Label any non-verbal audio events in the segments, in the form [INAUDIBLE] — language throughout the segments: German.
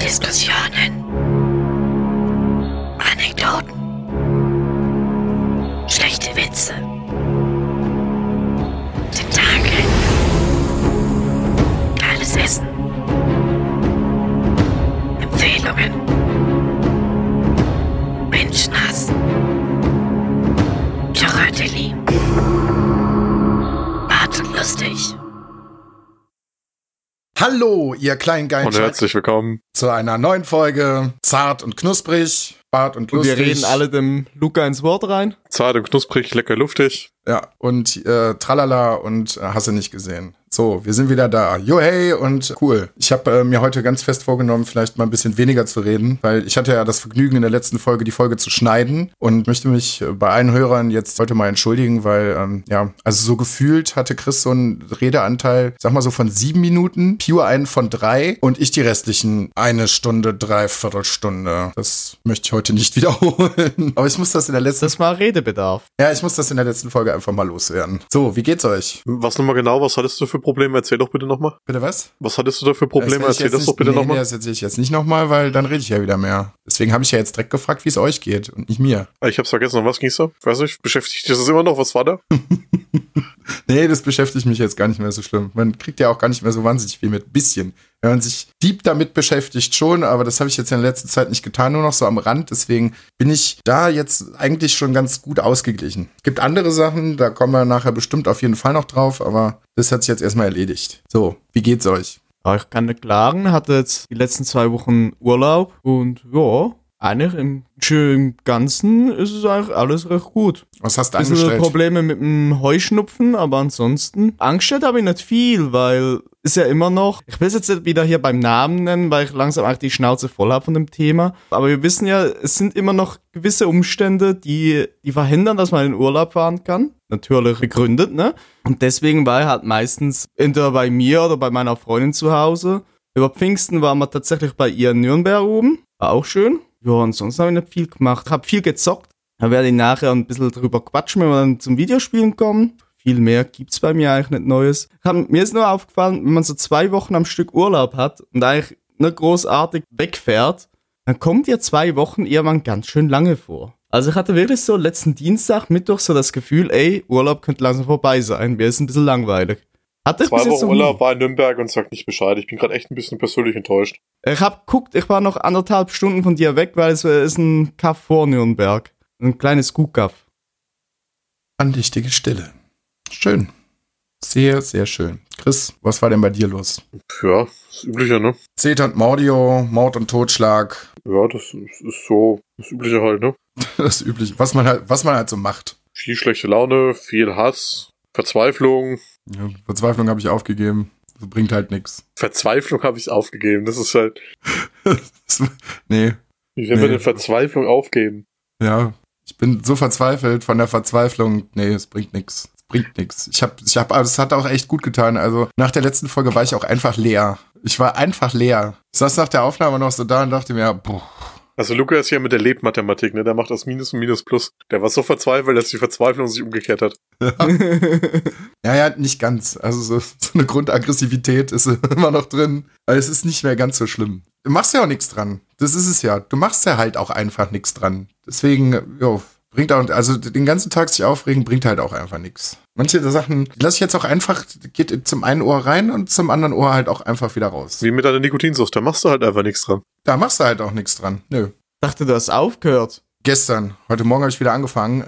Diskussionen. Anekdoten. Schlechte Witze. Tentakel. Geiles Essen. Empfehlungen. Menschenhass. Choratelli. Und lustig. Hallo, ihr kleinen geilen Und herzlich willkommen. zu einer neuen Folge Zart und Knusprig, Bart und Und Lustig. wir reden alle dem Luca ins Wort rein. Zart und knusprig, lecker luftig. Ja, und äh, Tralala und äh, hast du nicht gesehen. So, wir sind wieder da. Jo, hey und cool. Ich habe äh, mir heute ganz fest vorgenommen, vielleicht mal ein bisschen weniger zu reden, weil ich hatte ja das Vergnügen in der letzten Folge die Folge zu schneiden und möchte mich äh, bei allen Hörern jetzt heute mal entschuldigen, weil ähm, ja, also so gefühlt hatte Chris so einen Redeanteil, sag mal so von sieben Minuten, Pure einen von drei und ich die restlichen eine Stunde, dreiviertel Stunde. Das möchte ich heute nicht [LAUGHS] wiederholen. Aber ich muss das in der letzten Das war Redebedarf. ja, ich muss das in der letzten Folge einfach mal loswerden. So, wie geht's euch? Was nochmal genau? Was hattest du für Probleme? Erzähl doch bitte nochmal. Bitte was? Was hattest du da für Probleme? Das Erzähl jetzt das doch nicht- bitte nee, nochmal. Nee, das erzähle ich jetzt nicht nochmal, weil dann rede ich ja wieder mehr. Deswegen habe ich ja jetzt direkt gefragt, wie es euch geht und nicht mir. Ah, Ich hab's vergessen, was ging's da? Weiß ich, beschäftigt dich das immer noch? Was war da? [LAUGHS] Nee, das beschäftigt mich jetzt gar nicht mehr so schlimm. Man kriegt ja auch gar nicht mehr so wahnsinnig viel mit. Bisschen. Wenn man sich deep damit beschäftigt, schon, aber das habe ich jetzt in der letzten Zeit nicht getan, nur noch so am Rand. Deswegen bin ich da jetzt eigentlich schon ganz gut ausgeglichen. Gibt andere Sachen, da kommen wir nachher bestimmt auf jeden Fall noch drauf, aber das hat sich jetzt erstmal erledigt. So, wie geht's euch? Ja, ich kann nicht klagen, hatte jetzt die letzten zwei Wochen Urlaub und ja, eigentlich im, im Ganzen ist es eigentlich alles recht gut. Was hast du angestellt? Probleme mit dem Heuschnupfen, aber ansonsten angestellt habe ich nicht viel, weil ist ja immer noch, ich will es jetzt wieder hier beim Namen nennen, weil ich langsam eigentlich die Schnauze voll habe von dem Thema, aber wir wissen ja, es sind immer noch gewisse Umstände, die, die verhindern, dass man in Urlaub fahren kann. Natürlich begründet, ne? Und deswegen war ich halt meistens entweder bei mir oder bei meiner Freundin zu Hause. Über Pfingsten waren wir tatsächlich bei ihr in Nürnberg oben. War auch schön. Ja, ansonsten habe ich nicht viel gemacht. Hab viel gezockt. Da werde ich nachher ein bisschen drüber quatschen, wenn wir dann zum Videospielen kommen. Viel mehr gibt's bei mir eigentlich nicht Neues. Hab- Mir ist nur aufgefallen, wenn man so zwei Wochen am Stück Urlaub hat und eigentlich nicht großartig wegfährt, dann kommt dir zwei Wochen irgendwann ganz schön lange vor. Also ich hatte wirklich so letzten Dienstag, Mittwoch so das Gefühl, ey, Urlaub könnte langsam vorbei sein. Mir ist ein bisschen langweilig. Hatte ich Zwei Wochen. Urlaub war in Nürnberg und sagt nicht Bescheid. Ich bin gerade echt ein bisschen persönlich enttäuscht. Ich hab guckt, ich war noch anderthalb Stunden von dir weg, weil es ist ein Kaff vor Nürnberg. Ein kleines Kuhkaff. Andächtige Stille. Schön. Sehr, sehr schön. Chris, was war denn bei dir los? Ja, das Übliche, ne? Zeta und Mordio, Mord und Totschlag. Ja, das ist so das Übliche halt, ne? [LAUGHS] Das Übliche, was man halt, was man halt so macht. Viel schlechte Laune, viel Hass, Verzweiflung. Ja, Verzweiflung habe ich aufgegeben. Das bringt halt nichts. Verzweiflung habe ich aufgegeben. Das ist halt, [LAUGHS] nee, wie wenn Nee. wir eine Verzweiflung aufgeben. ja. Ich bin so verzweifelt von der Verzweiflung. Nee, es bringt nichts. Bringt nichts. Ich habe, ich habe, aber es hat auch echt gut getan. Also nach der letzten Folge war ich auch einfach leer. Ich war einfach leer. Ich saß nach der Aufnahme noch so da und dachte mir, boah, Also Luca ist hier mit der Lebmathematik, ne? Der macht das Minus und Minus Plus. Der war so verzweifelt, dass die Verzweiflung sich umgekehrt hat. [LAUGHS] Ja, ja, nicht ganz. Also so, so eine Grundaggressivität ist [LAUGHS] immer noch drin. Aber es ist nicht mehr ganz so schlimm. Du machst ja auch nichts dran. Das ist es ja. Du machst ja halt auch einfach nichts dran. Deswegen, jo, bringt auch, also den ganzen Tag sich aufregen, bringt halt auch einfach nichts. Manche der Sachen die lasse ich jetzt auch einfach, geht zum einen Ohr rein und zum anderen Ohr halt auch einfach wieder raus. Wie mit deiner Nikotinsucht, da machst du halt einfach nichts dran. Da machst du halt auch nichts dran. Nö. Dachte, du hast aufgehört. Gestern, heute Morgen habe ich wieder angefangen.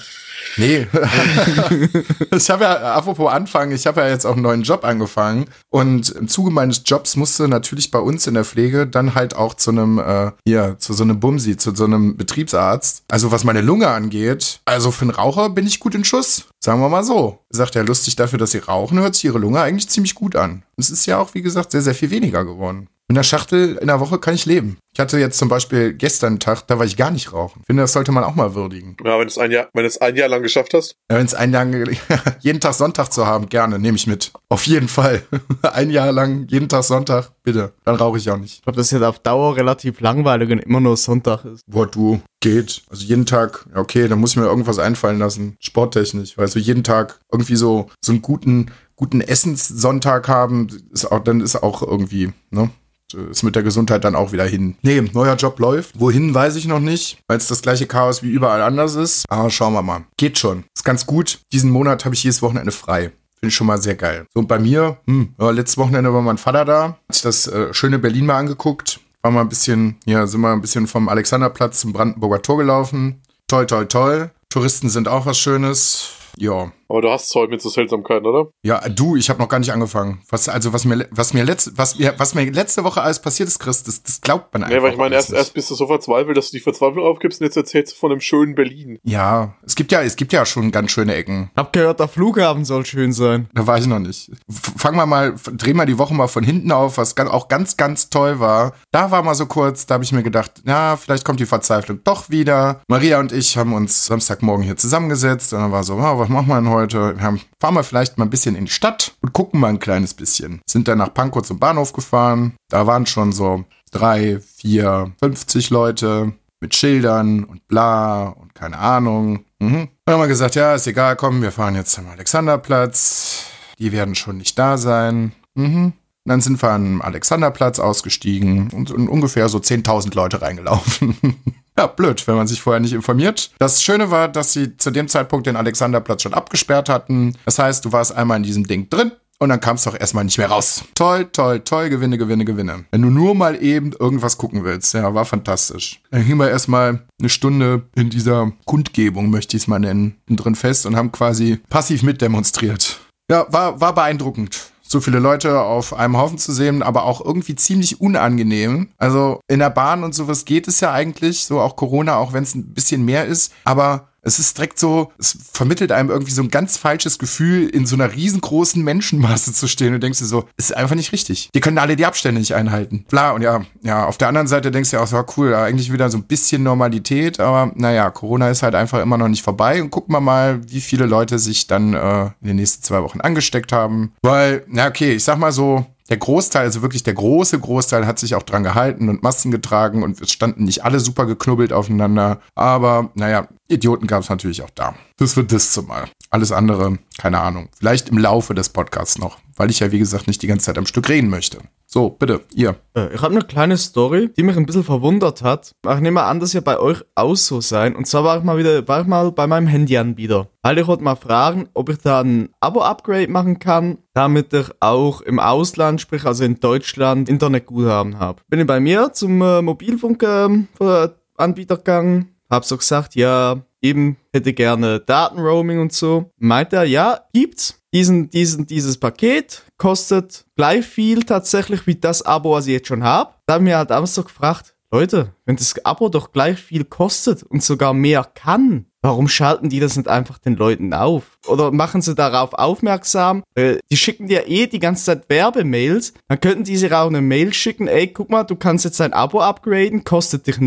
Nee. [LAUGHS] ich habe ja, apropos anfangen, ich habe ja jetzt auch einen neuen Job angefangen. Und im Zuge meines Jobs musste natürlich bei uns in der Pflege dann halt auch zu einem, äh, hier, zu so einem Bumsi, zu so einem Betriebsarzt. Also was meine Lunge angeht, also für einen Raucher bin ich gut in Schuss. Sagen wir mal so. Sagt er, lustig dafür, dass sie rauchen, hört sich ihre Lunge eigentlich ziemlich gut an. Es ist ja auch, wie gesagt, sehr, sehr viel weniger geworden. Mit einer Schachtel in der Woche kann ich leben. Ich hatte jetzt zum Beispiel gestern einen Tag, da war ich gar nicht rauchen. Ich finde, das sollte man auch mal würdigen. Ja, wenn du es ein Jahr, wenn es ein Jahr lang geschafft hast. Ja, Wenn es ein Jahr, [LAUGHS] jeden Tag Sonntag zu haben, gerne, nehme ich mit. Auf jeden Fall. [LAUGHS] ein Jahr lang, jeden Tag Sonntag, bitte. Dann rauche ich auch nicht. Ich glaube, das ist ja auf Dauer relativ langweilig und immer nur Sonntag ist. Boah, du, geht. Also jeden Tag, ja, okay, dann muss ich mir irgendwas einfallen lassen, sporttechnisch. Weil so jeden Tag irgendwie so, so einen guten, guten Essenssonntag haben, ist auch, dann ist auch irgendwie, ne? Ist mit der Gesundheit dann auch wieder hin. Nee, neuer Job läuft. Wohin, weiß ich noch nicht, weil es das gleiche Chaos wie überall anders ist. Aber schauen wir mal. Geht schon. Ist ganz gut. Diesen Monat habe ich jedes Wochenende frei. Finde ich schon mal sehr geil. So, und bei mir, hm, ja, letztes Wochenende war mein Vater da. Hat sich das äh, schöne Berlin mal angeguckt. War mal ein bisschen, ja, sind wir ein bisschen vom Alexanderplatz zum Brandenburger Tor gelaufen. Toll, toll, toll. Touristen sind auch was Schönes. Ja, Aber du hast Zeug mit so Seltsamkeiten, oder? ja, du, ich habe noch gar nicht angefangen. Was, also was mir, was mir letzte, was mir, was mir letzte Woche alles passiert ist, Chris, das, das glaubt man einfach. Nee, weil ich meine, erst, nicht. erst bist du so verzweifelt, dass du die Verzweiflung aufgibst und jetzt erzählst du von einem schönen Berlin. Ja, es gibt ja, es gibt ja schon ganz schöne Ecken. Hab gehört, der Flughafen soll schön sein. Da war ich noch nicht. Fangen wir mal, drehen wir die Woche mal von hinten auf, was auch ganz, ganz toll war. Da war mal so kurz, da habe ich mir gedacht, ja, vielleicht kommt die Verzweiflung doch wieder. Maria und ich haben uns Samstagmorgen hier zusammengesetzt und dann war so, oh, was machen wir denn heute? Wir haben, fahren wir vielleicht mal ein bisschen in die Stadt und gucken mal ein kleines bisschen. Sind dann nach Pankow zum Bahnhof gefahren. Da waren schon so drei, vier, 50 Leute mit Schildern und bla und keine Ahnung. Mhm. Dann haben wir gesagt, ja, ist egal, komm, wir fahren jetzt am Alexanderplatz. Die werden schon nicht da sein. Mhm. Dann sind wir am Alexanderplatz ausgestiegen und, und ungefähr so 10.000 Leute reingelaufen. [LAUGHS] ja, blöd, wenn man sich vorher nicht informiert. Das Schöne war, dass sie zu dem Zeitpunkt den Alexanderplatz schon abgesperrt hatten. Das heißt, du warst einmal in diesem Ding drin und dann kamst du auch erstmal nicht mehr raus. Toll, toll, toll, Gewinne, Gewinne, Gewinne. Wenn du nur mal eben irgendwas gucken willst, ja, war fantastisch. Dann hingen wir erstmal eine Stunde in dieser Kundgebung, möchte ich es mal nennen, drin fest und haben quasi passiv mitdemonstriert. Ja, war, war beeindruckend. So viele Leute auf einem Haufen zu sehen, aber auch irgendwie ziemlich unangenehm. Also in der Bahn und sowas geht es ja eigentlich, so auch Corona, auch wenn es ein bisschen mehr ist. Aber es ist direkt so, es vermittelt einem irgendwie so ein ganz falsches Gefühl, in so einer riesengroßen Menschenmasse zu stehen. Du denkst dir so, ist einfach nicht richtig. Die können alle die Abstände nicht einhalten. Bla, und ja, ja, auf der anderen Seite denkst du ja auch so, cool, eigentlich wieder so ein bisschen Normalität, aber naja, Corona ist halt einfach immer noch nicht vorbei. Und gucken wir mal, wie viele Leute sich dann äh, in den nächsten zwei Wochen angesteckt haben. Weil, na okay, ich sag mal so, der Großteil, also wirklich der große Großteil hat sich auch dran gehalten und Masken getragen und es standen nicht alle super geknubbelt aufeinander. Aber naja, Idioten gab es natürlich auch da. Das wird das zumal. Alles andere, keine Ahnung. Vielleicht im Laufe des Podcasts noch, weil ich ja wie gesagt nicht die ganze Zeit am Stück reden möchte. So, bitte, ihr. Äh, Ich habe eine kleine Story, die mich ein bisschen verwundert hat. Ich nehme an, dass ja bei euch auch so sein. Und zwar war ich mal wieder, war ich mal bei meinem Handyanbieter. Weil ich wollte mal fragen, ob ich da ein Abo-Upgrade machen kann, damit ich auch im Ausland, sprich also in Deutschland, Internetguthaben habe. Bin ich bei mir zum äh, Mobilfunkanbieter gegangen, hab so gesagt, ja, eben hätte gerne Datenroaming und so. Meint er, ja, gibt's. Diesen, diesen, dieses Paket kostet gleich viel tatsächlich wie das Abo, was ich jetzt schon habe. Da haben wir halt auch so gefragt, Leute, wenn das Abo doch gleich viel kostet und sogar mehr kann, warum schalten die das nicht einfach den Leuten auf? Oder machen sie darauf aufmerksam? Die schicken dir eh die ganze Zeit Werbemails. Dann könnten die sich auch eine Mail schicken, ey, guck mal, du kannst jetzt dein Abo upgraden, kostet dich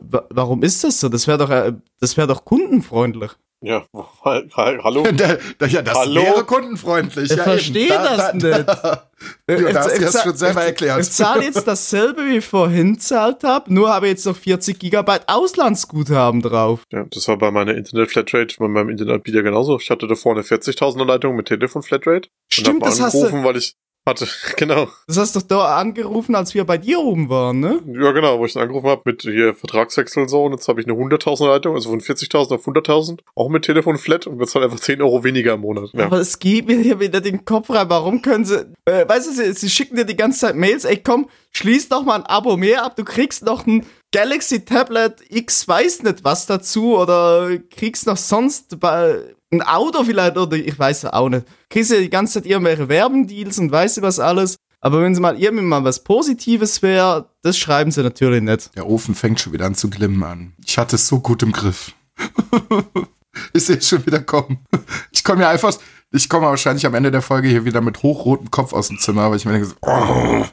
wa- warum ist das so? Das wäre doch, äh, das wäre doch kundenfreundlich. Ja, ha- ha- hallo? [LAUGHS] Da, da, ja, das Hallo? wäre kundenfreundlich. Ich ja, verstehe eben. das nicht. Ja, da hast du das schon selber erklärt. Ich zahle jetzt dasselbe, wie ich vorhin zahlt habe, nur habe jetzt noch 40 Gigabyte Auslandsguthaben drauf. Ja, das war bei meiner Internet-Flatrate, bei meinem Internetanbieter genauso. Ich hatte da vorne 40.000er Leitung mit Telefon-Flatrate. Stimmt, und hab das mal hast, du, angerufen, weil ich hatte, [LAUGHS] genau. das hast du doch da angerufen, als wir bei dir oben waren, ne? Ja, genau, wo ich dann angerufen habe mit hier Vertragswechsel und so. Und jetzt habe ich eine 100.000er Leitung, also von 40.000 auf 100.000. Auch mit Telefon-Flat und bezahle einfach 10 Euro weniger im Monat. Ja. Aber es geht mir hier wieder den Kopf rein. Warum können sie, äh, weißt du, sie, sie schicken dir die ganze Zeit Mails, ey komm, schließ doch mal ein Abo mehr ab, du kriegst noch ein Galaxy Tablet X weiß nicht was dazu oder kriegst noch sonst bei, ein Auto vielleicht oder ich weiß auch nicht. Kriegst ja die ganze Zeit irgendwelche Werbendeals und weißt du was alles. Aber wenn sie mal irgendwie mal was Positives wäre, das schreiben sie natürlich nicht. Der Ofen fängt schon wieder an zu glimmen an. Ich hatte es so gut im Griff. [LAUGHS] ich sehe es schon wieder kommen. Ich komme ja einfach, ich komme wahrscheinlich am Ende der Folge hier wieder mit hochrotem Kopf aus dem Zimmer, weil ich mir denke, so, oh,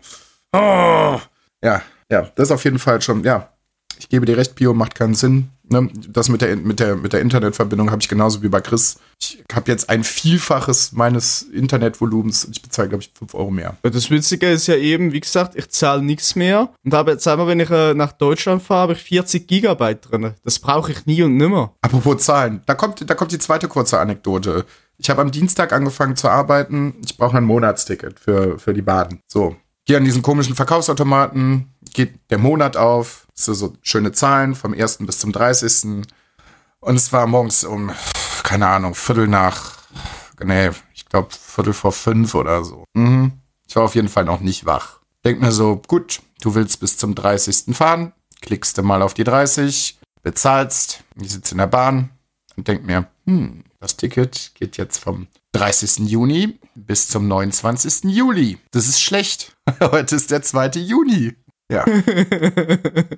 [LAUGHS] oh. ja, ja, das ist auf jeden Fall schon, ja. Ich gebe dir recht, Pio macht keinen Sinn. Ne? Das mit der, mit der, mit der Internetverbindung habe ich genauso wie bei Chris. Ich habe jetzt ein Vielfaches meines Internetvolumens und ich bezahle, glaube ich, 5 Euro mehr. Das Witzige ist ja eben, wie gesagt, ich zahle nichts mehr und habe jetzt einmal, wenn ich äh, nach Deutschland fahre, habe ich 40 Gigabyte drin. Das brauche ich nie und nimmer. Apropos Zahlen, da kommt, da kommt die zweite kurze Anekdote. Ich habe am Dienstag angefangen zu arbeiten. Ich brauche ein Monatsticket für, für die Baden. So. Gehe an diesen komischen Verkaufsautomaten, geht der Monat auf, so, so schöne Zahlen vom 1. bis zum 30. Und es war morgens um, keine Ahnung, Viertel nach, nee, ich glaube Viertel vor fünf oder so. Mhm. Ich war auf jeden Fall noch nicht wach. Denk mir so, gut, du willst bis zum 30. fahren, klickst du mal auf die 30, bezahlst, ich sitze in der Bahn und denk mir, hm, das Ticket geht jetzt vom 30. Juni bis zum 29. Juli. Das ist schlecht. [LAUGHS] Heute ist der 2. Juni. Ja. [LAUGHS]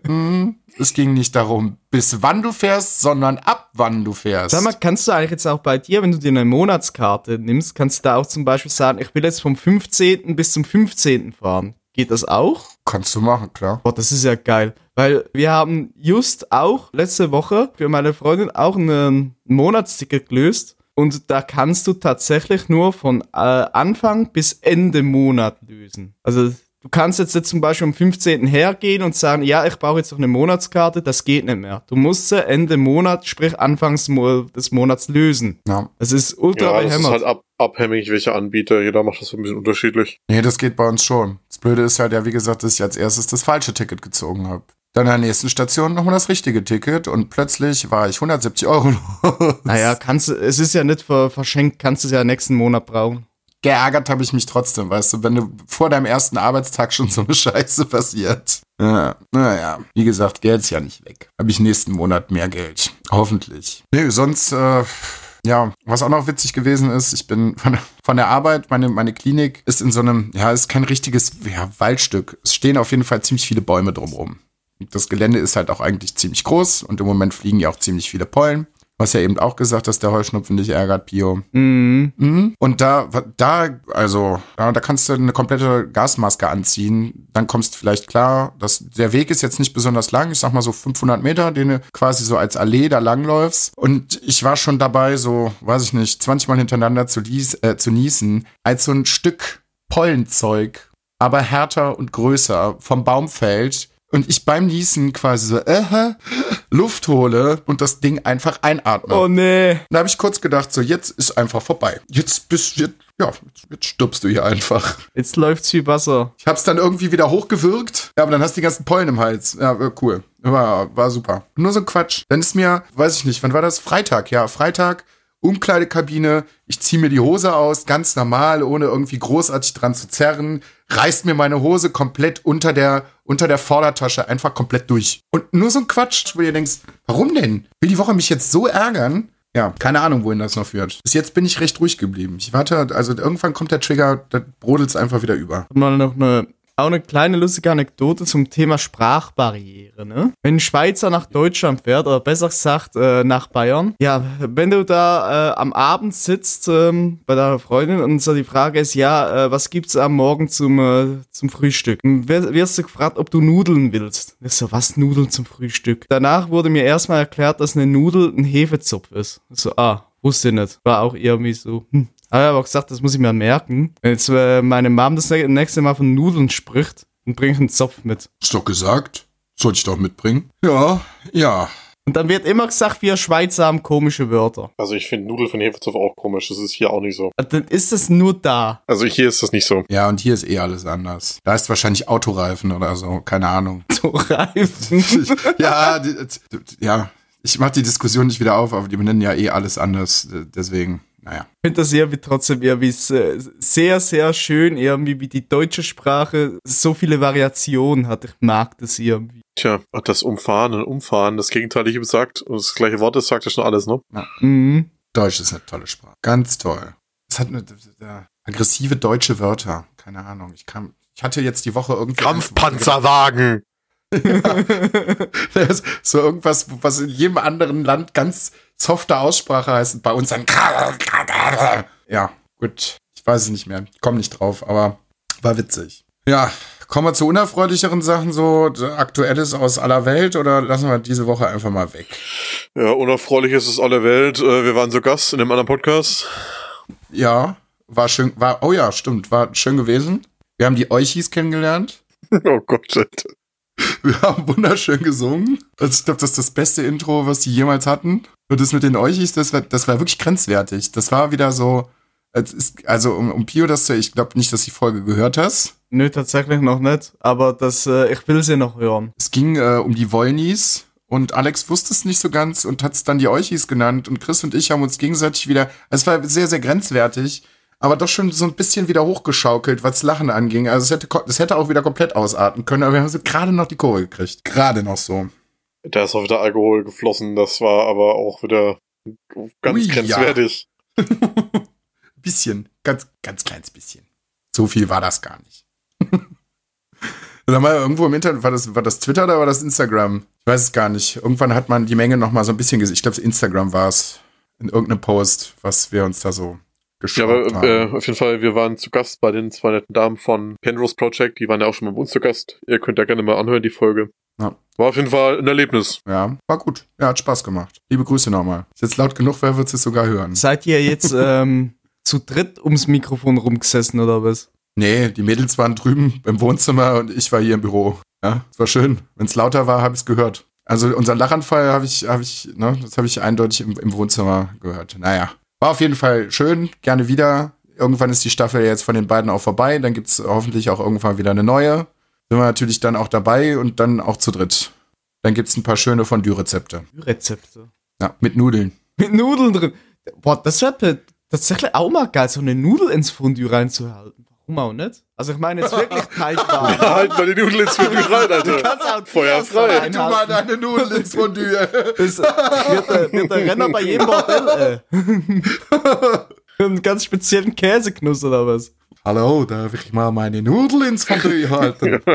Hm, es ging nicht darum, bis wann du fährst, sondern ab wann du fährst. Sag mal, kannst du eigentlich jetzt auch bei dir, wenn du dir eine Monatskarte nimmst, kannst du da auch zum Beispiel sagen, ich will jetzt vom 15. bis zum 15. fahren. Geht das auch? Kannst du machen, klar. Boah, das ist ja geil. Weil wir haben just auch letzte Woche für meine Freundin auch ein Monatsticket gelöst. Und da kannst du tatsächlich nur von äh, Anfang bis Ende Monat lösen. Also du kannst jetzt, jetzt zum Beispiel am 15. hergehen und sagen, ja, ich brauche jetzt noch eine Monatskarte, das geht nicht mehr. Du musst sie Ende Monat, sprich Anfangs des Monats lösen. Ja. Das ist ultra Ja, das ist halt ab, abhängig, welcher Anbieter. Jeder macht das ein bisschen unterschiedlich. Nee, das geht bei uns schon. Das Blöde ist halt ja, wie gesagt, dass ich als erstes das falsche Ticket gezogen habe. Dann an der nächsten Station nochmal das richtige Ticket und plötzlich war ich 170 Euro los. naja, kannst du, es ist ja nicht ver verschenkt, kannst du es ja nächsten Monat brauchen. Geärgert habe ich mich trotzdem, weißt du, wenn du vor deinem ersten Arbeitstag schon so eine Scheiße passiert. Ja, naja, wie gesagt, Geld ist ja nicht weg. Habe ich nächsten Monat mehr Geld. Hoffentlich. Nee, sonst, äh, ja, was auch noch witzig gewesen ist, ich bin von, von der Arbeit, meine, meine Klinik ist in so einem, ja, ist kein richtiges ja, Waldstück. Es stehen auf jeden Fall ziemlich viele Bäume drumrum. Das Gelände ist halt auch eigentlich ziemlich groß und im Moment fliegen ja auch ziemlich viele Pollen. Was ja eben auch gesagt, dass der Heuschnupfen dich ärgert, Pio. Mhm. Mhm. Und da, da, also, ja, da kannst du eine komplette Gasmaske anziehen. Dann kommst du vielleicht klar, dass der Weg ist jetzt nicht besonders lang. Ich sag mal so 500 Meter, den du quasi so als Allee da langläufst. Und ich war schon dabei, so, weiß ich nicht, 20 Mal hintereinander zu, lies, äh, zu niesen, als so ein Stück Pollenzeug, aber härter und größer vom Baum fällt. Und ich beim Niesen quasi so, äh, Luft hole und das Ding einfach einatme. Oh nee. Da habe ich kurz gedacht, so jetzt ist einfach vorbei. Jetzt bist jetzt, ja, jetzt, stirbst du hier einfach. Jetzt läuft's wie Wasser. Ich hab's dann irgendwie wieder hochgewürgt. Ja, aber dann hast du die ganzen Pollen im Hals. Ja, cool. War, war super. Nur so ein Quatsch. Dann ist mir, weiß ich nicht, wann war das? Freitag, ja, Freitag. Umkleidekabine, ich ziehe mir die Hose aus, ganz normal, ohne irgendwie großartig dran zu zerren, reißt mir meine Hose komplett unter der, unter der Vordertasche einfach komplett durch. Und nur so ein Quatsch, wo ihr denkst, warum denn? Will die Woche mich jetzt so ärgern? Ja, keine Ahnung, wohin das noch führt. Bis jetzt bin ich recht ruhig geblieben. Ich warte, also irgendwann kommt der Trigger, da brodelt's einfach wieder über. mal noch eine, auch eine kleine lustige Anekdote zum Thema Sprachbarriere. Ne? Wenn ein Schweizer nach Deutschland fährt, oder besser gesagt äh, nach Bayern, ja, wenn du da äh, am Abend sitzt ähm, bei deiner Freundin und so die Frage ist, ja, äh, was gibt's am Morgen zum, äh, zum Frühstück? Dann wirst du gefragt, ob du Nudeln willst. Ich so, was Nudeln zum Frühstück? Danach wurde mir erstmal erklärt, dass eine Nudel ein Hefezopf ist. Ich so, ah, wusste ich nicht. War auch irgendwie so, hm. Aber ich aber gesagt, das muss ich mir merken. Wenn jetzt äh, meine Mom das nä- nächste Mal von Nudeln spricht, dann bring ich einen Zopf mit. Ist doch gesagt. Sollte ich doch mitbringen. Ja, ja. Und dann wird immer gesagt, wir Schweizer haben komische Wörter. Also ich finde Nudel von Hefezopf auch komisch. Das ist hier auch nicht so. Und Dann ist es nur da. Also hier ist das nicht so. Ja, und hier ist eh alles anders. Da ist wahrscheinlich Autoreifen oder so, keine Ahnung. [LAUGHS] So Reifen. [LAUGHS] ja, die, ja, ich mach die Diskussion nicht wieder auf, aber die benennen ja eh alles anders. Deswegen, naja. Ich finde das irgendwie trotzdem irgendwie se- sehr, sehr schön, irgendwie wie die deutsche Sprache so viele Variationen hat. Ich mag das irgendwie. Tja, das Umfahren und Umfahren, das Gegenteilige besagt, und das gleiche Wort, das sagt ja schon alles, ne? Mhm. Deutsch ist eine tolle Sprache. Ganz toll. Es hat eine, ja, aggressive deutsche Wörter. Keine Ahnung. Ich kann, ich hatte jetzt die Woche irgendwie. Kampfpanzerwagen! [LAUGHS] [LAUGHS] Das ist so irgendwas, was in jedem anderen Land ganz softe Aussprache heißt. Bei uns dann. Ja, gut. Ich weiß es nicht mehr. Ich komme nicht drauf, aber war witzig. Ja, kommen wir zu unerfreulicheren Sachen, so Aktuelles aus aller Welt oder lassen wir diese Woche einfach mal weg? Ja, unerfreulich ist es alle Welt. Äh, Wir waren so Gast in einem anderen Podcast. Ja, war schön, war, oh ja, stimmt, war schön gewesen. Wir haben die Euchis kennengelernt. [LAUGHS] Oh Gott, Alter. Wir haben wunderschön gesungen. Also ich glaube, das ist das beste Intro, was die jemals hatten. Und das mit den Euchis, das war, das war wirklich grenzwertig. Das war wieder so, es ist, also um, um Pio das zu, ich glaube nicht, dass du die Folge gehört hast. Nö, tatsächlich noch nicht, aber das, äh, ich will sie noch hören. Es ging äh, um die Wollnies und Alex wusste es nicht so ganz und hat es dann die Euchis genannt und Chris und ich haben uns gegenseitig wieder, es war sehr, sehr grenzwertig, aber doch schon so ein bisschen wieder hochgeschaukelt, was Lachen anging. Also es hätte, es hätte auch wieder komplett ausarten können, aber wir haben so gerade noch die Kurve gekriegt. Gerade noch so. Da ist auch wieder Alkohol geflossen, das war aber auch wieder ganz Ui, ja. grenzwertig. [LAUGHS] Bisschen, ganz, ganz kleines bisschen. So viel war das gar nicht. [LAUGHS] Dann mal irgendwo im Internet, war das, war das Twitter oder war das Instagram? Ich weiß es gar nicht. Irgendwann hat man die Menge noch mal so ein bisschen gesehen. Ich glaube, Instagram war es. In irgendeinem Post, was wir uns da so Ja, aber haben. äh, auf jeden Fall, wir waren zu Gast bei den zwei netten Damen von Penrose Project, die waren ja auch schon bei uns zu Gast. Ihr könnt ja gerne mal anhören, die Folge. Ja. War auf jeden Fall ein Erlebnis. Ja, war gut. Ja, hat Spaß gemacht. Liebe Grüße nochmal. Ist jetzt laut genug, wer wird es sogar hören? Seid ihr jetzt [LAUGHS] ähm, zu dritt ums Mikrofon rumgesessen oder was? Nee, die Mädels waren drüben im Wohnzimmer und ich war hier im Büro. Ja, es war schön. Wenn es lauter war, habe ich es gehört. Also unseren Lachanfall habe ich, habe ich, ne, das habe ich eindeutig im, im Wohnzimmer gehört. Naja, war auf jeden Fall schön. Gerne wieder. Irgendwann ist die Staffel jetzt von den beiden auch vorbei. Dann gibt's hoffentlich auch irgendwann wieder eine neue. Sind wir natürlich dann auch dabei und dann auch zu dritt. Dann gibt's ein paar schöne Fondue-Rezepte. Rezepte. Ja, mit Nudeln. Mit Nudeln drin. Boah, das wäre tatsächlich auch mal geil, so eine Nudel ins Fondue reinzuhalten. Warum auch nicht? Also ich meine jetzt wirklich [LAUGHS] teigbar. halt mal die Nudeln ins Fondue rein, Alter. Kannst auch Feuerfrei. Käse Du mal deine Nudeln ins Fondue. [LAUGHS] Das wird der, wird der Renner bei jedem Bordell, [LAUGHS] äh. [LAUGHS] Einen ganz speziellen Käseknuss oder was? Hallo, darf ich mal meine Nudeln ins Fondue halten? [LAUGHS]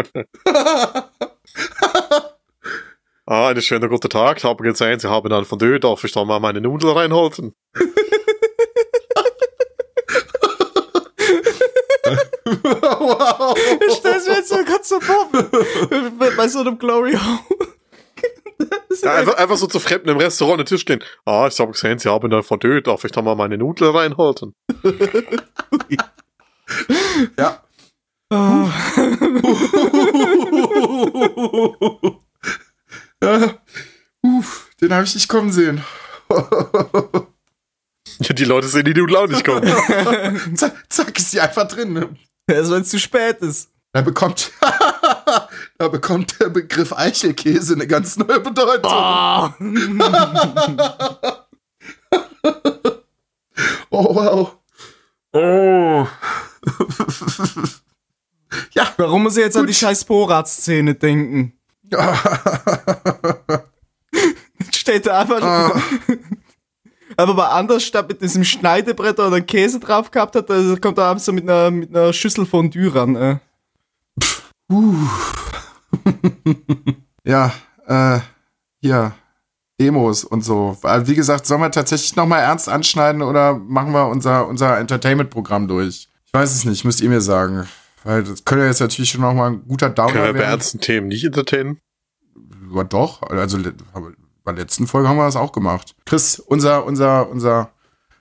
[LAUGHS] Ah, einen schönen guten Tag. Ich habe gesehen, Sie haben ein Fondue. Darf ich da mal meine Nudeln reinhalten? wow. Ich stell's mir jetzt so ganz so vor. Bei so einem Glory Hole. [LAUGHS] Ja, einfach, einfach so zu Fremden im Restaurant an den Tisch stehen. Ah, ich habe gesehen, Sie haben ein Fondue. Darf ich da mal meine Nudeln reinhalten? [LAUGHS] Ja. [LAUGHS] ja. Uff, den habe ich nicht kommen sehen. Ja, die Leute sehen die Nudeln auch nicht kommen. zack, zack, ist sie einfach drin. Erst wenn es zu spät ist. Da bekommt, da bekommt der Begriff Eichelkäse eine ganz neue Bedeutung. Oh, wow. Oh. ja. Warum muss ich jetzt an Gut. die scheiß Borat-Szene denken? [LAUGHS] Steht da einfach. Ah. [LAUGHS] Aber bei anders statt mit diesem Schneidebrett oder Käse drauf gehabt hat, da kommt er abends so mit einer, mit einer Schüssel Fondue ran. Äh. Uh. [LAUGHS] ja, äh, hier, Demos und so. Wie gesagt, sollen wir tatsächlich nochmal ernst anschneiden oder machen wir unser, unser Entertainment-Programm durch? Ich weiß es nicht, müsst ihr mir sagen. Weil das könnte jetzt natürlich schon nochmal ein guter Downer Können wir bei ernsten Themen nicht entertainen? Ja, doch, also bei der letzten Folge haben wir das auch gemacht. Chris, unser, unser, unser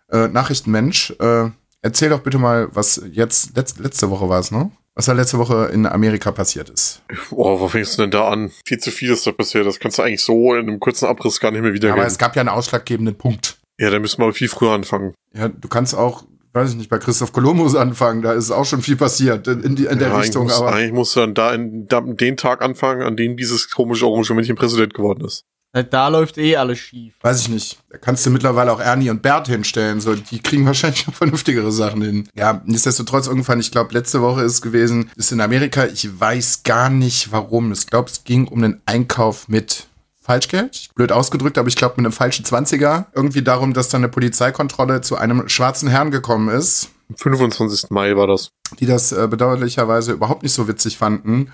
äh, Nachrichtenmensch, äh, erzähl doch bitte mal, was jetzt, letz, letzte Woche war es, ne? Was da letzte Woche in Amerika passiert ist. Boah, wo fängst du denn da an? Viel zu viel ist da passiert. Das kannst du eigentlich so in einem kurzen Abriss gar nicht mehr Aber wiedergeben. es gab ja einen ausschlaggebenden Punkt. Ja, da müssen wir viel früher anfangen. Ja, du kannst auch, weiß ich nicht, bei Christoph Kolumbus anfangen, da ist auch schon viel passiert in, die, in der ja, Richtung, eigentlich muss, aber. eigentlich musst du dann da in, da den Tag anfangen, an dem dieses komische orange Männchen Präsident geworden ist. Da läuft eh alles schief. Weiß ich nicht. Da kannst du mittlerweile auch Ernie und Bert hinstellen. So, die kriegen wahrscheinlich noch vernünftigere Sachen hin. Ja, nichtsdestotrotz irgendwann, ich glaube, letzte Woche ist es gewesen, ist in Amerika, ich weiß gar nicht warum. Ich glaube, es ging um einen Einkauf mit Falschgeld. Blöd ausgedrückt, aber ich glaube mit einem falschen 20er. Irgendwie darum, dass da eine Polizeikontrolle zu einem schwarzen Herrn gekommen ist, Am 25. Mai war das. die das äh, bedauerlicherweise überhaupt nicht so witzig fanden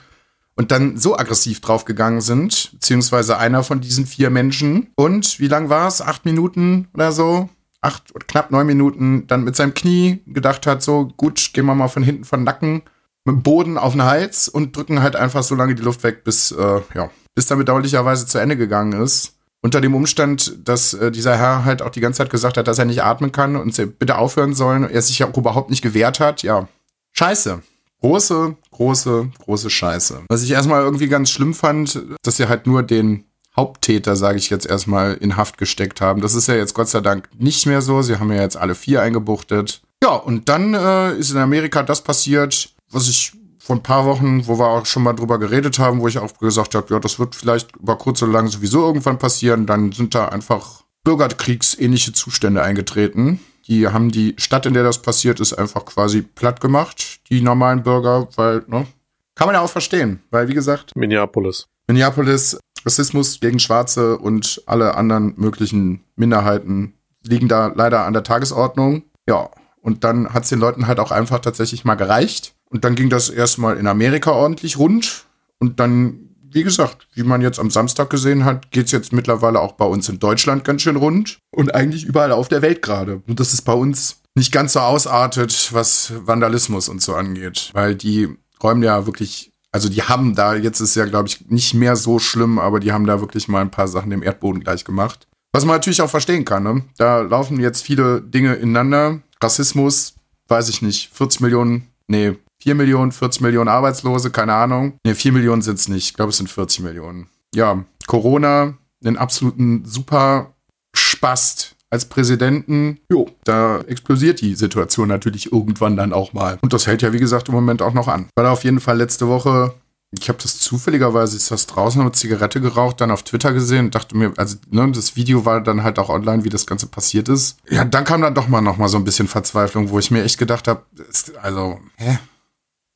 und dann so aggressiv draufgegangen sind, beziehungsweise einer von diesen vier Menschen. Und wie lang war es? Acht Minuten oder so? Acht oder knapp neun Minuten, dann mit seinem Knie gedacht hat, so gut, gehen wir mal von hinten von Nacken mit dem Boden auf den Hals und drücken halt einfach so lange die Luft weg, bis, äh, ja, bis dann bedauerlicherweise zu Ende gegangen ist. Unter dem Umstand, dass äh, dieser Herr halt auch die ganze Zeit gesagt hat, dass er nicht atmen kann und sie bitte aufhören sollen, er sich ja auch überhaupt nicht gewehrt hat, ja. Scheiße. Große, große, große Scheiße. Was ich erstmal irgendwie ganz schlimm fand, dass sie halt nur den Haupttäter, sage ich jetzt erstmal, in Haft gesteckt haben. Das ist ja jetzt Gott sei Dank nicht mehr so. Sie haben ja jetzt alle vier eingebuchtet. Ja, und dann äh, ist in Amerika das passiert, was ich vor ein paar Wochen, wo wir auch schon mal drüber geredet haben, wo ich auch gesagt habe, ja, das wird vielleicht über kurz oder lang sowieso irgendwann passieren, dann sind da einfach bürgerkriegsähnliche Zustände eingetreten. Die haben die Stadt, in der das passiert ist, einfach quasi platt gemacht, die normalen Bürger, weil, ne? Kann man ja auch verstehen, weil, wie gesagt, Minneapolis. Minneapolis, Rassismus gegen Schwarze und alle anderen möglichen Minderheiten liegen da leider an der Tagesordnung. Ja, und dann hat es den Leuten halt auch einfach tatsächlich mal gereicht. Und dann ging das erstmal in Amerika ordentlich rund. Und dann, wie gesagt, wie man jetzt am Samstag gesehen hat, geht's jetzt mittlerweile auch bei uns in Deutschland ganz schön rund. Und eigentlich überall auf der Welt gerade. Und das ist bei uns nicht ganz so ausartet, was Vandalismus und so angeht. Weil die räumen ja wirklich, also die haben da, jetzt ist ja, glaube ich, nicht mehr so schlimm, aber die haben da wirklich mal ein paar Sachen dem Erdboden gleich gemacht. Was man natürlich auch verstehen kann, ne? Da laufen jetzt viele Dinge ineinander. Rassismus, weiß ich nicht, 40 Millionen, nee, 4 Millionen, 40 Millionen Arbeitslose, keine Ahnung. Nee, 4 Millionen sind es nicht. Ich glaube, es sind 40 Millionen. Ja, Corona, den absoluten super Spast als Präsidenten. Jo, da explodiert die Situation natürlich irgendwann dann auch mal. Und das hält ja, wie gesagt, im Moment auch noch an. Weil auf jeden Fall letzte Woche ich habe das zufälligerweise, ist das draußen eine Zigarette geraucht, dann auf Twitter gesehen und dachte mir, also ne, das Video war dann halt auch online, wie das Ganze passiert ist. Ja, dann kam dann doch mal noch mal so ein bisschen Verzweiflung, wo ich mir echt gedacht habe, also, hä?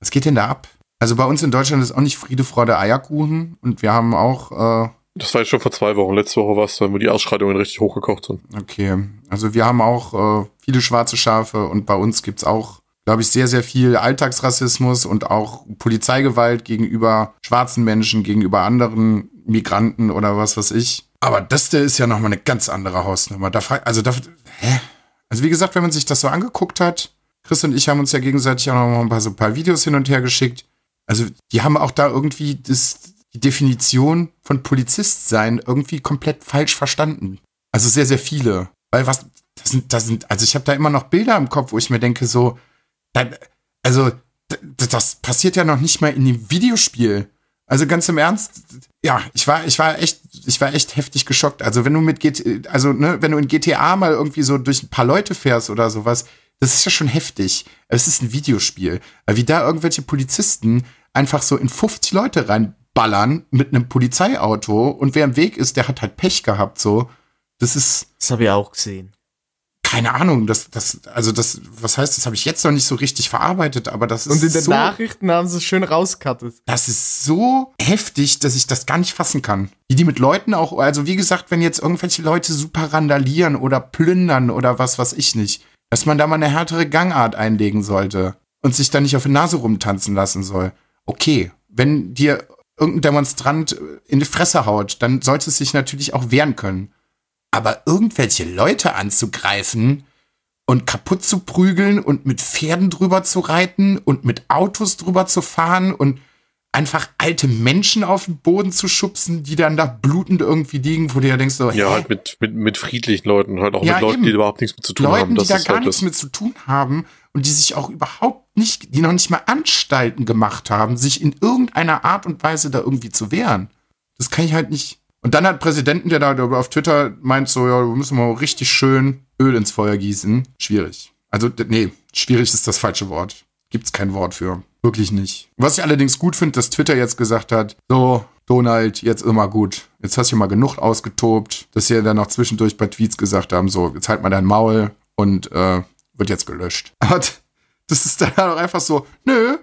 Was geht denn da ab? Also bei uns in Deutschland ist auch nicht Friede, Freude, Eierkuchen und wir haben auch, äh, Das war jetzt schon vor zwei Wochen. Letzte Woche war es dann, wo die Ausschreitungen richtig hochgekocht sind. okay, also wir haben auch äh, viele schwarze Schafe und bei uns gibt's auch glaube ich, sehr, sehr viel Alltagsrassismus und auch Polizeigewalt gegenüber schwarzen Menschen, gegenüber anderen Migranten oder was weiß ich. Aber das der ist ja nochmal eine ganz andere Hausnummer. Da also da, hä? Also wie gesagt, wenn man sich das so angeguckt hat, Chris und ich haben uns ja gegenseitig auch noch ein paar, so ein paar Videos hin und her geschickt. Also die haben auch da irgendwie das, die Definition von Polizist sein irgendwie komplett falsch verstanden. Also sehr, sehr viele. Weil was, das sind, das sind, also ich habe da immer noch Bilder im Kopf, wo ich mir denke, so, also, das passiert ja noch nicht mal in dem Videospiel. Also ganz im Ernst, ja, ich war, ich war echt, ich war echt heftig geschockt. Also wenn du mit GT, also ne, wenn du in GTA mal irgendwie so durch ein paar Leute fährst oder sowas, das ist ja schon heftig. Es ist ein Videospiel. Wie da irgendwelche Polizisten einfach so in 50 Leute reinballern mit einem Polizeiauto und wer im Weg ist, der hat halt Pech gehabt, so. Das ist. Das habe ich auch gesehen keine Ahnung, das, das, also das, was heißt, das habe ich jetzt noch nicht so richtig verarbeitet, aber das ist. Und in den so, Nachrichten haben sie es schön rauskattet. Das ist so heftig, dass ich das gar nicht fassen kann. Wie die mit Leuten auch, also wie gesagt, wenn jetzt irgendwelche Leute super randalieren oder plündern oder was weiß ich nicht, dass man da mal eine härtere Gangart einlegen sollte und sich da nicht auf die Nase rumtanzen lassen soll. Okay, wenn dir irgendein Demonstrant in die Fresse haut, dann sollte es sich natürlich auch wehren können. Aber irgendwelche Leute anzugreifen und kaputt zu prügeln und mit Pferden drüber zu reiten und mit Autos drüber zu fahren und einfach alte Menschen auf den Boden zu schubsen, die dann da blutend irgendwie liegen, wo du ja denkst so, Ja, hä? halt mit, mit, mit friedlichen Leuten, halt auch Ja, mit Leuten, eben. die überhaupt nichts mit zu tun Leuten, haben. Das die da ist gar halt nichts mit zu tun haben und die sich auch überhaupt nicht, die noch nicht mal Anstalten gemacht haben, sich in irgendeiner Art und Weise da irgendwie zu wehren. Das kann ich halt nicht. Und dann hat Präsidenten, der da auf Twitter meint so, ja, wir müssen mal richtig schön Öl ins Feuer gießen. Schwierig. Also, nee, schwierig ist das falsche Wort. Gibt's kein Wort für. Wirklich nicht. Was ich allerdings gut finde, dass Twitter jetzt gesagt hat, so, Donald, jetzt immer gut. Jetzt hast du mal genug ausgetobt, dass sie dann noch zwischendurch bei Tweets gesagt haben, so, jetzt halt mal dein Maul und äh, wird jetzt gelöscht. [LAUGHS] Aber das ist dann auch einfach so, nö,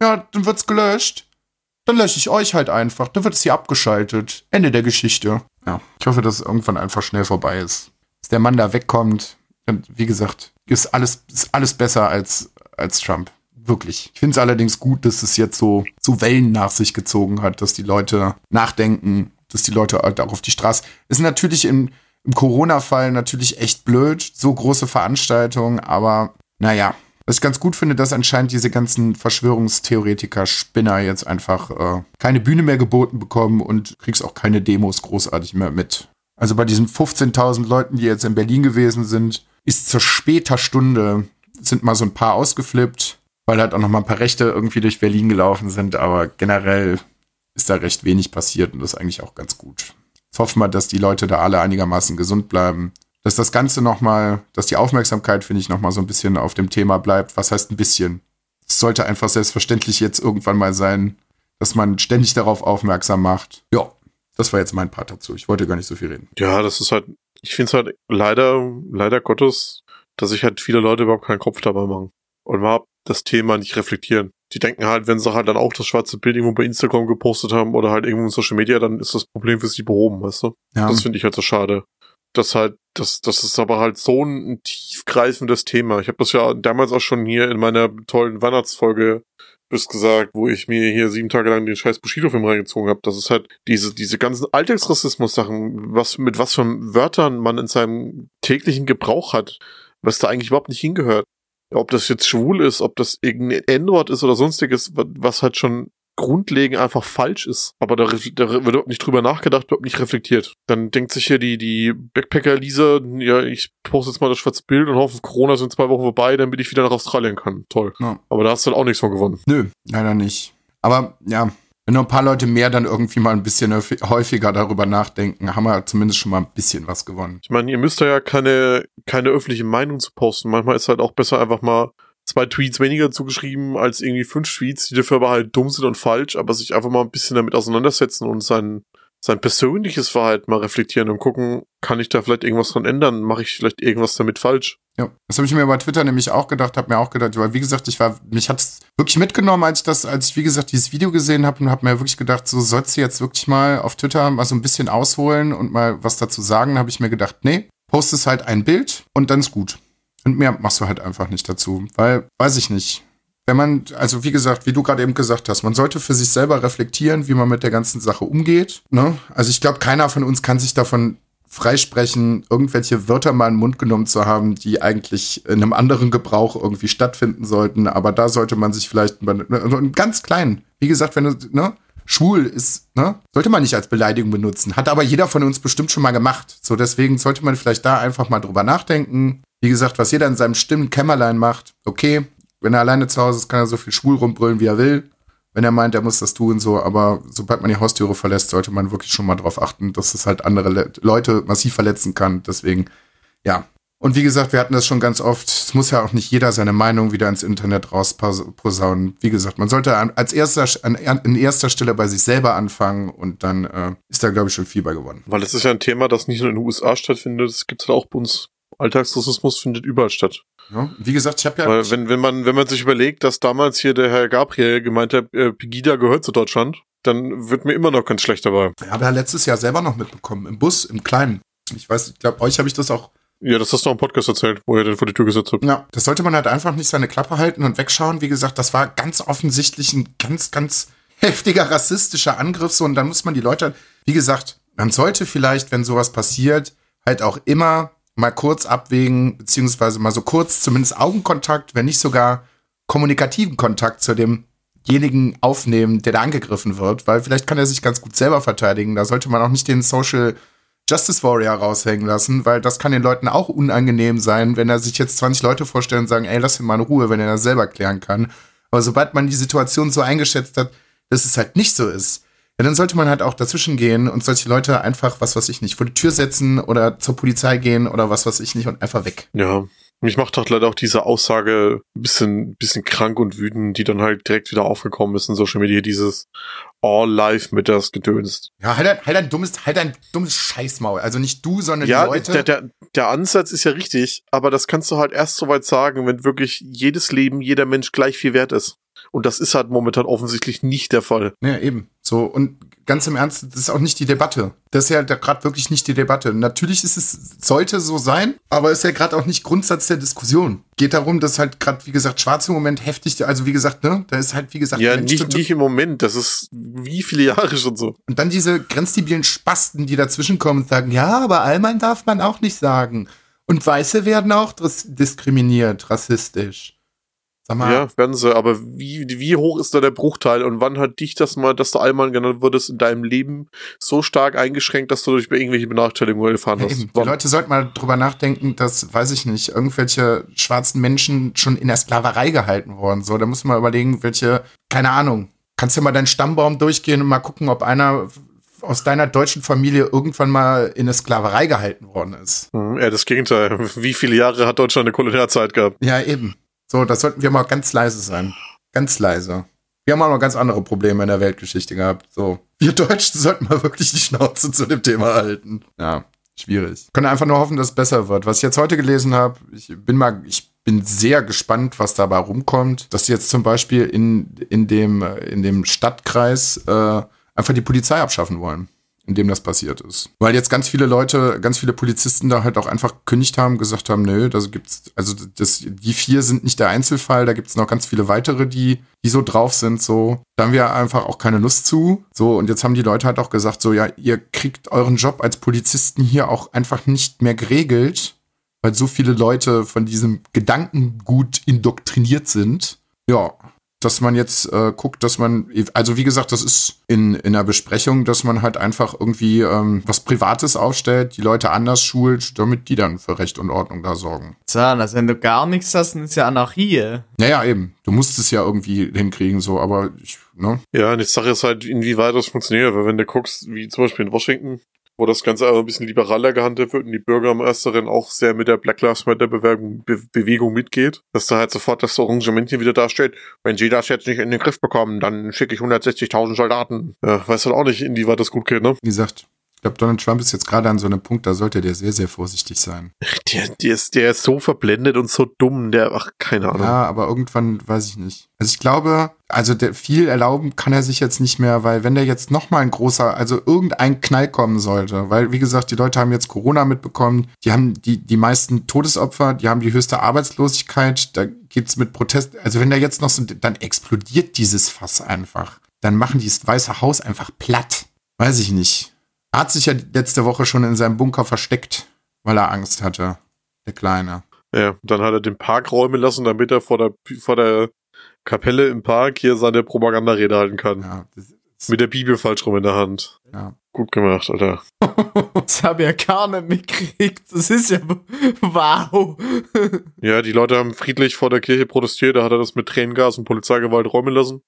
ja, dann wird's gelöscht. Dann lösche ich euch halt einfach. Dann wird es hier abgeschaltet. Ende der Geschichte. Ja, ich hoffe, dass es irgendwann einfach schnell vorbei ist. Dass der Mann da wegkommt. Und wie gesagt, ist alles, ist alles besser als, als Trump. Wirklich. Ich finde es allerdings gut, dass es jetzt so, so Wellen nach sich gezogen hat, dass die Leute nachdenken, dass die Leute halt auch auf die Straße. Ist natürlich im, im Corona-Fall natürlich echt blöd, so große Veranstaltungen, aber naja. Was ich ganz gut finde, dass anscheinend diese ganzen Verschwörungstheoretiker, Spinner jetzt einfach äh, keine Bühne mehr geboten bekommen und kriegst auch keine Demos großartig mehr mit. Also bei diesen 15.000 Leuten, die jetzt in Berlin gewesen sind, ist zur später Stunde sind mal so ein paar ausgeflippt, weil halt auch noch mal ein paar Rechte irgendwie durch Berlin gelaufen sind, aber generell ist da recht wenig passiert und das ist eigentlich auch ganz gut. Jetzt hoffen wir, dass die Leute da alle einigermaßen gesund bleiben. Dass das Ganze nochmal, dass die Aufmerksamkeit, finde ich, nochmal so ein bisschen auf dem Thema bleibt. Was heißt ein bisschen? Es sollte einfach selbstverständlich jetzt irgendwann mal sein, dass man ständig darauf aufmerksam macht. Ja, das war jetzt mein Part dazu. Ich wollte gar nicht so viel reden. Ja, das ist halt, ich finde es halt leider, leider Gottes, dass sich halt viele Leute überhaupt keinen Kopf dabei machen. Und überhaupt das Thema nicht reflektieren. Die denken halt, wenn sie halt dann auch das schwarze Bild irgendwo bei Instagram gepostet haben oder halt irgendwo in Social Media, dann ist das Problem für sie behoben, weißt du? Ja, Das finde ich halt so schade. Das halt, das, das ist aber halt so ein, tiefgreifendes Thema. Ich habe das ja damals auch schon hier in meiner tollen Weihnachtsfolge bis gesagt, wo ich mir hier sieben Tage lang den scheiß Bushido-Film reingezogen habe. Das ist halt diese, diese ganzen Alltagsrassismus-Sachen, was mit was für Wörtern man in seinem täglichen Gebrauch hat, was da eigentlich überhaupt nicht hingehört. Ob das jetzt schwul ist, ob das irgendein N-Wort ist oder sonstiges, wa- was halt schon grundlegend einfach falsch ist. Aber da, da wird überhaupt nicht drüber nachgedacht, überhaupt nicht reflektiert. Dann denkt sich hier die, die Backpacker-Lisa, ja, ich poste jetzt mal das schwarze Bild und hoffe, Corona sind zwei Wochen vorbei, damit ich wieder nach Australien kann. Toll. Ja. Aber da hast du halt auch nichts von gewonnen. Nö, leider nicht. Aber ja, wenn nur ein paar Leute mehr dann irgendwie mal ein bisschen häufig- häufiger darüber nachdenken, haben wir zumindest schon mal ein bisschen was gewonnen. Ich meine, ihr müsst ja keine, keine öffentliche Meinung zu posten. Manchmal ist halt auch besser einfach mal zwei Tweets weniger zugeschrieben als irgendwie fünf Tweets, die dafür aber halt dumm sind und falsch, aber sich einfach mal ein bisschen damit auseinandersetzen und sein, sein persönliches Verhalten mal reflektieren und gucken, kann ich da vielleicht irgendwas dran ändern? Mache ich vielleicht irgendwas damit falsch? Ja, das habe ich mir bei Twitter nämlich auch gedacht, habe mir auch gedacht, weil wie gesagt, ich war, mich hat's wirklich mitgenommen, als ich das, als ich wie gesagt dieses Video gesehen habe und habe mir wirklich gedacht, so sollst du jetzt wirklich mal auf Twitter mal so ein bisschen ausholen und mal was dazu sagen, habe ich mir gedacht, nee, postest halt ein Bild und dann ist gut. Und mehr machst du halt einfach nicht dazu, weil, weiß ich nicht. Wenn man, also wie gesagt, wie du gerade eben gesagt hast, man sollte für sich selber reflektieren, wie man mit der ganzen Sache umgeht. Ne? Also ich glaube, keiner von uns kann sich davon freisprechen, irgendwelche Wörter mal in den Mund genommen zu haben, die eigentlich in einem anderen Gebrauch irgendwie stattfinden sollten. Aber da sollte man sich vielleicht ne, einen ganz kleinen, wie gesagt, wenn du, ne, schwul ist, ne, sollte man nicht als Beleidigung benutzen. Hat aber jeder von uns bestimmt schon mal gemacht. So, deswegen sollte man vielleicht da einfach mal drüber nachdenken. Wie gesagt, was jeder in seinem stillen Kämmerlein macht, okay, wenn er alleine zu Hause ist, kann er so viel schwul rumbrüllen, wie er will. Wenn er meint, er muss das tun, so, aber sobald man die Haustüre verlässt, sollte man wirklich schon mal darauf achten, dass es halt andere Le Leute massiv verletzen kann. Deswegen, ja. Und wie gesagt, wir hatten das schon ganz oft. Es muss ja auch nicht jeder seine Meinung wieder ins Internet rausposaunen. Wie gesagt, man sollte an, als erster, an, an erster Stelle bei sich selber anfangen und dann äh, ist da, glaube ich, schon viel bei gewonnen. Weil das ist ja ein Thema, das nicht nur in den USA stattfindet, das gibt es halt auch bei uns. Alltagsrassismus findet überall statt. Ja? Wie gesagt, ich habe ja. Weil wenn, wenn man, wenn man sich überlegt, dass damals hier der Herr Gabriel gemeint hat, äh, Pegida gehört zu Deutschland, dann wird mir immer noch ganz schlecht dabei. Ich habe ja letztes Jahr selber noch mitbekommen, im Bus, im Kleinen. Ich weiß, ich glaube, euch habe ich das auch Ja, das hast du auch im Podcast erzählt, wo ihr den vor die Tür gesetzt habt. Ja, das sollte man halt einfach nicht seine Klappe halten und wegschauen. Wie gesagt, das war ganz offensichtlich ein ganz, ganz [LAUGHS] heftiger rassistischer Angriff. So, und dann muss man die Leute, wie gesagt, man sollte vielleicht, wenn sowas passiert, halt auch immer mal kurz abwägen, beziehungsweise mal so kurz zumindest Augenkontakt, wenn nicht sogar kommunikativen Kontakt zu demjenigen aufnehmen, der da angegriffen wird, weil vielleicht kann er sich ganz gut selber verteidigen. Da sollte man auch nicht den Social Justice Warrior raushängen lassen, weil das kann den Leuten auch unangenehm sein, wenn er sich jetzt 20 Leute vorstellen und sagen, ey, lass ihn mal in Ruhe, wenn er das selber klären kann. Aber sobald man die Situation so eingeschätzt hat, dass es halt nicht so ist, ja, dann sollte man halt auch dazwischen gehen und solche Leute einfach, was weiß ich nicht, vor die Tür setzen oder zur Polizei gehen oder was weiß ich nicht und einfach weg. Ja. Mich macht doch leider auch diese Aussage ein bisschen, bisschen krank und wütend, die dann halt direkt wieder aufgekommen ist in Social Media, dieses All Life mit das Gedöns. Ja, halt ein, halt ein dummes, halt ein dummes Scheißmaul. Also nicht du, sondern Ja, die Leute. der, der, der Ansatz ist ja richtig, aber das kannst du halt erst so weit sagen, wenn wirklich jedes Leben, jeder Mensch gleich viel wert ist. Und das ist halt momentan offensichtlich nicht der Fall. Ja, eben. So, und ganz im Ernst, das ist auch nicht die Debatte. Das ist ja gerade wirklich nicht die Debatte. Natürlich ist es, sollte so sein, aber ist ja gerade auch nicht Grundsatz der Diskussion. Geht darum, dass halt gerade, wie gesagt, schwarz im Moment heftig, also wie gesagt, ne, da ist halt, wie gesagt, Ja, Mensch, nicht, nicht im Moment, das ist wie viele Jahre schon so. Und dann diese grenzdebilen Spasten, die dazwischen kommen und sagen, ja, aber Allmann darf man auch nicht sagen. Und Weiße werden auch dis- diskriminiert, rassistisch. Mal, Ja, werden sie, aber wie, wie hoch ist da der Bruchteil und wann hat dich das mal, dass du Allmann genannt wurdest, in deinem Leben so stark eingeschränkt, dass du durch irgendwelche Benachteiligungen erfahren hast? Die? Leute sollten mal drüber nachdenken, dass, weiß ich nicht, irgendwelche schwarzen Menschen schon in der Sklaverei gehalten worden. So, da muss man überlegen, welche, keine Ahnung. Kannst du mal deinen Stammbaum durchgehen und mal gucken, ob einer aus deiner deutschen Familie irgendwann mal in eine Sklaverei gehalten worden ist. Hm, Ja, das Gegenteil. Wie viele Jahre hat Deutschland eine Kolonialzeit gehabt? Ja, eben. So, da sollten wir mal ganz leise sein. ganz leise. Wir haben auch noch ganz andere Probleme in der Weltgeschichte gehabt. So, wir Deutschen sollten mal wirklich die Schnauze zu dem Thema halten. Ja, schwierig. Können einfach nur hoffen, dass es besser wird. Was ich jetzt heute gelesen habe, ich bin mal, ich bin sehr gespannt, was dabei rumkommt. Dass sie jetzt zum Beispiel in, in, dem, äh, in dem Stadtkreis äh, einfach die Polizei abschaffen wollen in dem das passiert ist. Weil jetzt ganz viele Leute, ganz viele Polizisten da halt auch einfach gekündigt haben, gesagt haben, nö, da gibt's, also das, die vier sind nicht der Einzelfall, da gibt's noch ganz viele weitere, die, die so drauf sind, so. Da haben wir einfach auch keine Lust zu. So, und jetzt haben die Leute halt auch gesagt, so, ja, ihr kriegt euren Job als Polizisten hier auch einfach nicht mehr geregelt, weil so viele Leute von diesem Gedankengut indoktriniert sind. Ja, dass man jetzt äh, guckt, dass man, also wie gesagt, das ist in, in der Besprechung, dass man halt einfach irgendwie ähm, was Privates aufstellt, die Leute anders schult, damit die dann für Recht und Ordnung da sorgen. So, also wenn du gar nichts hast, dann ist ja Anarchie. Naja, eben. Du musst es ja irgendwie hinkriegen, so, aber ich, ne? Ja, und die Sache ist halt, inwieweit das funktioniert, weil wenn du guckst, wie zum Beispiel in Washington, wo das Ganze aber ein bisschen liberaler gehandelt wird und die Bürgermeisterin auch sehr mit der Black Lives Matter Bewegung, Be Bewegung mitgeht, dass da halt sofort das Arrangement hier wieder dasteht, wenn sie das jetzt nicht in den Griff bekommen, dann schicke ich 160.000 Soldaten. Ja, weiß halt auch nicht, inwieweit das gut geht, ne? Wie gesagt, ich glaube, Donald Trump ist jetzt gerade an so einem Punkt, da sollte der sehr, sehr vorsichtig sein. Der, der, ist, der ist so verblendet und so dumm, der, ach, keine Ahnung. Ja, aber irgendwann weiß ich nicht. Also ich glaube, also der, viel erlauben kann er sich jetzt nicht mehr, weil wenn der jetzt nochmal ein großer, also irgendein Knall kommen sollte, weil wie gesagt, die Leute haben jetzt Corona mitbekommen, die haben die, die meisten Todesopfer, die haben die höchste Arbeitslosigkeit, da geht's mit Protest, also wenn der jetzt noch so, dann explodiert dieses Fass einfach. Dann machen die das Weiße Haus einfach platt. Weiß ich nicht. Er hat sich ja letzte Woche schon in seinem Bunker versteckt, weil er Angst hatte. Der Kleine. Ja, dann hat er den Park räumen lassen, damit er vor der, vor der Kapelle im Park hier seine Propagandarede halten kann. Ja, Mit der Bibel falsch rum in der Hand. ja. Gut gemacht, Alter. [LAUGHS] Das habe ich ja gar nicht mitgekriegt. Das ist ja wow. Ja, die Leute haben friedlich vor der Kirche protestiert, da hat er das mit Tränengas und Polizeigewalt räumen lassen,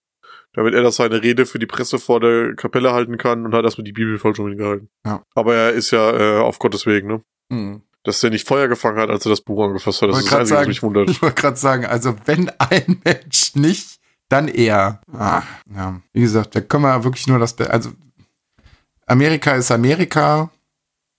damit er das seine Rede für die Presse vor der Kapelle halten kann und hat das mit die Bibel falsch rumgehalten. Ja. Aber er ist ja äh, auf Gottes Weg, ne? Hm. Dass der nicht Feuer gefangen hat, als er das Buch angefasst hat. Das ist das Einzige, was mich wundert. Ich [LAUGHS] wollte gerade sagen, also wenn ein Mensch nicht, dann er. Ah, ja. Wie gesagt, da können wir wirklich nur das, Be also Amerika ist Amerika.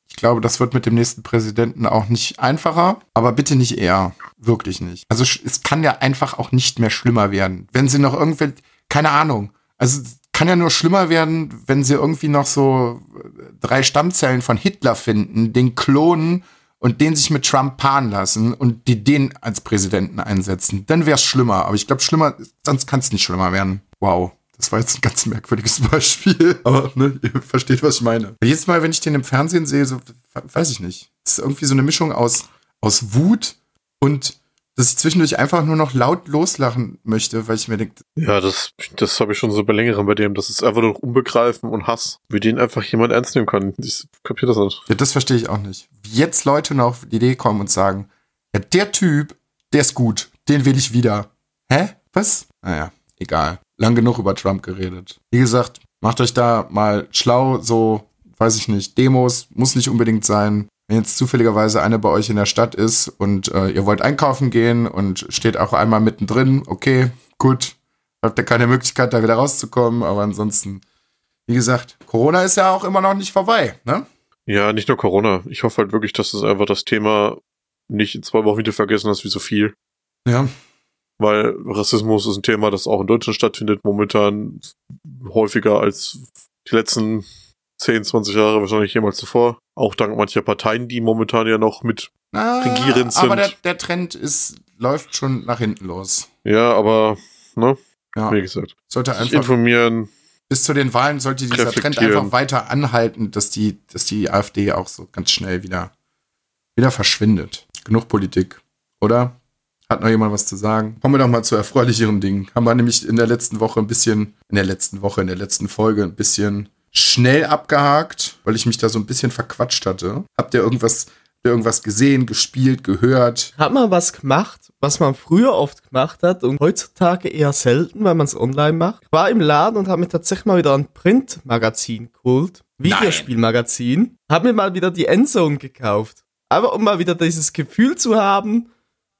Ich glaube, das wird mit dem nächsten Präsidenten auch nicht einfacher, aber bitte nicht er. Wirklich nicht. Also es kann ja einfach auch nicht mehr schlimmer werden. Wenn sie noch irgendwie, keine Ahnung. Also kann ja nur schlimmer werden, wenn sie irgendwie noch so äh, drei Stammzellen von Hitler finden, den klonen und den sich mit Trump paaren lassen und die den als Präsidenten einsetzen. Dann wäre es schlimmer. Aber ich glaube, schlimmer, sonst kann es nicht schlimmer werden. Wow. Das war jetzt ein ganz merkwürdiges [LAUGHS] Beispiel. Aber ne, ihr versteht, was ich meine. Jedes Mal, wenn ich den im Fernsehen sehe, so, weiß ich nicht. Es ist irgendwie so eine Mischung aus, aus Wut und dass ich zwischendurch einfach nur noch laut loslachen möchte, weil ich mir denke, Ja, das, das habe ich schon so bei längerem bei dem. Das ist einfach nur Unbegreifen und Hass, wie den einfach jemand ernst nehmen kann. Ich kapier das nicht. ja, das verstehe ich auch nicht. Wie jetzt Leute noch auf die Idee kommen und sagen, ja, der Typ, der ist gut, den will ich wieder. Hä? Was? Naja, egal. Lang genug über Trump geredet. Wie gesagt, macht euch da mal schlau, so, weiß ich nicht, Demos, muss nicht unbedingt sein. Wenn jetzt zufälligerweise eine bei euch in der Stadt ist und äh, ihr wollt einkaufen gehen und steht auch einmal mittendrin, okay, gut, habt ihr keine Möglichkeit, da wieder rauszukommen, aber ansonsten, wie gesagt, Corona ist ja auch immer noch nicht vorbei, ne? Ja, nicht nur Corona. Ich hoffe halt wirklich, dass es einfach das Thema nicht in zwei Wochen wieder vergessen hast, wie so viel. Ja. Weil Rassismus ist ein Thema, das auch in Deutschland stattfindet, momentan häufiger als die letzten 10, 20 Jahre wahrscheinlich jemals zuvor. Auch dank mancher Parteien, die momentan ja noch mit, Ah, Regierend aber sind. der, der Trend ist, läuft schon nach hinten los. ja, aber, ne, Ja, wie gesagt, sollte einfach informieren. bis zu den Wahlen sollte dieser Trend einfach weiter anhalten, dass die, dass die AfD auch so ganz schnell wieder, wieder verschwindet. Genug Politik, oder? Hat noch jemand was zu sagen? Kommen wir doch mal zu erfreulicheren Dingen. Haben wir nämlich in der letzten Woche ein bisschen, in der letzten Woche, in der letzten Folge ein bisschen schnell abgehakt, weil ich mich da so ein bisschen verquatscht hatte. Habt ihr irgendwas, habt ihr irgendwas gesehen, gespielt, gehört? Hat man was gemacht, was man früher oft gemacht hat und heutzutage eher selten, weil man es online macht? Ich war im Laden und habe mir tatsächlich mal wieder ein Printmagazin geholt. Videospielmagazin. Hab mir mal wieder die Endzone gekauft. Aber um mal wieder dieses Gefühl zu haben,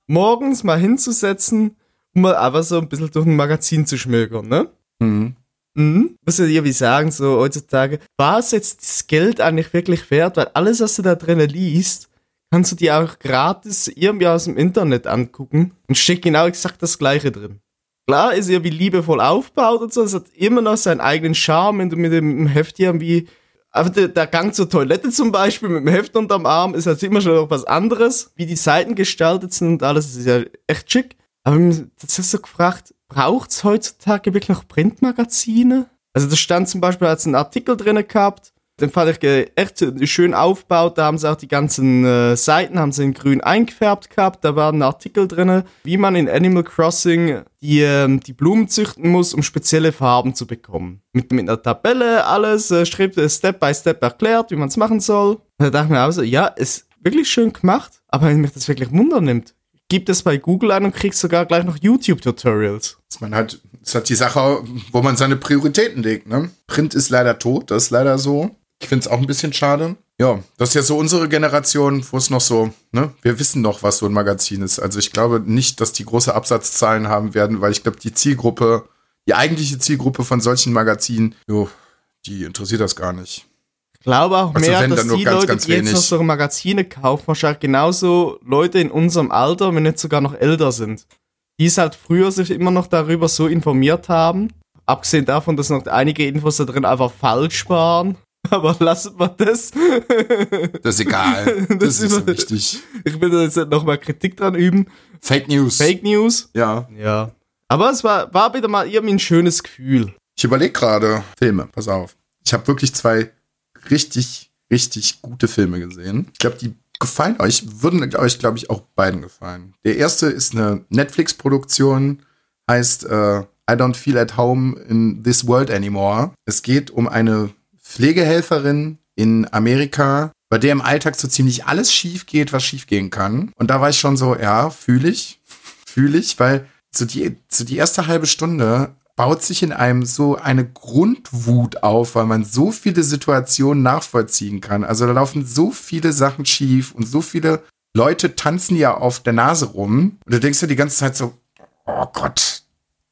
morgens mal hinzusetzen um mal einfach so ein bisschen durch ein Magazin zu schmökern, ne? Mhm. Mhm. Muss ich irgendwie sagen, so heutzutage, war es jetzt das Geld eigentlich wirklich wert? Weil alles, was du da drinnen liest, kannst du dir auch gratis irgendwie aus dem Internet angucken und steht genau exakt das Gleiche drin. Klar ist irgendwie liebevoll aufgebaut und so, es hat immer noch seinen eigenen Charme, wenn du mit dem Heft irgendwie aber der, der, Gang zur Toilette zum Beispiel mit dem Heft unterm Arm ist halt immer schon noch was anderes. Wie die Seiten gestaltet sind und alles ist ja echt schick. Aber das ist so gefragt, braucht es heutzutage wirklich noch Printmagazine? Also da stand zum Beispiel, als ein Artikel drin gehabt, den fand ich echt schön aufgebaut. Da haben sie auch die ganzen äh, Seiten haben sie in grün eingefärbt gehabt. Da war ein Artikel drin, wie man in Animal Crossing die, äh, die Blumen züchten muss, um spezielle Farben zu bekommen. Mit, mit einer Tabelle, alles äh, schrieb Step by Step erklärt, wie man es machen soll. Da dachte ich mir also, ja, ist wirklich schön gemacht, aber wenn mich das wirklich Wunder nimmt, gib das bei Google an und kriegst sogar gleich noch YouTube-Tutorials. Man halt, das ist halt die Sache, wo man seine Prioritäten legt, ne? Print ist leider tot, das ist leider so. Ich finde es auch ein bisschen schade. Ja, das ist ja so unsere Generation, wo es noch so, ne, wir wissen noch, was so ein Magazin ist. Also ich glaube nicht, dass die große Absatzzahlen haben werden, weil ich glaube, die Zielgruppe, die eigentliche Zielgruppe von solchen Magazinen, jo, die interessiert das gar nicht. Glaube auch also mehr, dass die ganz, Leute, ganz die jetzt noch so Magazine kaufen, wahrscheinlich genauso Leute in unserem Alter, wenn nicht sogar noch älter sind. Die es halt früher sich immer noch darüber so informiert haben. Abgesehen davon, dass noch einige Infos da drin einfach falsch waren [LAUGHS] aber lassen wir das. Das ist egal. [LAUGHS] Das, das ist wichtig. Ich will da jetzt nochmal Kritik dran üben. Fake News. Fake News? Ja. Ja. Aber es war, war wieder mal irgendwie ein schönes Gefühl. Ich überlege gerade Filme, pass auf. Ich habe wirklich zwei richtig, richtig gute Filme gesehen. Ich glaube, die gefallen euch, würden euch, glaube ich, auch beiden gefallen. Der erste ist eine Netflix-Produktion, heißt äh, I Don't Feel at Home in This World Anymore. Es geht um eine Pflegehelferin in Amerika, bei der im Alltag so ziemlich alles schief geht, was schief gehen kann. Und da war ich schon so, ja, fühle ich, fühle ich, weil so die, so die erste halbe Stunde baut sich in einem so eine Grundwut auf, weil man so viele Situationen nachvollziehen kann. Also da laufen so viele Sachen schief und so viele Leute tanzen ja auf der Nase rum. Und du denkst ja die ganze Zeit so, oh Gott,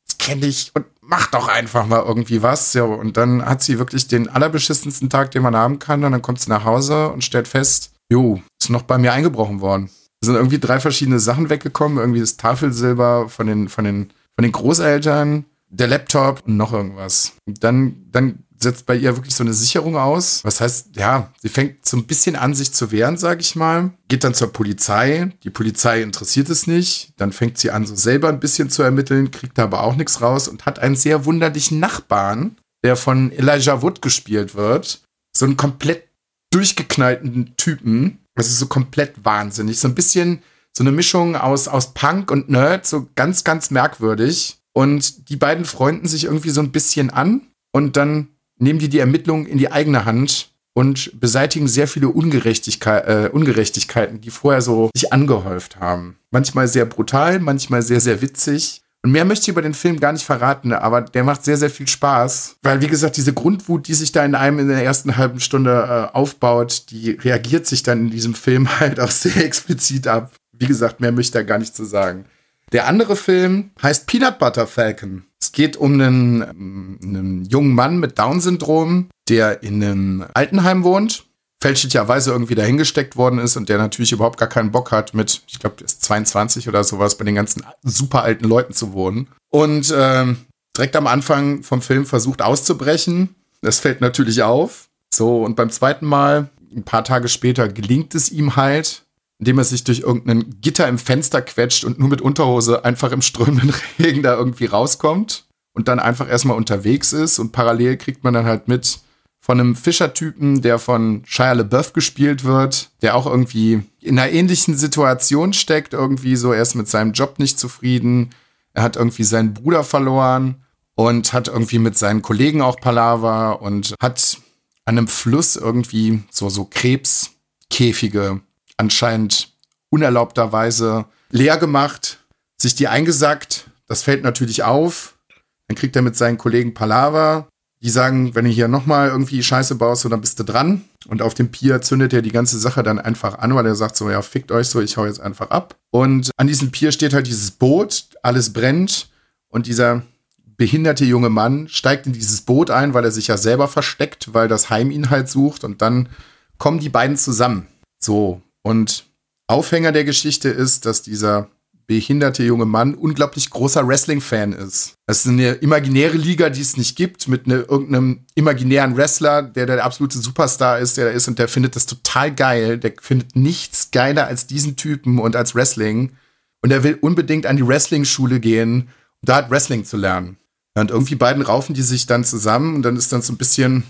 das kenne ich und mach doch einfach mal irgendwie was. Ja, und dann hat sie wirklich den allerbeschissensten Tag, den man haben kann. Und dann kommt sie nach Hause und stellt fest, jo, ist noch bei mir eingebrochen worden. Es sind irgendwie drei verschiedene Sachen weggekommen. Irgendwie das Tafelsilber von den, von den, von den Großeltern, der Laptop und noch irgendwas. Und dann, dann setzt bei ihr wirklich so eine Sicherung aus. Was heißt, ja, sie fängt so ein bisschen an, sich zu wehren, sag ich mal. Geht dann zur Polizei. Die Polizei interessiert es nicht. Dann fängt sie an, so selber ein bisschen zu ermitteln, kriegt aber auch nichts raus und hat einen sehr wunderlichen Nachbarn, der von Elijah Wood gespielt wird. So einen komplett durchgeknallten Typen. Das ist so komplett wahnsinnig. So ein bisschen so eine Mischung aus, aus Punk und Nerd, so ganz, ganz merkwürdig. Und die beiden freunden sich irgendwie so ein bisschen an und dann nehmen die die Ermittlungen in die eigene Hand und beseitigen sehr viele Ungerechtigkeit, äh, Ungerechtigkeiten, die vorher so sich angehäuft haben. Manchmal sehr brutal, manchmal sehr, sehr witzig. Und mehr möchte ich über den Film gar nicht verraten, aber der macht sehr, sehr viel Spaß. Weil, wie gesagt, diese Grundwut, die sich da in einem in der ersten halben Stunde äh, aufbaut, die reagiert sich dann in diesem Film [LAUGHS] halt auch sehr explizit ab. Wie gesagt, mehr möchte ich da gar nicht zu sagen. Der andere Film heißt Peanut Butter Falcon. Es geht um einen, einen jungen Mann mit Down-Syndrom, der in einem Altenheim wohnt, fälschlicherweise irgendwie dahingesteckt worden ist und der natürlich überhaupt gar keinen Bock hat, mit, ich glaube, ist 22 oder sowas, bei den ganzen super alten Leuten zu wohnen. Und ähm, direkt am Anfang vom Film versucht auszubrechen. Das fällt natürlich auf. So, und beim zweiten Mal, ein paar Tage später, gelingt es ihm halt, indem er sich durch irgendein Gitter im Fenster quetscht und nur mit Unterhose einfach im strömenden [LAUGHS] Regen da irgendwie rauskommt und dann einfach erstmal unterwegs ist. Und parallel kriegt man dann halt mit von einem Fischertypen, der von Shia LaBeouf gespielt wird, der auch irgendwie in einer ähnlichen Situation steckt, irgendwie so, er ist mit seinem Job nicht zufrieden, er hat irgendwie seinen Bruder verloren und hat irgendwie mit seinen Kollegen auch Palaver und hat an einem Fluss irgendwie so, so Krebskäfige anscheinend unerlaubterweise leer gemacht, sich die eingesackt. Das fällt natürlich auf. Dann kriegt er mit seinen Kollegen Palaver. Die sagen, wenn du hier nochmal irgendwie Scheiße baust, so, dann bist du dran. Und auf dem Pier zündet er die ganze Sache dann einfach an, weil er sagt so, ja, fickt euch so, ich hau jetzt einfach ab. Und an diesem Pier steht halt dieses Boot, alles brennt. Und dieser behinderte junge Mann steigt in dieses Boot ein, weil er sich ja selber versteckt, weil das Heim ihn halt sucht. Und dann kommen die beiden zusammen. So. Und Aufhänger der Geschichte ist, dass dieser behinderte junge Mann unglaublich großer Wrestling-Fan ist. Es ist eine imaginäre Liga, die es nicht gibt, mit ne, irgendeinem imaginären Wrestler, der der absolute Superstar ist, der da ist und der findet das total geil. Der findet nichts geiler als diesen Typen und als Wrestling. Und er will unbedingt an die Wrestling-Schule gehen, um da halt Wrestling zu lernen. Und irgendwie beiden raufen die sich dann zusammen und dann ist dann so ein bisschen,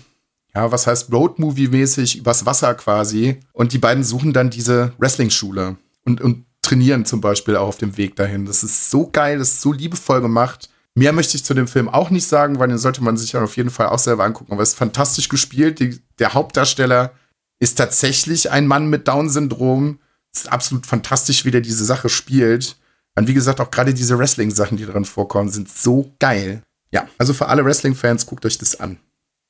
ja, was heißt Roadmovie-mäßig übers Wasser quasi. Und die beiden suchen dann diese Wrestling-Schule und, und trainieren zum Beispiel auch auf dem Weg dahin. Das ist so geil, das ist so liebevoll gemacht. Mehr möchte ich zu dem Film auch nicht sagen, weil den sollte man sich auf jeden Fall auch selber angucken. Aber es ist fantastisch gespielt. Die, der Hauptdarsteller ist tatsächlich ein Mann mit Down-Syndrom. Es ist absolut fantastisch, wie der diese Sache spielt. Und wie gesagt, auch gerade diese Wrestling-Sachen, die darin vorkommen, sind so geil. Ja, also für alle Wrestling-Fans, guckt euch das an.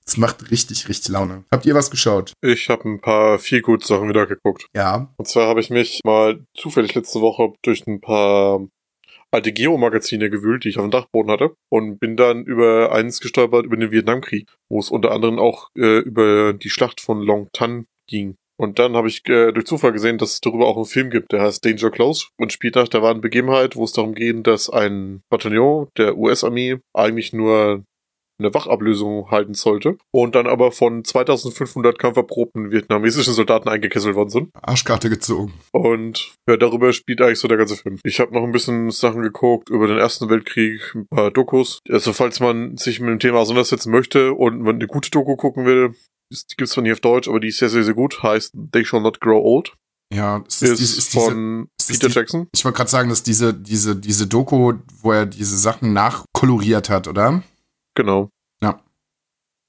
Es macht richtig, richtig Laune. Habt ihr was geschaut? Ich habe ein paar viel gut Sachen wieder geguckt. Ja. Und zwar habe ich mich mal zufällig letzte Woche durch ein paar alte Geo-Magazine gewühlt, die ich auf dem Dachboden hatte und bin dann über eins gestolpert über den Vietnamkrieg, wo es unter anderem auch äh, über die Schlacht von Long Tan ging. Und dann habe ich äh, durch Zufall gesehen, dass es darüber auch einen Film gibt, der heißt Danger Close und spielt nach der wahren Begebenheit, wo es darum geht, dass ein Bataillon der US-Armee eigentlich nur eine Wachablösung halten sollte und dann aber von 2500 kampferprobten vietnamesischen Soldaten eingekesselt worden sind. Arschkarte gezogen. Und ja, darüber spielt eigentlich so der ganze Film. Ich habe noch ein bisschen Sachen geguckt über den Ersten Weltkrieg, ein paar Dokus. Also falls man sich mit dem Thema auseinandersetzen möchte und man eine gute Doku gucken will, die gibt's zwar nicht auf Deutsch, aber die ist sehr, sehr, sehr gut. Heißt They Shall Not Grow Old. Ja, es Ist, ist, ist, ist von diese, ist Peter die- Jackson. Ich wollte gerade sagen, dass diese, diese, diese Doku, wo er diese Sachen nachkoloriert hat, oder? Genau. Ja.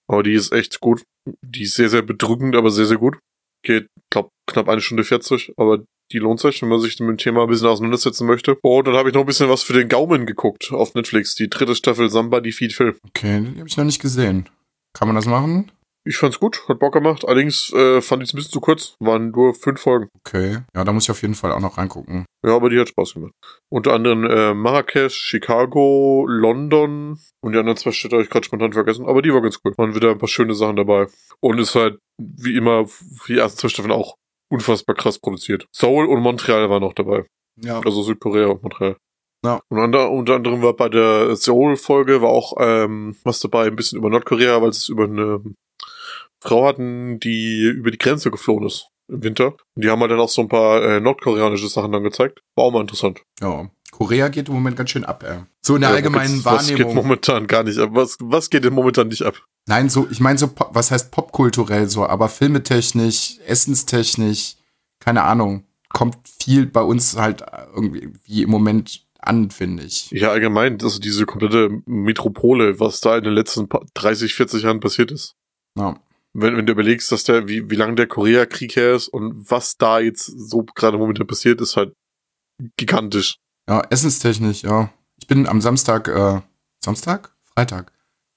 Aber die ist echt gut. Die ist sehr, sehr bedrückend, aber sehr, sehr gut. Geht, glaub, knapp eine Stunde 40, aber die lohnt sich, wenn man sich mit dem Thema ein bisschen auseinandersetzen möchte. Und dann habe ich noch ein bisschen was für den Gaumen geguckt auf Netflix. Die dritte Staffel Samba, die Feed Phil. Okay, die habe ich noch nicht gesehen. Kann man das machen? Ich fand's gut, hat Bock gemacht. Allerdings äh, fand ich es ein bisschen zu kurz. Waren nur fünf Folgen. Okay. Ja, da muss ich auf jeden Fall auch noch reingucken. Ja, aber die hat Spaß gemacht. Unter anderem äh, Marrakesch, Chicago, London und die anderen zwei Städte habe ich gerade spontan vergessen, aber die war ganz cool. Waren wieder ein paar schöne Sachen dabei. Und ist halt, wie immer, die ersten zwei Staffeln auch unfassbar krass produziert. Seoul und Montreal waren noch dabei. Ja. Also Südkorea und Montreal. Ja. Und unter, unter anderem war bei der Seoul-Folge war auch ähm, was dabei, ein bisschen über Nordkorea, weil es über eine Frau hatten, die über die Grenze geflohen ist im Winter. Und die haben halt dann auch so ein paar äh, nordkoreanische Sachen dann gezeigt. War auch mal interessant. ja. Korea geht im Moment ganz schön ab, ey. So in der Ja, allgemeinen was, Was geht Wahrnehmung. momentan gar nicht ab? Was, was geht denn momentan nicht ab? Nein, so, ich meine so, was heißt popkulturell so, aber filmetechnisch, essenstechnisch, keine Ahnung, kommt viel bei uns halt irgendwie wie im Moment an, finde ich. Ja, allgemein, also diese komplette Metropole, was da in den letzten paar- 30, 40 Jahren passiert ist. Ja. Wenn, wenn du überlegst, dass der, wie, wie lange der Koreakrieg her ist und was da jetzt so gerade momentan passiert, ist halt gigantisch. Ja, essenstechnisch, ja. Ich bin am Samstag, äh, Samstag? Freitag.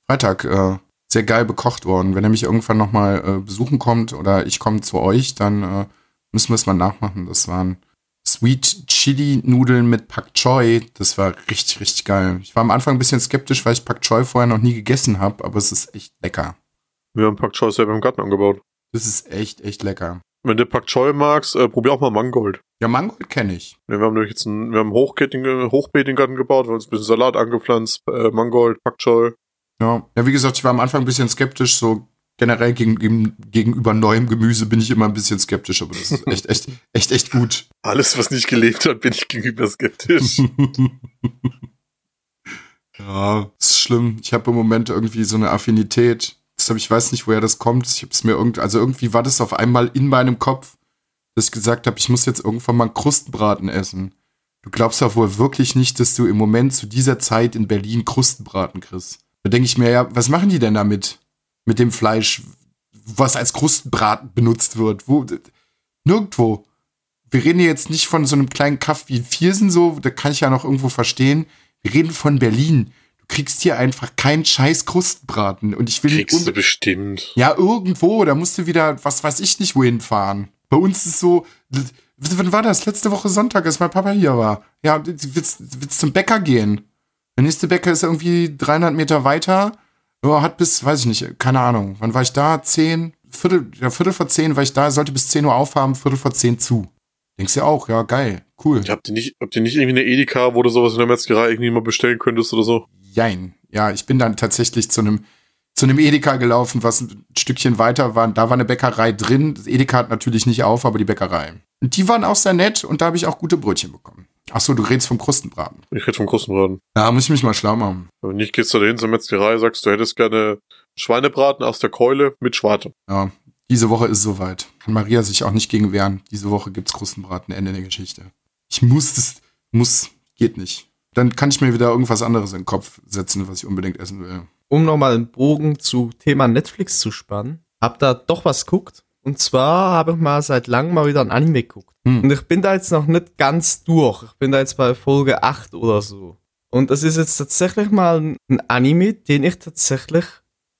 Freitag, äh, sehr geil bekocht worden. Wenn er mich irgendwann nochmal äh, besuchen kommt oder ich komme zu euch, dann äh, müssen wir es mal nachmachen. Das waren Sweet Chili Nudeln mit Pak Choi. Das war richtig, richtig geil. Ich war am Anfang ein bisschen skeptisch, weil ich Pak Choi vorher noch nie gegessen habe, aber es ist echt lecker. Wir haben Pak Choi selber im Garten angebaut. Das ist echt, echt lecker. Wenn du Pak Choi magst, äh, probier auch mal Mangold. Ja, Mangold kenne ich. Wir haben nämlich jetzt ein, wir haben Hochbeet in Hochbeet in den Garten gebaut, wir haben uns ein bisschen Salat angepflanzt, äh, Mangold, Pak Choi. Ja. ja, wie gesagt, ich war am Anfang ein bisschen skeptisch, so generell gegen, gegen, gegenüber neuem Gemüse bin ich immer ein bisschen skeptisch, aber das ist [LAUGHS] echt, echt, echt, echt gut. Alles, was nicht gelebt hat, bin ich gegenüber skeptisch. [LAUGHS] ja, ist schlimm. Ich habe im Moment irgendwie so eine Affinität. Deshalb, ich weiß nicht, woher das kommt. Ich habe es mir irgend, also irgendwie war das auf einmal in meinem Kopf, dass ich gesagt habe, ich muss jetzt irgendwann mal einen Krustenbraten essen. Du glaubst doch wohl wirklich nicht, dass du im Moment zu dieser Zeit in Berlin Krustenbraten kriegst. Da denke ich mir, ja, was machen die denn damit? Mit dem Fleisch, was als Krustenbraten benutzt wird? Wo? Nirgendwo. Wir reden hier jetzt nicht von so einem kleinen Kaff wie Viersen so, da kann ich ja noch irgendwo verstehen. Wir reden von Berlin. Kriegst hier einfach keinen scheiß Krustenbraten. Und ich will nicht Kriegst du bestimmt. Ja, irgendwo, da musst du wieder, was weiß ich nicht, wohin fahren. Bei uns ist so, wann war das? Letzte Woche Sonntag, als mein Papa hier war. Ja, willst, willst zum Bäcker gehen. Der nächste Bäcker ist irgendwie 300 Meter weiter. Ja, hat bis, weiß ich nicht, keine Ahnung. Wann war ich da? Zehn, Viertel, ja, Viertel vor zehn war ich da, sollte bis 10 Uhr aufhaben, Viertel vor zehn zu. Denkst du auch, ja, geil, cool. Habt ihr nicht, habt ihr nicht irgendwie eine Edeka, wo du sowas in der Metzgerei irgendwie mal bestellen könntest oder so? Jein. Ja, ich bin dann tatsächlich zu einem zu einem Edeka gelaufen, was ein Stückchen weiter war. Da war eine Bäckerei drin. Das Edeka hat natürlich nicht auf, aber die Bäckerei. Und die waren auch sehr nett und da habe ich auch gute Brötchen bekommen. Ach so, du redest vom Krustenbraten. Ich rede vom Krustenbraten. Da muss ich mich mal schlau machen. Wenn nicht, gehst du dahin zur Metzgerei, sagst, du hättest gerne Schweinebraten aus der Keule mit Schwarte. Ja, diese Woche ist soweit. Kann Maria sich auch nicht gegen wehren. Diese Woche gibt's Krustenbraten, Ende der Geschichte. Ich muss das, muss, geht nicht. Dann kann ich mir wieder irgendwas anderes in den Kopf setzen, was ich unbedingt essen will. um nochmal einen Bogen zu Thema Netflix zu spannen, hab da doch was geguckt. Und zwar habe ich mal seit langem mal wieder ein Anime geguckt. Hm. Und ich bin da jetzt noch nicht ganz durch. Ich bin da jetzt bei Folge 8 oder so. Und das ist jetzt tatsächlich mal ein Anime, den ich tatsächlich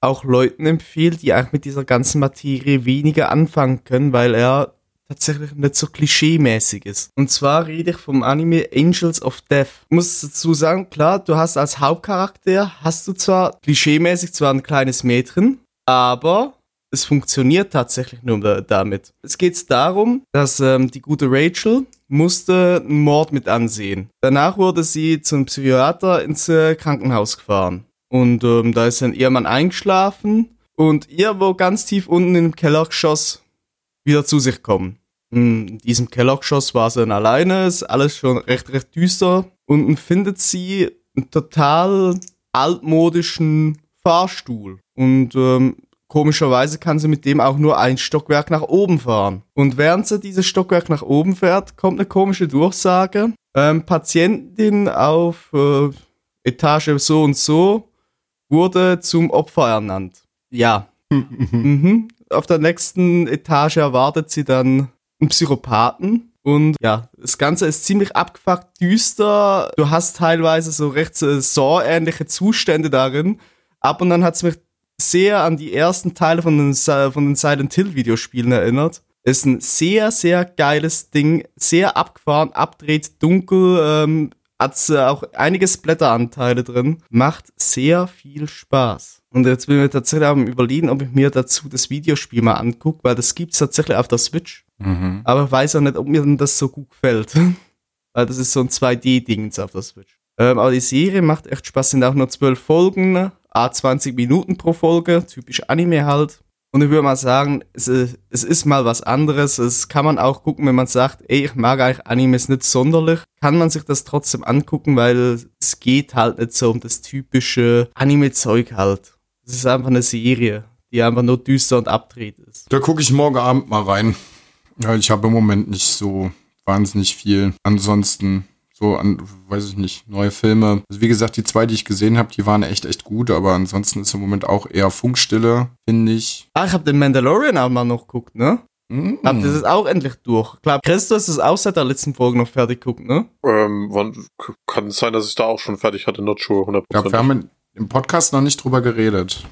auch Leuten empfehle, die eigentlich mit dieser ganzen Materie weniger anfangen können, weil er tatsächlich nicht so klischee-mäßig ist. Und zwar rede ich vom Anime Angels of Death. Ich muss dazu sagen, klar, du hast als Hauptcharakter, hast du zwar klischee-mäßig zwar ein kleines Mädchen, aber es funktioniert tatsächlich nur da- damit. Es geht darum, dass ähm, die gute Rachel musste einen Mord mit ansehen. Danach wurde sie zum Psychiater ins äh, Krankenhaus gefahren. Und ähm, da ist dann ihr Mann eingeschlafen und ihr, wo ganz tief unten im Kellergeschoss wieder zu sich kommen. In diesem Kellergeschoss war sie dann alleine, ist alles schon recht, recht düster. Unten findet sie einen total altmodischen Fahrstuhl. Und ähm, komischerweise kann sie mit dem auch nur ein Stockwerk nach oben fahren. Und während sie dieses Stockwerk nach oben fährt, kommt eine komische Durchsage. Ähm, Patientin auf äh, Etage so und so wurde zum Opfer ernannt. Ja, [LAUGHS] Mhm. Auf der nächsten Etage erwartet sie dann einen Psychopathen. Und ja, das Ganze ist ziemlich abgefuckt, düster. Du hast teilweise so recht äh, Saw-ähnliche Zustände darin. Ab und dann hat es mich sehr an die ersten Teile von den, von den Silent Hill Videospielen erinnert. Ist ein sehr, sehr geiles Ding. Sehr abgefahren, abdreht, dunkel. Ähm, hat äh, auch einige Splatter-Anteile drin. Macht sehr viel Spaß. Und jetzt bin ich tatsächlich am überlegen, ob ich mir dazu das Videospiel mal angucke, weil das gibt's tatsächlich auf der Switch. Mhm. Aber ich weiß auch nicht, ob mir denn das so gut gefällt. [LAUGHS] weil das ist so ein 2D-Ding auf der Switch. Ähm, aber die Serie macht echt Spaß, sind auch nur 12 Folgen, a 20 Minuten pro Folge, typisch Anime halt. Und ich würde mal sagen, es, ist- es ist mal was anderes. Es kann man auch gucken, wenn man sagt, ey, ich mag eigentlich Animes nicht sonderlich. Kann man sich das trotzdem angucken, weil es geht halt nicht so um das typische Anime-Zeug halt. Es ist einfach eine Serie, die einfach nur düster und abdreht ist. Da gucke ich morgen Abend mal rein. Ja, ich habe im Moment nicht so wahnsinnig viel. Ansonsten so an, weiß ich nicht, neue Filme. Also wie gesagt, die zwei, die ich gesehen habe, die waren echt, echt gut, aber ansonsten ist im Moment auch eher Funkstille, finde ich. Ah, ich habe den Mandalorian auch mal noch geguckt, ne? Mm. Habt ihr das auch endlich durch? Klar, Christus ist auch seit der letzten Folge noch fertig geguckt, ne? Ähm, wann, kann es sein, dass ich da auch schon fertig hatte, not sure, 100%. Ich glaube, wir haben im Podcast noch nicht drüber geredet.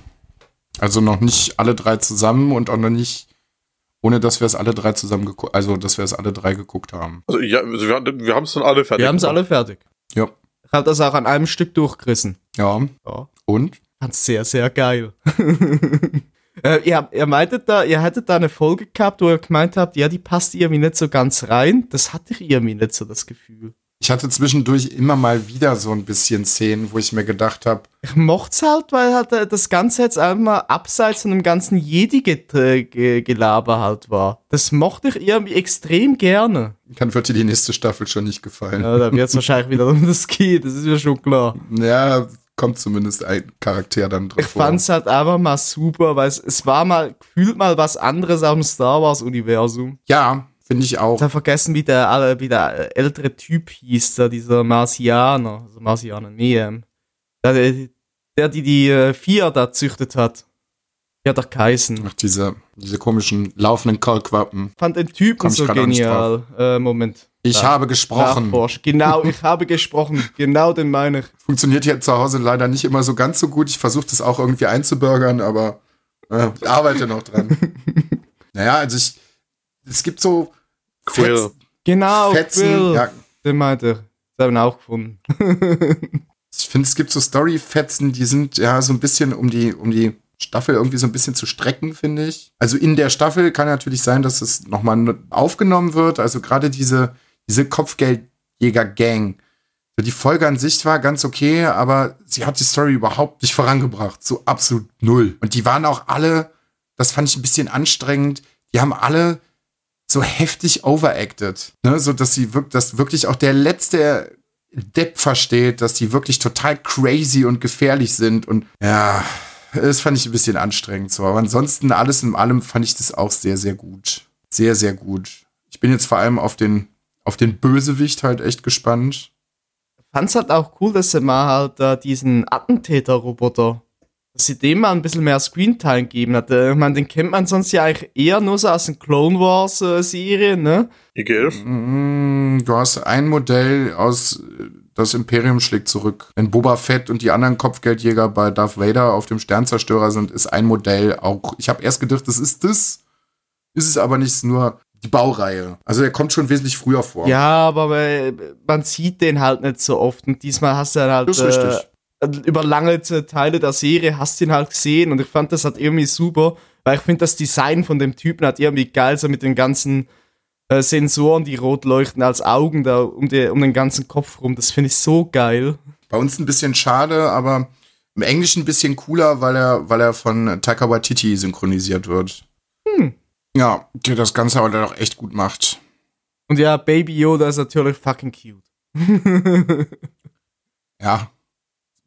Also noch nicht alle drei zusammen und auch noch nicht, ohne dass wir es alle drei zusammen geguckt, also dass wir es alle drei geguckt haben. also, ja, also wir, wir haben es dann alle fertig. Wir haben es alle fertig. Ja. Ich habe das auch an einem Stück durchgerissen. Ja. Ja. Und? Fand's sehr, sehr geil. [LAUGHS] äh, ihr, ihr meintet da, ihr hättet da eine Folge gehabt, wo ihr gemeint habt, ja, die passt irgendwie nicht so ganz rein. Das hatte ich irgendwie nicht so das Gefühl. Ich hatte zwischendurch immer mal wieder so ein bisschen Szenen, wo ich mir gedacht habe, Ich mocht's halt, weil halt äh, das Ganze jetzt einmal abseits von dem ganzen Jedi-Gelaber halt war. Das mochte ich irgendwie extrem gerne. dann wird dir die nächste Staffel schon nicht gefallen. Ja, da wird's wahrscheinlich wieder um das gehen, das ist mir schon klar. Ja, kommt zumindest ein Charakter dann drin Ich fand's halt einfach mal super, weil es, es war mal gefühlt mal was anderes dem Star Wars-Universum. Ja, finde ich auch. Ich habe vergessen, wie der, wie der ältere Typ hieß, da dieser Marsianer, also Marsianer, nee, ähm, der, der die die äh, Vier da züchtet hat. Ja, der Kaisen. Ach, diese, diese komischen laufenden Kaulquappen. Fand den Typen so genial. Äh, Moment. Ich Ja. habe gesprochen. Nachforsch. Genau, ich [LAUGHS] habe gesprochen. Genau den meine ich. Funktioniert hier zu Hause leider nicht immer so ganz so gut. Ich versuche das auch irgendwie einzubürgern, aber äh, ich arbeite noch dran. [LAUGHS] naja, also ich, es gibt so Quill. Fetz- Genau, Fetzen. Quill. Ja, Den meinte ich. Das haben wir auch gefunden. [LAUGHS] ich finde, es gibt so Story-Fetzen, die sind ja so ein bisschen um die, um die Staffel irgendwie so ein bisschen zu strecken, finde ich. Also in der Staffel kann natürlich sein, dass es nochmal aufgenommen wird. Also gerade diese, diese Kopfgeldjäger-Gang. Die Folge an sich war ganz okay, aber sie hat die Story überhaupt nicht vorangebracht. So absolut null. Und die waren auch alle, das fand ich ein bisschen anstrengend, die haben alle so heftig overacted. Ne? So dass sie wirklich, dass wirklich auch der letzte Depp versteht, dass die wirklich total crazy und gefährlich sind. Und ja, das fand ich ein bisschen anstrengend so. Aber ansonsten, alles in allem fand ich das auch sehr, sehr gut. Sehr, sehr gut. Ich bin jetzt vor allem auf den, auf den Bösewicht halt echt gespannt. fand's halt auch cool, dass sie mal halt äh, diesen Attentäter-Roboter, dass sie dem mal ein bisschen mehr Screentime gegeben hat. Äh, Ich meine, den kennt man sonst ja eigentlich eher nur so aus den Clone Wars-Serien, ne? IGF? Mm, Du hast ein Modell aus äh, Das Imperium schlägt zurück. Wenn Boba Fett und die anderen Kopfgeldjäger bei Darth Vader auf dem Sternzerstörer sind, ist ein Modell auch. Ich habe erst gedacht, das ist das. Ist es aber nicht, nur die Baureihe. Also der kommt schon wesentlich früher vor. Ja, aber äh, man sieht den halt nicht so oft. Und diesmal hast du dann halt Das ist richtig. Über lange Teile der Serie hast du ihn halt gesehen. Und ich fand das halt irgendwie super, weil ich finde das Design von dem Typen hat irgendwie geil, so mit den ganzen äh, Sensoren, die rot leuchten als Augen da um, die, um den ganzen Kopf rum. Das finde ich so geil. Bei uns ein bisschen schade, aber im Englischen ein bisschen cooler, weil er, weil er von Taika Waititi synchronisiert wird. Hm. Ja, der das Ganze aber dann auch echt gut macht. Und ja, Baby Yoda ist natürlich fucking cute. [LAUGHS] Ja.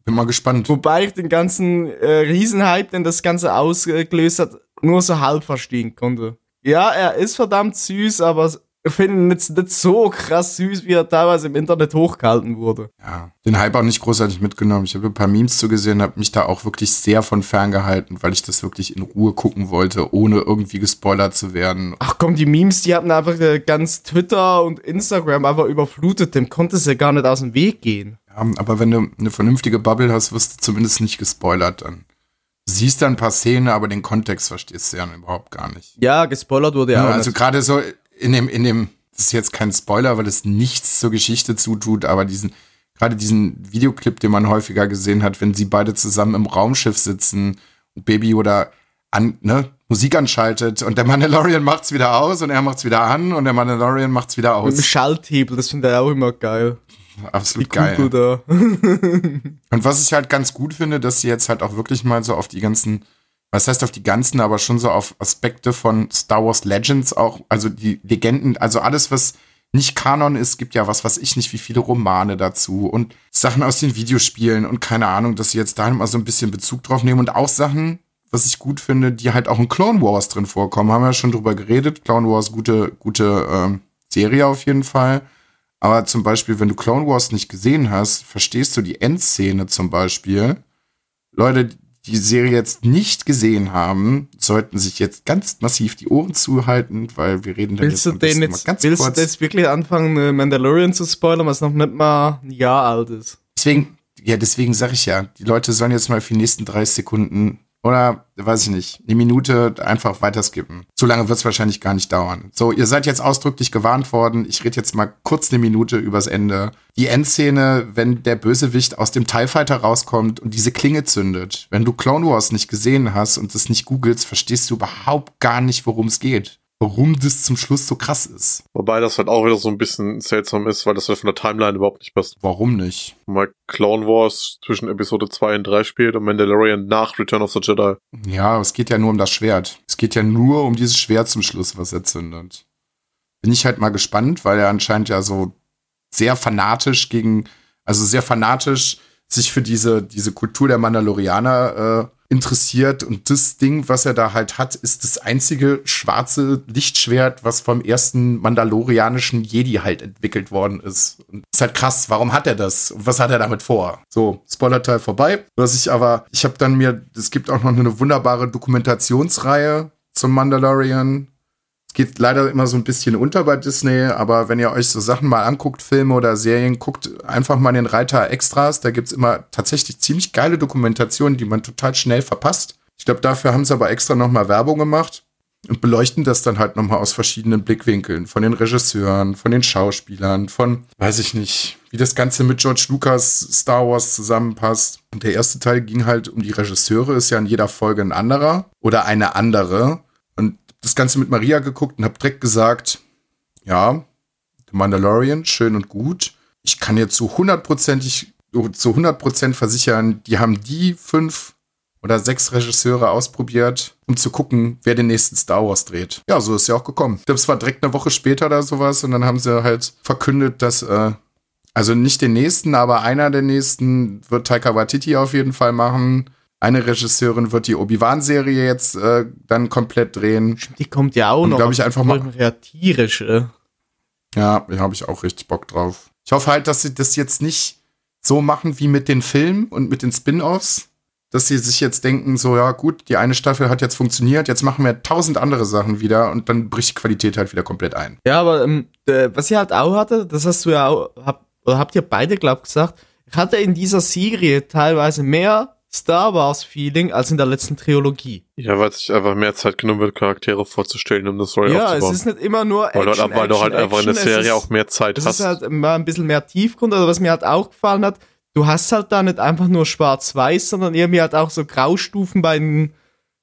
Bin mal gespannt. Wobei ich den ganzen äh, Riesenhype, den das Ganze ausgelöst hat, nur so halb verstehen konnte. Ja, er ist verdammt süß, aber ich finde ihn jetzt nicht so krass süß, wie er teilweise im Internet hochgehalten wurde. Ja, den Hype auch nicht großartig mitgenommen. Ich habe ein paar Memes zugesehen, habe mich da auch wirklich sehr von ferngehalten, weil ich das wirklich in Ruhe gucken wollte, ohne irgendwie gespoilert zu werden. Ach komm, die Memes, die hatten einfach äh, ganz Twitter und Instagram einfach überflutet. Dem konnte es ja gar nicht aus dem Weg gehen. Ja, aber wenn du eine vernünftige Bubble hast, wirst du zumindest nicht gespoilert dann. Du siehst dann ein paar Szenen, aber den Kontext verstehst du ja überhaupt gar nicht. Ja, gespoilert wurde Ja, also gerade so in dem, in dem, das ist jetzt kein Spoiler, weil es nichts zur Geschichte zutut, aber diesen, gerade diesen Videoclip, den man häufiger gesehen hat, wenn sie beide zusammen im Raumschiff sitzen und Baby oder an, ne, Musik anschaltet und der Mandalorian macht's wieder aus und er macht's wieder an und der Mandalorian macht's wieder Mit dem aus. Schalthebel, das finde ich auch immer geil. Die Absolut Kugel geil. da. [LAUGHS] Und was ich halt ganz gut finde, dass sie jetzt halt auch wirklich mal so auf die ganzen, was heißt auf die ganzen, aber schon so auf Aspekte von Star Wars Legends auch, also die Legenden, also alles, was nicht Kanon ist, gibt ja was, was ich nicht, wie viele Romane dazu und Sachen aus den Videospielen und keine Ahnung, dass sie jetzt da mal so ein bisschen Bezug drauf nehmen und auch Sachen, was ich gut finde, die halt auch in Clone Wars drin vorkommen. Haben wir ja schon drüber geredet. Clone Wars, gute, gute ähm, Serie auf jeden Fall. Aber zum Beispiel, wenn du Clone Wars nicht gesehen hast, verstehst du die Endszene zum Beispiel. Leute, die die Serie jetzt nicht gesehen haben, sollten sich jetzt ganz massiv die Ohren zuhalten, weil wir reden dann Willst du den mal jetzt, ganz willst kurz. du jetzt wirklich anfangen, äh, Mandalorian zu spoilern, was noch nicht mal ein Jahr alt ist? Deswegen, ja, deswegen sage ich ja, die Leute sollen jetzt mal für die nächsten 30 Sekunden oder, weiß ich nicht, eine Minute einfach weiterskippen. So lange wird es wahrscheinlich gar nicht dauern. So, ihr seid jetzt ausdrücklich gewarnt worden. Ich rede jetzt mal kurz eine Minute übers Ende. Die Endszene, wenn der Bösewicht aus dem TIE Fighter rauskommt und diese Klinge zündet. Wenn du Clone Wars nicht gesehen hast und das nicht googelst, verstehst du überhaupt gar nicht, worum es geht. Warum das zum Schluss so krass ist. Wobei das halt auch wieder so ein bisschen seltsam ist, weil das halt von der Timeline überhaupt nicht passt. Warum nicht? Mal Clone Wars zwischen Episode 2 und 3 spielt und Mandalorian nach Return of the Jedi. Ja, es geht ja nur um das Schwert. Es geht ja nur um dieses Schwert zum Schluss, was er zündet. Bin ich halt mal gespannt, weil er anscheinend ja so sehr fanatisch gegen, also sehr fanatisch sich für diese, diese Kultur der Mandalorianer äh, interessiert. Und das Ding, was er da halt hat, ist das einzige schwarze Lichtschwert, was vom ersten mandalorianischen Jedi halt entwickelt worden ist. Und ist halt krass, warum hat er das? Und was hat er damit vor? So, Spoilerteil vorbei. Was ich aber, ich habe dann mir, es gibt auch noch eine wunderbare Dokumentationsreihe zum Mandalorian geht leider immer so ein bisschen unter bei Disney, aber wenn ihr euch so Sachen mal anguckt, Filme oder Serien, guckt einfach mal den Reiter Extras. Da gibt's immer tatsächlich ziemlich geile Dokumentationen, die man total schnell verpasst. Ich glaube, dafür haben sie aber extra nochmal Werbung gemacht und beleuchten das dann halt nochmal aus verschiedenen Blickwinkeln. Von den Regisseuren, von den Schauspielern, von, weiß ich nicht, wie das Ganze mit George Lucas Star Wars zusammenpasst. Und der erste Teil ging halt um die Regisseure, ist ja in jeder Folge ein anderer oder eine andere das Ganze mit Maria geguckt und habe direkt gesagt, ja, The Mandalorian, schön und gut. Ich kann jetzt zu hundertprozentig, zu 100% versichern, die haben die fünf oder sechs Regisseure ausprobiert, um zu gucken, wer den nächsten Star Wars dreht. Ja, so ist ja auch gekommen. Das war direkt eine Woche später oder sowas und dann haben sie halt verkündet, dass, äh, also nicht den nächsten, aber einer der nächsten wird Taika Waititi auf jeden Fall machen. Eine Regisseurin wird die Obi-Wan-Serie jetzt äh, dann komplett drehen. Die kommt ja auch Und noch. glaub ich einfach mal- Ja, tierisch. Äh. Ja, da habe ich auch richtig Bock drauf. Ich hoffe halt, dass sie das jetzt nicht so machen wie mit den Filmen und mit den Spin-offs, dass sie sich jetzt denken, so ja gut, die eine Staffel hat jetzt funktioniert, jetzt machen wir tausend andere Sachen wieder und dann bricht die Qualität halt wieder komplett ein. Ja, aber ähm, äh, was ich halt auch hatte, das hast du ja auch, hab, oder habt ihr beide, glaub gesagt, ich hatte in dieser Serie teilweise mehr Star Wars-Feeling als in der letzten Trilogie. Ja, weil sich einfach mehr Zeit genommen wird, Charaktere vorzustellen, um das Story ja, es aufzubauen. ist nicht immer nur weil, Action, du, weil du halt Action, einfach in der Action, es Serie ist- auch mehr Zeit Das hast. ist halt mal ein bisschen mehr Tiefgrund, oder was mir halt auch gefallen hat, du hast halt da nicht einfach nur schwarz-weiß, sondern irgendwie halt auch so Graustufen bei den,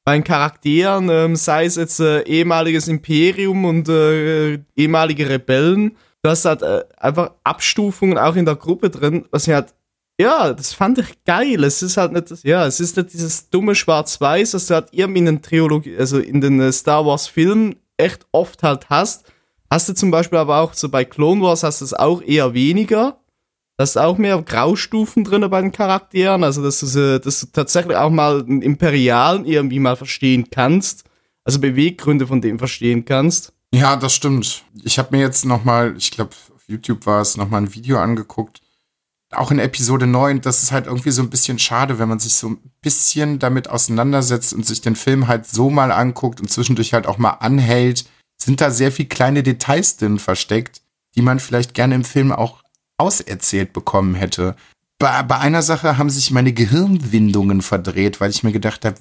bei den Charakteren, ähm, sei es jetzt äh, ehemaliges Imperium und äh, ehemalige Rebellen. Du hast halt äh, einfach Abstufungen auch in der Gruppe drin, was mir halt, ja, das fand ich geil. Es ist halt nicht, das- ja, es ist nicht dieses dumme Schwarz-Weiß, was du halt irgendwie in den Trilogie, also in den äh, Star Wars-Filmen echt oft halt hast. Hast du zum Beispiel aber auch so bei Clone Wars hast du es auch eher weniger. Da ist auch mehr Graustufen drin bei den Charakteren, also dass du, dass du tatsächlich auch mal einen Imperialen irgendwie mal verstehen kannst, also Beweggründe von dem verstehen kannst. Ja, das stimmt. Ich habe mir jetzt noch mal, ich glaube, auf YouTube war es, noch mal ein Video angeguckt. Auch in Episode 9, das ist halt irgendwie so ein bisschen schade, wenn man sich so ein bisschen damit auseinandersetzt und sich den Film halt so mal anguckt und zwischendurch halt auch mal anhält, sind da sehr viel kleine Details drin versteckt, die man vielleicht gerne im Film auch auserzählt bekommen hätte. Bei, bei einer Sache haben sich meine Gehirnwindungen verdreht, weil ich mir gedacht habe,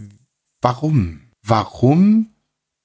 warum? Warum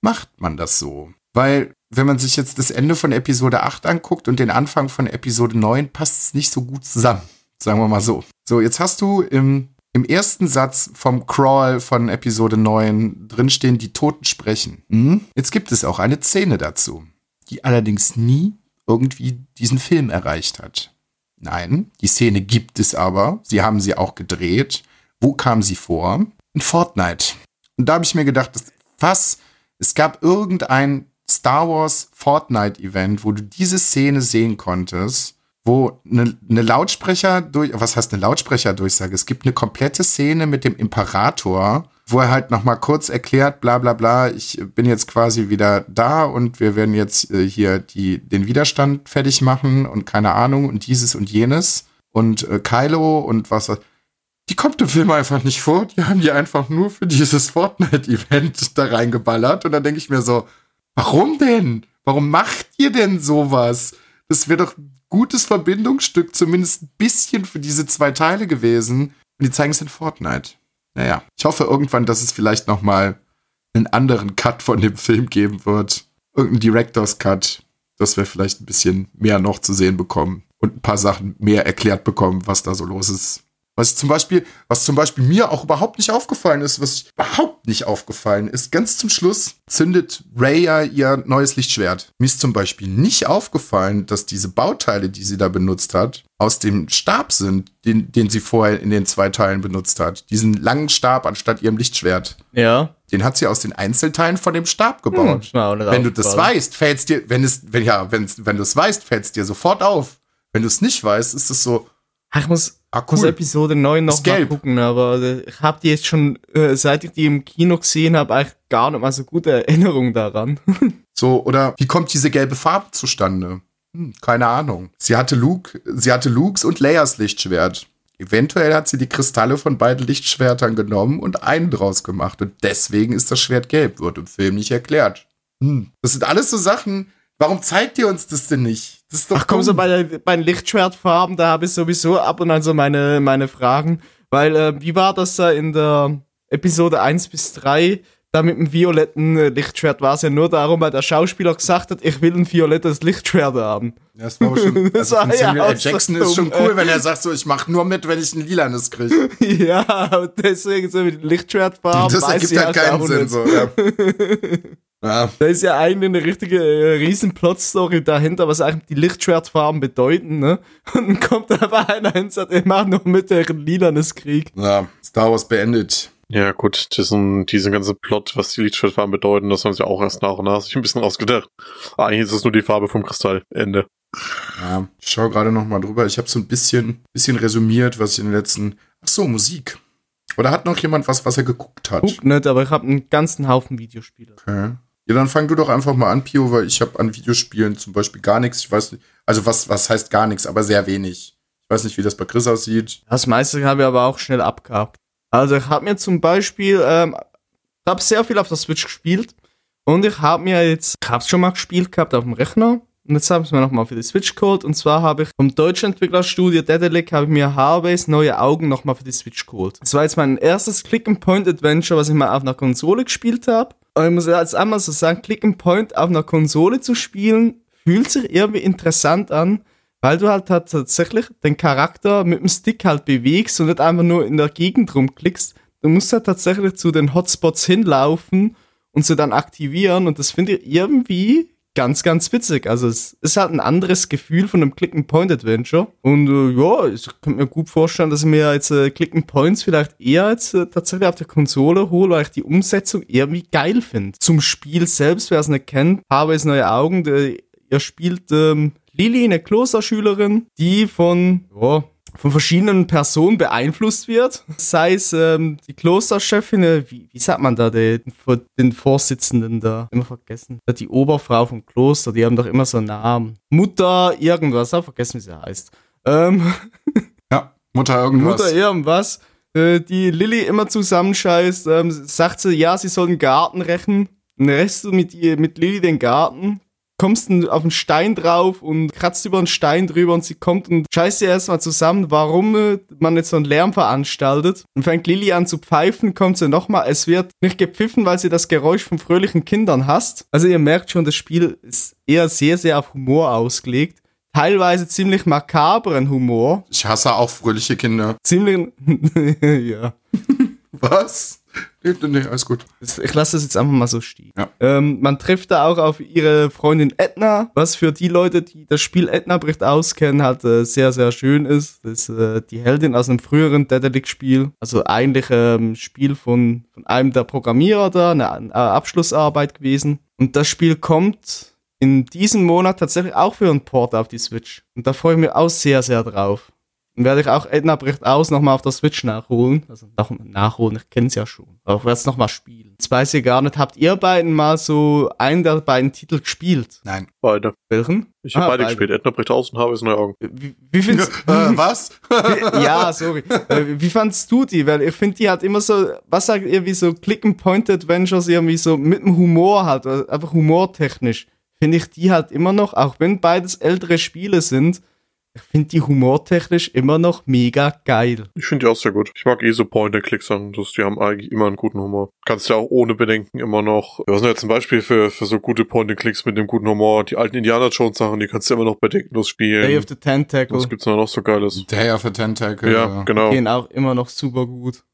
macht man das so? Weil, wenn man sich jetzt das Ende von Episode 8 anguckt und den Anfang von Episode 9, passt es nicht so gut zusammen. Sagen wir mal so. So, jetzt hast du im, im ersten Satz vom Crawl von Episode 9 drinstehen, die Toten sprechen. Hm? Jetzt gibt es auch eine Szene dazu, die allerdings nie irgendwie diesen Film erreicht hat. Nein, die Szene gibt es aber. Sie haben sie auch gedreht. Wo kam sie vor? In Fortnite. Und da habe ich mir gedacht, was? Es gab irgendein Star Wars Fortnite Event, wo du diese Szene sehen konntest, wo eine, eine Lautsprecher durch, was heißt eine Lautsprecherdurchsage? Es gibt eine komplette Szene mit dem Imperator, wo er halt noch mal kurz erklärt, bla bla bla, ich bin jetzt quasi wieder da und wir werden jetzt äh, hier die, den Widerstand fertig machen und keine Ahnung und dieses und jenes und äh, Kylo und was. Die kommt im Film einfach nicht vor. Die haben die einfach nur für dieses Fortnite-Event [LAUGHS] da reingeballert. Und dann denke ich mir so, warum denn? Warum macht ihr denn sowas? Das wäre doch ein gutes Verbindungsstück, zumindest ein bisschen für diese zwei Teile gewesen. Und die zeigen es in Fortnite. Naja, ich hoffe irgendwann, dass es vielleicht noch mal einen anderen Cut von dem Film geben wird. Irgendein Director's Cut, dass wir vielleicht ein bisschen mehr noch zu sehen bekommen und ein paar Sachen mehr erklärt bekommen, was da so los ist. Was zum Beispiel, was zum Beispiel mir auch überhaupt nicht aufgefallen ist, was überhaupt nicht aufgefallen ist, ganz zum Schluss zündet Ray ja ihr neues Lichtschwert. Mir ist zum Beispiel nicht aufgefallen, dass diese Bauteile, die sie da benutzt hat, aus dem Stab sind, den, den sie vorher in den zwei Teilen benutzt hat. Diesen langen Stab anstatt ihrem Lichtschwert. Ja. Den hat sie aus den Einzelteilen von dem Stab gebaut. nicht Wenn du das weißt, fällt's dir, wenn es, wenn ja, wenn, wenn du es weißt, fällt's dir sofort auf. Wenn du es nicht weißt, ist es so, Ach, Ich muss, Ah, Ich muss Episode 9 noch mal gucken, aber ich habe die jetzt schon, äh, seit ich die im Kino gesehen habe, eigentlich gar nicht mal so gute Erinnerungen daran. [LAUGHS] So, oder wie kommt diese gelbe Farbe zustande? Hm, keine Ahnung. Sie hatte Luke, sie hatte Lukes und Leias Lichtschwert. Eventuell hat sie die Kristalle von beiden Lichtschwertern genommen und einen draus gemacht. Und deswegen ist das Schwert gelb, wird im Film nicht erklärt. Hm. Das sind alles so Sachen. Warum zeigt ihr uns das denn nicht? Das ist doch Ach komm, so bei, bei den Lichtschwertfarben, da habe ich sowieso ab und an so meine, meine Fragen. Weil, äh, wie war das da in der Episode 1 bis 3? Da mit dem violetten äh, Lichtschwert war es ja nur darum, weil der Schauspieler gesagt hat, ich will ein violettes Lichtschwert haben. Ja, Das war schon, [LAUGHS] Das also war ja Samuel L. Jackson ist schon cool, wenn er sagt so, ich mach nur mit, wenn ich ein lilanes kriege. [LAUGHS] ja, und deswegen so mit Lichtschwertfarben. Das ergibt halt keinen Sinn. So, ja. [LAUGHS] ja. Da ist ja eigentlich eine richtige äh, riesen Plotstory dahinter, was eigentlich die Lichtschwertfarben bedeuten, ne? [LAUGHS] Und dann kommt aber einer hin und sagt, ich mach nur mit der lilanes Krieg. ja, Star Wars beendet. Ja, gut, diesen, diesen ganzen Plot, was die Lichtschwertfarben bedeuten, das haben sie auch erst nach und nach sich ein bisschen ausgedacht. Eigentlich ist es nur die Farbe vom Kristall. Ende. Ja, ich schaue gerade noch mal drüber. Ich habe so ein bisschen, bisschen resümiert, was ich in den letzten. Ach so, Musik. Oder hat noch jemand was, was er geguckt hat? Guck nicht, aber ich habe einen ganzen Haufen Videospiele. Okay. Ja, dann fang du doch einfach mal an, Pio, weil ich habe an Videospielen zum Beispiel gar nichts. Ich weiß nicht, also was, was heißt gar nichts, aber sehr wenig. Ich weiß nicht, wie das bei Chris aussieht. Das meiste habe ich aber auch schnell abgehakt. Also ich habe mir zum Beispiel, ähm, ich habe sehr viel auf der Switch gespielt und ich habe mir jetzt, ich habe es schon mal gespielt gehabt auf dem Rechner und jetzt habe ich es mir nochmal für die Switch geholt und zwar habe ich vom deutschen Entwicklerstudio Dedelic habe ich mir Harbase neue Augen nochmal für die Switch geholt. Das war jetzt mein erstes Click-and-Point-Adventure, was ich mal auf einer Konsole gespielt habe. Und ich muss jetzt einmal so sagen, Click-and-Point auf einer Konsole zu spielen, fühlt sich irgendwie interessant an, weil du halt, halt tatsächlich den Charakter mit dem Stick halt bewegst und nicht einfach nur in der Gegend rumklickst. Du musst halt tatsächlich zu den Hotspots hinlaufen und sie dann aktivieren und das finde ich irgendwie ganz, ganz witzig. Also es ist halt ein anderes Gefühl von einem Click-and-Point-Adventure und äh, ja, ich könnte mir gut vorstellen, dass ich mir jetzt äh, Click-and-Points vielleicht eher jetzt äh, tatsächlich auf der Konsole hole, weil ich die Umsetzung irgendwie geil finde. Zum Spiel selbst, wer es nicht kennt, habe es neue Augen, der, ihr spielt ähm, Lili, eine Klosterschülerin, die von, ja, von verschiedenen Personen beeinflusst wird. Sei es ähm, die Klosterchefin, äh, wie, wie sagt man da, den, den Vorsitzenden da, immer vergessen. Die Oberfrau vom Kloster, die haben doch immer so einen Namen. Mutter irgendwas, hab vergessen, wie sie heißt. Ähm, [LAUGHS] Ja, Mutter irgendwas. Mutter irgendwas, äh, die Lilly immer zusammenscheißt, ähm, sagt sie, ja, sie soll den Garten rächen. Dann rächst du mit, ihr, mit Lilly den Garten, kommst dann auf einen Stein drauf und kratzt über einen Stein drüber und sie kommt und scheißt ihr erstmal zusammen, warum äh, man jetzt so einen Lärm veranstaltet. Und fängt Lilly an zu pfeifen, kommt sie nochmal, es wird nicht gepfiffen, weil sie das Geräusch von fröhlichen Kindern hasst. Also ihr merkt schon, das Spiel ist eher sehr, sehr auf Humor ausgelegt. Teilweise ziemlich makabren Humor. Ich hasse auch fröhliche Kinder. Ziemlich. [LAUGHS] ja. Was? Nee, nee, alles gut. Ich lasse das jetzt einfach mal so stehen. Ja. Ähm, man trifft da auch auf ihre Freundin Edna, was für die Leute, die das Spiel Edna bricht auskennen, halt äh, sehr, sehr schön ist. Das ist äh, die Heldin aus einem früheren Dedelic-Spiel. Also eigentlich ähm, Spiel von, von einem der Programmierer da, eine, eine Abschlussarbeit gewesen. Und das Spiel kommt in diesem Monat tatsächlich auch für einen Port auf die Switch. Und da freue ich mich auch sehr, sehr drauf. Dann werde ich auch Edna bricht aus nochmal auf der Switch nachholen. Also nach, nachholen, ich kenne es ja schon. Aber ich werde es nochmal spielen. Jetzt weiß ich gar nicht, habt ihr beiden mal so einen der beiden Titel gespielt? Nein. Beide. Welchen? Ich habe Ah, beide beide. gespielt. Edna bricht aus und habe es neue Augen. Wie, wie findest [LAUGHS] äh, was? ja, sorry. [LAUGHS] Äh, Wie fandst du die? Weil ich finde, die hat immer so, was sagt ihr, wie so Click-and-Point-Adventures irgendwie so mit dem Humor halt, also einfach humortechnisch. Finde ich die halt immer noch, auch wenn beides ältere Spiele sind, finde die humortechnisch immer noch mega geil. Ich finde die auch sehr gut. Ich mag eh so Point-and-Click-Sachen. Die haben eigentlich immer einen guten Humor. Kannst ja auch ohne Bedenken immer noch. Was sind jetzt zum Beispiel für, für so gute Point-and-Clicks mit dem guten Humor? Die alten Indiana Jones-Sachen, die kannst du immer noch bedenkenlos spielen. Day of the Tentacle Was gibt's da noch so Geiles? Day of a Tentacle. Ja, genau. gehen auch immer noch super gut.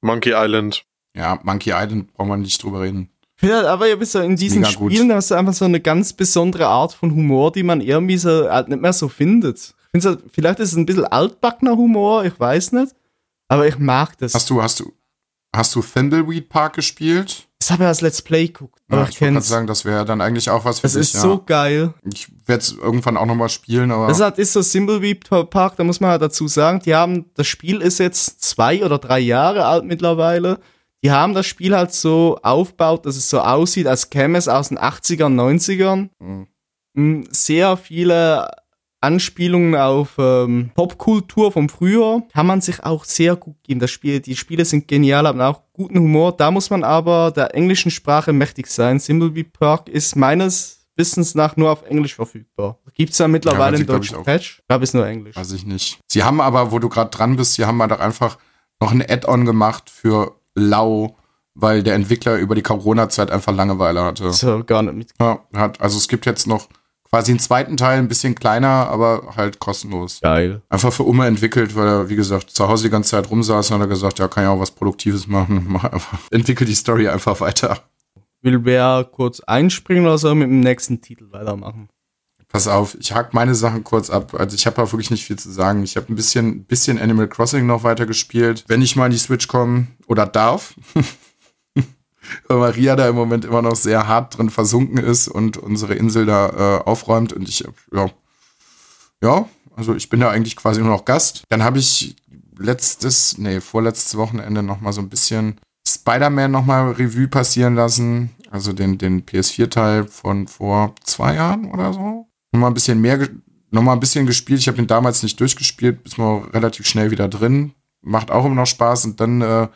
Monkey Island. Ja, Monkey Island braucht man nicht drüber reden. Ich finde halt aber ja, in diesen Mega gut. Spielen hast du einfach so eine ganz besondere Art von Humor, die man irgendwie so halt nicht mehr so findet. Ich finde halt, vielleicht ist es ein bisschen altbackener Humor, ich weiß nicht. Aber ich mag das. Hast du, hast du, hast du Thimbleweed Park gespielt? Das habe ich als Let's Play geguckt. Ja, ich kenn's. sagen, das wäre dann eigentlich auch was für Das dich. ist ja. so geil. Ich werde es irgendwann auch nochmal spielen, aber Das hat, ist so Thimbleweed Park, da muss man halt dazu sagen, die haben, das Spiel ist jetzt zwei oder drei Jahre alt mittlerweile. Die haben das Spiel halt so aufgebaut, dass es so aussieht, als käme es aus den 80ern, 90ern. Mhm. Mm, Sehr viele Anspielungen auf ähm, Popkultur vom Früher kann man sich auch sehr gut geben. Das Spiel, die Spiele sind genial, haben auch guten Humor. Da muss man aber der englischen Sprache mächtig sein. Thimbleweed Park ist meines Wissens nach nur auf Englisch verfügbar. Gibt's da mittlerweile Ja, einen deutschen. Patch? Ich glaube, ist nur Englisch. weiß ich nicht. Sie haben aber, wo du gerade dran bist, sie haben halt auch einfach noch ein Add-on gemacht für Lau, weil der Entwickler über die Corona-Zeit einfach Langeweile hatte. So, gar nicht mit. Ja, hat, also es gibt jetzt noch quasi einen zweiten Teil, ein bisschen kleiner, aber halt kostenlos. Geil. Einfach für Umme entwickelt, weil er, wie gesagt, zu Hause die ganze Zeit rumsaß und hat er gesagt, ja, kann ja auch was Produktives machen. [LAUGHS] Mach einfach, entwickel die Story einfach weiter. Will wer kurz einspringen oder soll mit dem nächsten Titel weitermachen? Pass auf, ich hack meine Sachen kurz ab. Also ich habe da wirklich nicht viel zu sagen. Ich habe ein bisschen, bisschen Animal Crossing noch weiter gespielt. Wenn ich mal in die Switch komme oder darf. [LAUGHS] Weil Maria da im Moment immer noch sehr hart drin versunken ist und unsere Insel da äh, aufräumt. Und ich, ja, ja, also ich bin da eigentlich quasi nur noch Gast. Dann habe ich letztes, nee, vorletztes Wochenende noch mal so ein bisschen Spider-Man noch mal Revue passieren lassen. Also den, den PS4-Teil von vor zwei Jahren oder so. Noch mal ein bisschen mehr, ge- noch mal ein bisschen gespielt. Ich habe den damals nicht durchgespielt, ist mal relativ schnell wieder drin. Macht auch immer noch Spaß. Und dann äh,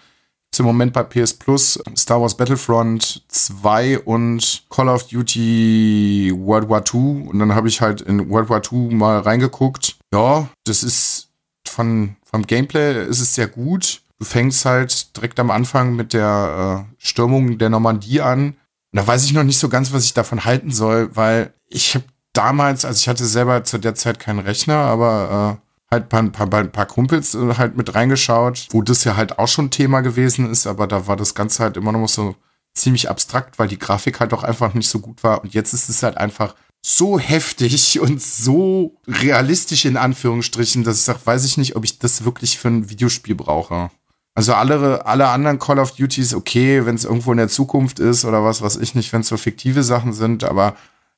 ist im Moment bei PS Plus Star Wars Battlefront 2 und Call of Duty World War II. Und dann habe ich halt in World War II mal reingeguckt. Ja, das ist von, vom Gameplay ist es sehr gut. Du fängst halt direkt am Anfang mit der äh, Stürmung der Normandie an. Und da weiß ich noch nicht so ganz, was ich davon halten soll, weil ich habe damals, also ich hatte selber zu der Zeit keinen Rechner, aber äh, halt ein paar, paar, paar Kumpels äh, halt mit reingeschaut, wo das ja halt auch schon Thema gewesen ist, aber da war das Ganze halt immer noch so ziemlich abstrakt, weil die Grafik halt auch einfach nicht so gut war. Und jetzt ist es halt einfach so heftig [LAUGHS] und so realistisch in Anführungsstrichen, dass ich sage, weiß ich nicht, ob ich das wirklich für ein Videospiel brauche. Also alle, alle anderen Call of Duties, okay, wenn es irgendwo in der Zukunft ist oder was, was ich nicht, wenn es so fiktive Sachen sind, aber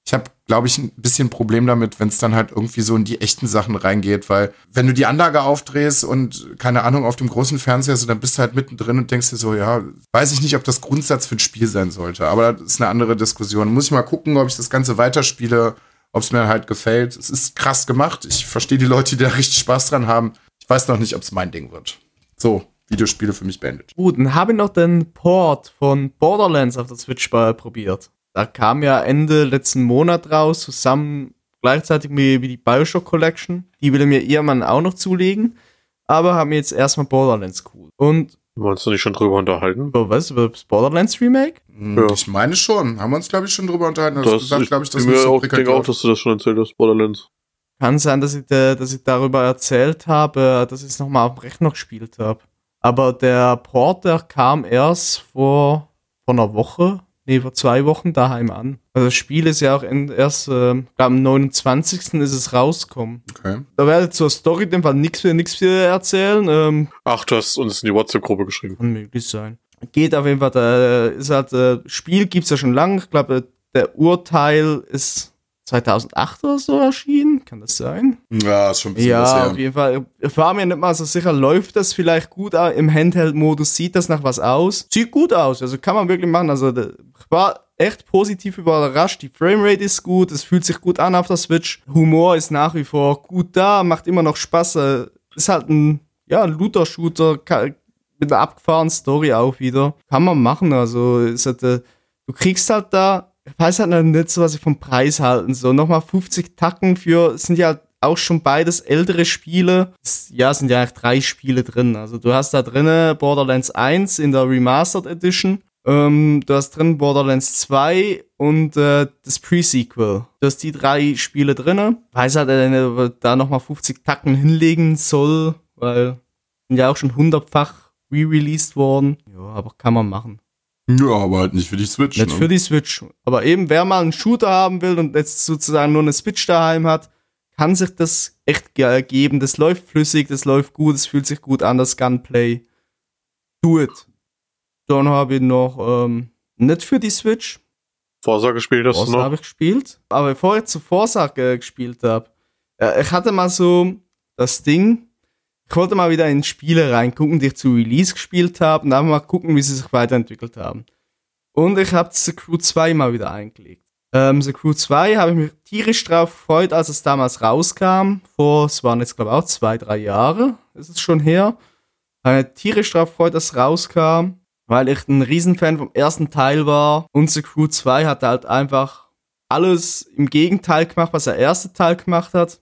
ich habe, glaube ich, ein bisschen Problem damit, wenn es dann halt irgendwie so in die echten Sachen reingeht, weil wenn du die Anlage aufdrehst und keine Ahnung auf dem großen Fernseher, so, dann bist du halt mittendrin und denkst dir so, ja, weiß ich nicht, ob das Grundsatz für ein Spiel sein sollte, aber das ist eine andere Diskussion. Muss ich mal gucken, ob ich das Ganze weiterspiele, ob es mir halt gefällt. Es ist krass gemacht. Ich verstehe die Leute, die da richtig Spaß dran haben. Ich weiß noch nicht, ob es mein Ding wird. So, Videospiele für mich beendet. Gut, dann habe ich noch den Port von Borderlands auf der Switch probiert. Da kam ja Ende letzten Monat raus, zusammen gleichzeitig mit, mit die Bioshock Collection. Die will er mir irgendwann auch noch zulegen. Aber haben jetzt erstmal Borderlands cool. Und, Wolltest du nicht schon drüber unterhalten? oh, was, über das Borderlands Remake? Hm, Ja. Ich meine schon. Haben wir uns, glaube ich, schon drüber unterhalten. Hast du Das, gesagt, ich glaube ich, das mir so auch, prickelnd denke auch, dass du das schon erzählt hast, Borderlands. Kann sein, dass ich, da- dass ich darüber erzählt habe, dass ich es nochmal auf dem Rechner gespielt habe. Aber der Port, der kam erst vor, vor einer Woche, nee, vor zwei Wochen daheim an. Also das Spiel ist ja auch erst, äh, am 29. ist es rausgekommen. Okay. Da werde ich zur Story in dem Fall nichts nichts viel erzählen. Ähm, Ach, du hast uns in die WhatsApp-Gruppe geschrieben. kann möglich sein. Geht auf jeden Fall, da ist halt, äh, Spiel gibt's ja schon lange. Ich glaube, der Urteil ist 2008 oder so erschienen. Kann das sein? Ja, ist schon ein bisschen was Ja, her. auf jeden Fall. Ich war mir nicht mal so sicher, läuft das vielleicht gut im Handheld-Modus? Sieht das nach was aus? Sieht gut aus, also kann man wirklich machen. Also ich war echt positiv überrascht. Die Framerate ist gut, es fühlt sich gut an auf der Switch. Humor ist nach wie vor gut da, macht immer noch Spaß. Äh, Ist halt ein, ja, ein Looter-Shooter mit einer abgefahrenen Story auch wieder. Kann man machen, also ist halt, äh, du kriegst halt da, weiß halt nicht so, was ich vom Preis halten soll. Nochmal 50 Tacken für, sind ja auch schon beides ältere Spiele. Ja, sind ja drei Spiele drin. Also du hast da drinnen Borderlands 1 in der Remastered Edition. Ähm, du hast drin Borderlands 2 und äh, das Pre-Sequel. Du hast die drei Spiele drinne. Weiß halt ob er da nochmal 50 Tacken hinlegen soll, weil sind ja auch schon hundertfach re-released worden. Ja, aber kann man machen. Ja, aber halt nicht für die Switch. Nicht ne? für die Switch. Aber eben, wer mal einen Shooter haben will und jetzt sozusagen nur eine Switch daheim hat, kann sich das echt ge- geben. Das läuft flüssig, das läuft gut, es fühlt sich gut an, das Gunplay. Do it. Dann habe ich noch ähm, Nicht für die Switch. Forza gespielt hast du Forza noch? habe ich gespielt. Aber bevor ich zu Forza äh, gespielt habe, äh, ich hatte mal so das Ding, ich wollte mal wieder in Spiele reingucken, die ich zu Release gespielt habe und dann mal gucken, wie sie sich weiterentwickelt haben. Und ich habe The Crew 2 mal wieder eingelegt. Ähm, The Crew 2 habe ich mich tierisch drauf gefreut, als es damals rauskam. Vor, es waren jetzt glaube ich auch zwei, drei Jahre, ist es schon her. Habe mich tierisch drauf gefreut, dass es rauskam, weil ich ein Riesenfan vom ersten Teil war. Und The Crew 2 hat halt einfach alles im Gegenteil gemacht, was der erste Teil gemacht hat.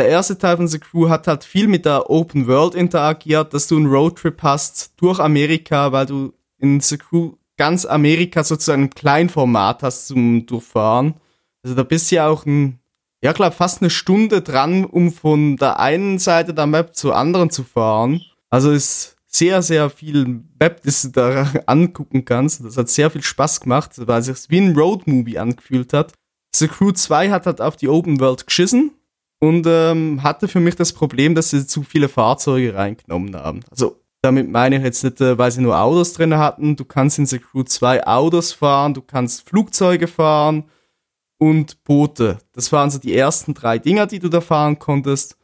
Der erste Teil von The Crew hat halt viel mit der Open World interagiert, dass du einen Roadtrip hast durch Amerika, weil du in The Crew ganz Amerika sozusagen im Kleinformat hast zum Durchfahren. Also da bist du ja auch ein, ja klar, fast eine Stunde dran, um von der einen Seite der Map zur anderen zu fahren. Also ist sehr, sehr viel Map, das du da [LAUGHS] angucken kannst. Das hat sehr viel Spaß gemacht, weil es sich wie ein Roadmovie angefühlt hat. The Crew 2 hat halt auf die Open World geschissen und ähm, hatte für mich das Problem, dass sie zu viele Fahrzeuge reingenommen haben. Also damit meine ich jetzt nicht, äh, weil sie nur Autos drin hatten. Du kannst in The Crew 2 Autos fahren, du kannst Flugzeuge fahren und Boote. Das waren so die ersten drei Dinger, die du da fahren konntest.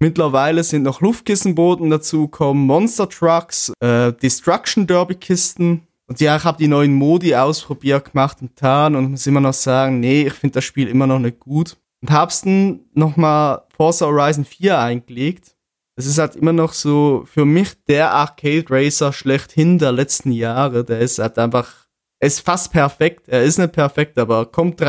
Mittlerweile sind noch Luftkissenbooten dazu gekommen, Monster Trucks, äh, Destruction Derby Kisten. Und ja, ich habe die neuen Modi ausprobiert, gemacht und getan und muss immer noch sagen, nee, ich finde das Spiel immer noch nicht gut. Und hab's dann nochmal Forza Horizon 4 eingelegt. Es ist halt immer noch so für mich der Arcade Racer schlechthin der letzten Jahre. Der ist halt einfach, er ist fast perfekt. Er ist nicht perfekt, aber kommt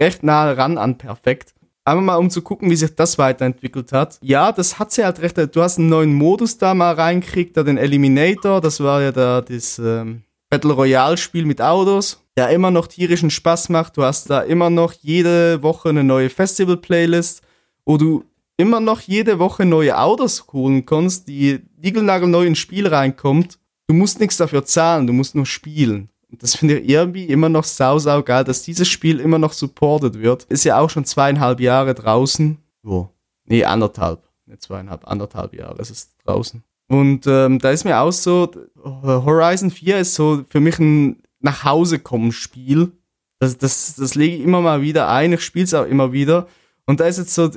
recht nah ran an perfekt. Einmal mal um zu gucken, wie sich das weiterentwickelt hat. Ja, das hat sie halt recht. Du hast einen neuen Modus da mal reinkriegt, da den Eliminator. Das war ja da das ähm, Battle Royale Spiel mit Autos, der immer noch tierischen Spaß macht. Du hast da immer noch jede Woche eine neue Festival Playlist, wo du immer noch jede Woche neue Autos holen kannst, die niegelnagelneu ins Spiel reinkommt. Du musst nichts dafür zahlen, du musst nur spielen. Und das finde ich irgendwie immer noch sau, sau geil, dass dieses Spiel immer noch supported wird. Ist ja auch schon zweieinhalb Jahre draußen. Wo? Nee, anderthalb. Nicht zweieinhalb, anderthalb Jahre ist es draußen. Und ähm, da ist mir auch so, Horizon 4 ist so für mich ein nach Hause kommen Spiel. Das, das, das lege ich immer mal wieder ein, ich spiele es auch immer wieder. Und da ist jetzt so,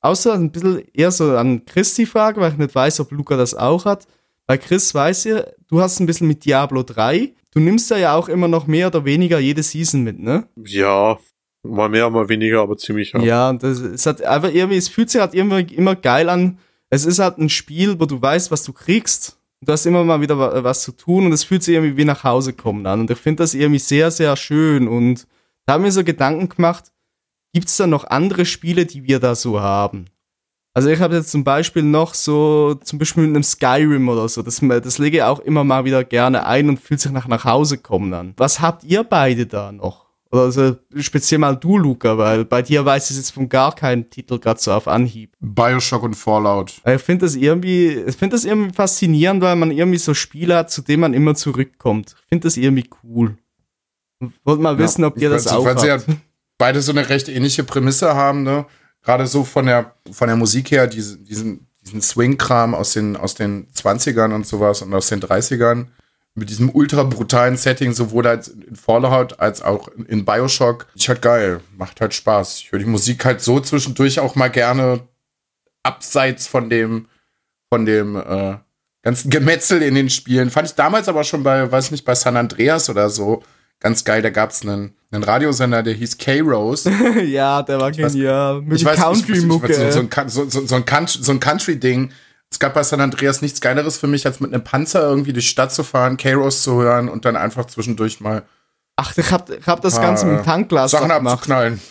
außer ein bisschen eher so an Chris die Frage, weil ich nicht weiß, ob Luca das auch hat. Bei Chris weiß ja, du hast ein bisschen mit Diablo 3. Du nimmst ja auch immer noch mehr oder weniger jede Season mit, ne? Ja, mal mehr, mal weniger, aber ziemlich ja. Ja, das es hat einfach irgendwie, es fühlt sich halt immer, immer geil an. Es ist halt ein Spiel, wo du weißt, was du kriegst. Du hast immer mal wieder wa- was zu tun und es fühlt sich irgendwie wie nach Hause kommen an. Und ich finde das irgendwie sehr, sehr schön. Und da haben wir so Gedanken gemacht, gibt es da noch andere Spiele, die wir da so haben? Also ich habe jetzt zum Beispiel noch so, zum Beispiel mit einem Skyrim oder so, das, das lege ich auch immer mal wieder gerne ein und fühlt sich nach nach Hause kommen an. Was habt ihr beide da noch? Also speziell mal du, Luca, weil bei dir weiß ich jetzt von gar keinen Titel gerade so auf Anhieb. Bioshock und Fallout. Ich finde das irgendwie, ich finde das irgendwie faszinierend, weil man irgendwie so Spiele hat, zu denen man immer zurückkommt. Ich finde das irgendwie cool. Wollte mal wissen, ob ihr das auch sie ja habt. beide so eine recht ähnliche Prämisse haben, ne? Gerade so von der, von der Musik her, diese, diesen, diesen Swing-Kram aus den, aus den 20ern und sowas und aus den 30ern. Mit diesem ultra brutalen Setting, sowohl als in Fallout als auch in Bioshock. Ist halt geil. Macht halt Spaß. Ich höre die Musik halt so zwischendurch auch mal gerne abseits von dem, von dem, äh, ganzen Gemetzel in den Spielen. Fand ich damals aber schon bei, weiß nicht, bei San Andreas oder so ganz geil. Da gab's einen, einen Radiosender, der hieß K-Rose. [LAUGHS] ja, der war genial. Mit Country-Mucke. so, so, so, so ein Country-Ding. Es gab bei San Andreas nichts Geileres für mich, als mit einem Panzer irgendwie durch die Stadt zu fahren, K-Rose zu hören und dann einfach zwischendurch mal Ach, ich hab, ich hab das Ganze mit äh, dem Tanklaster Sachen abzuknallen. [LAUGHS]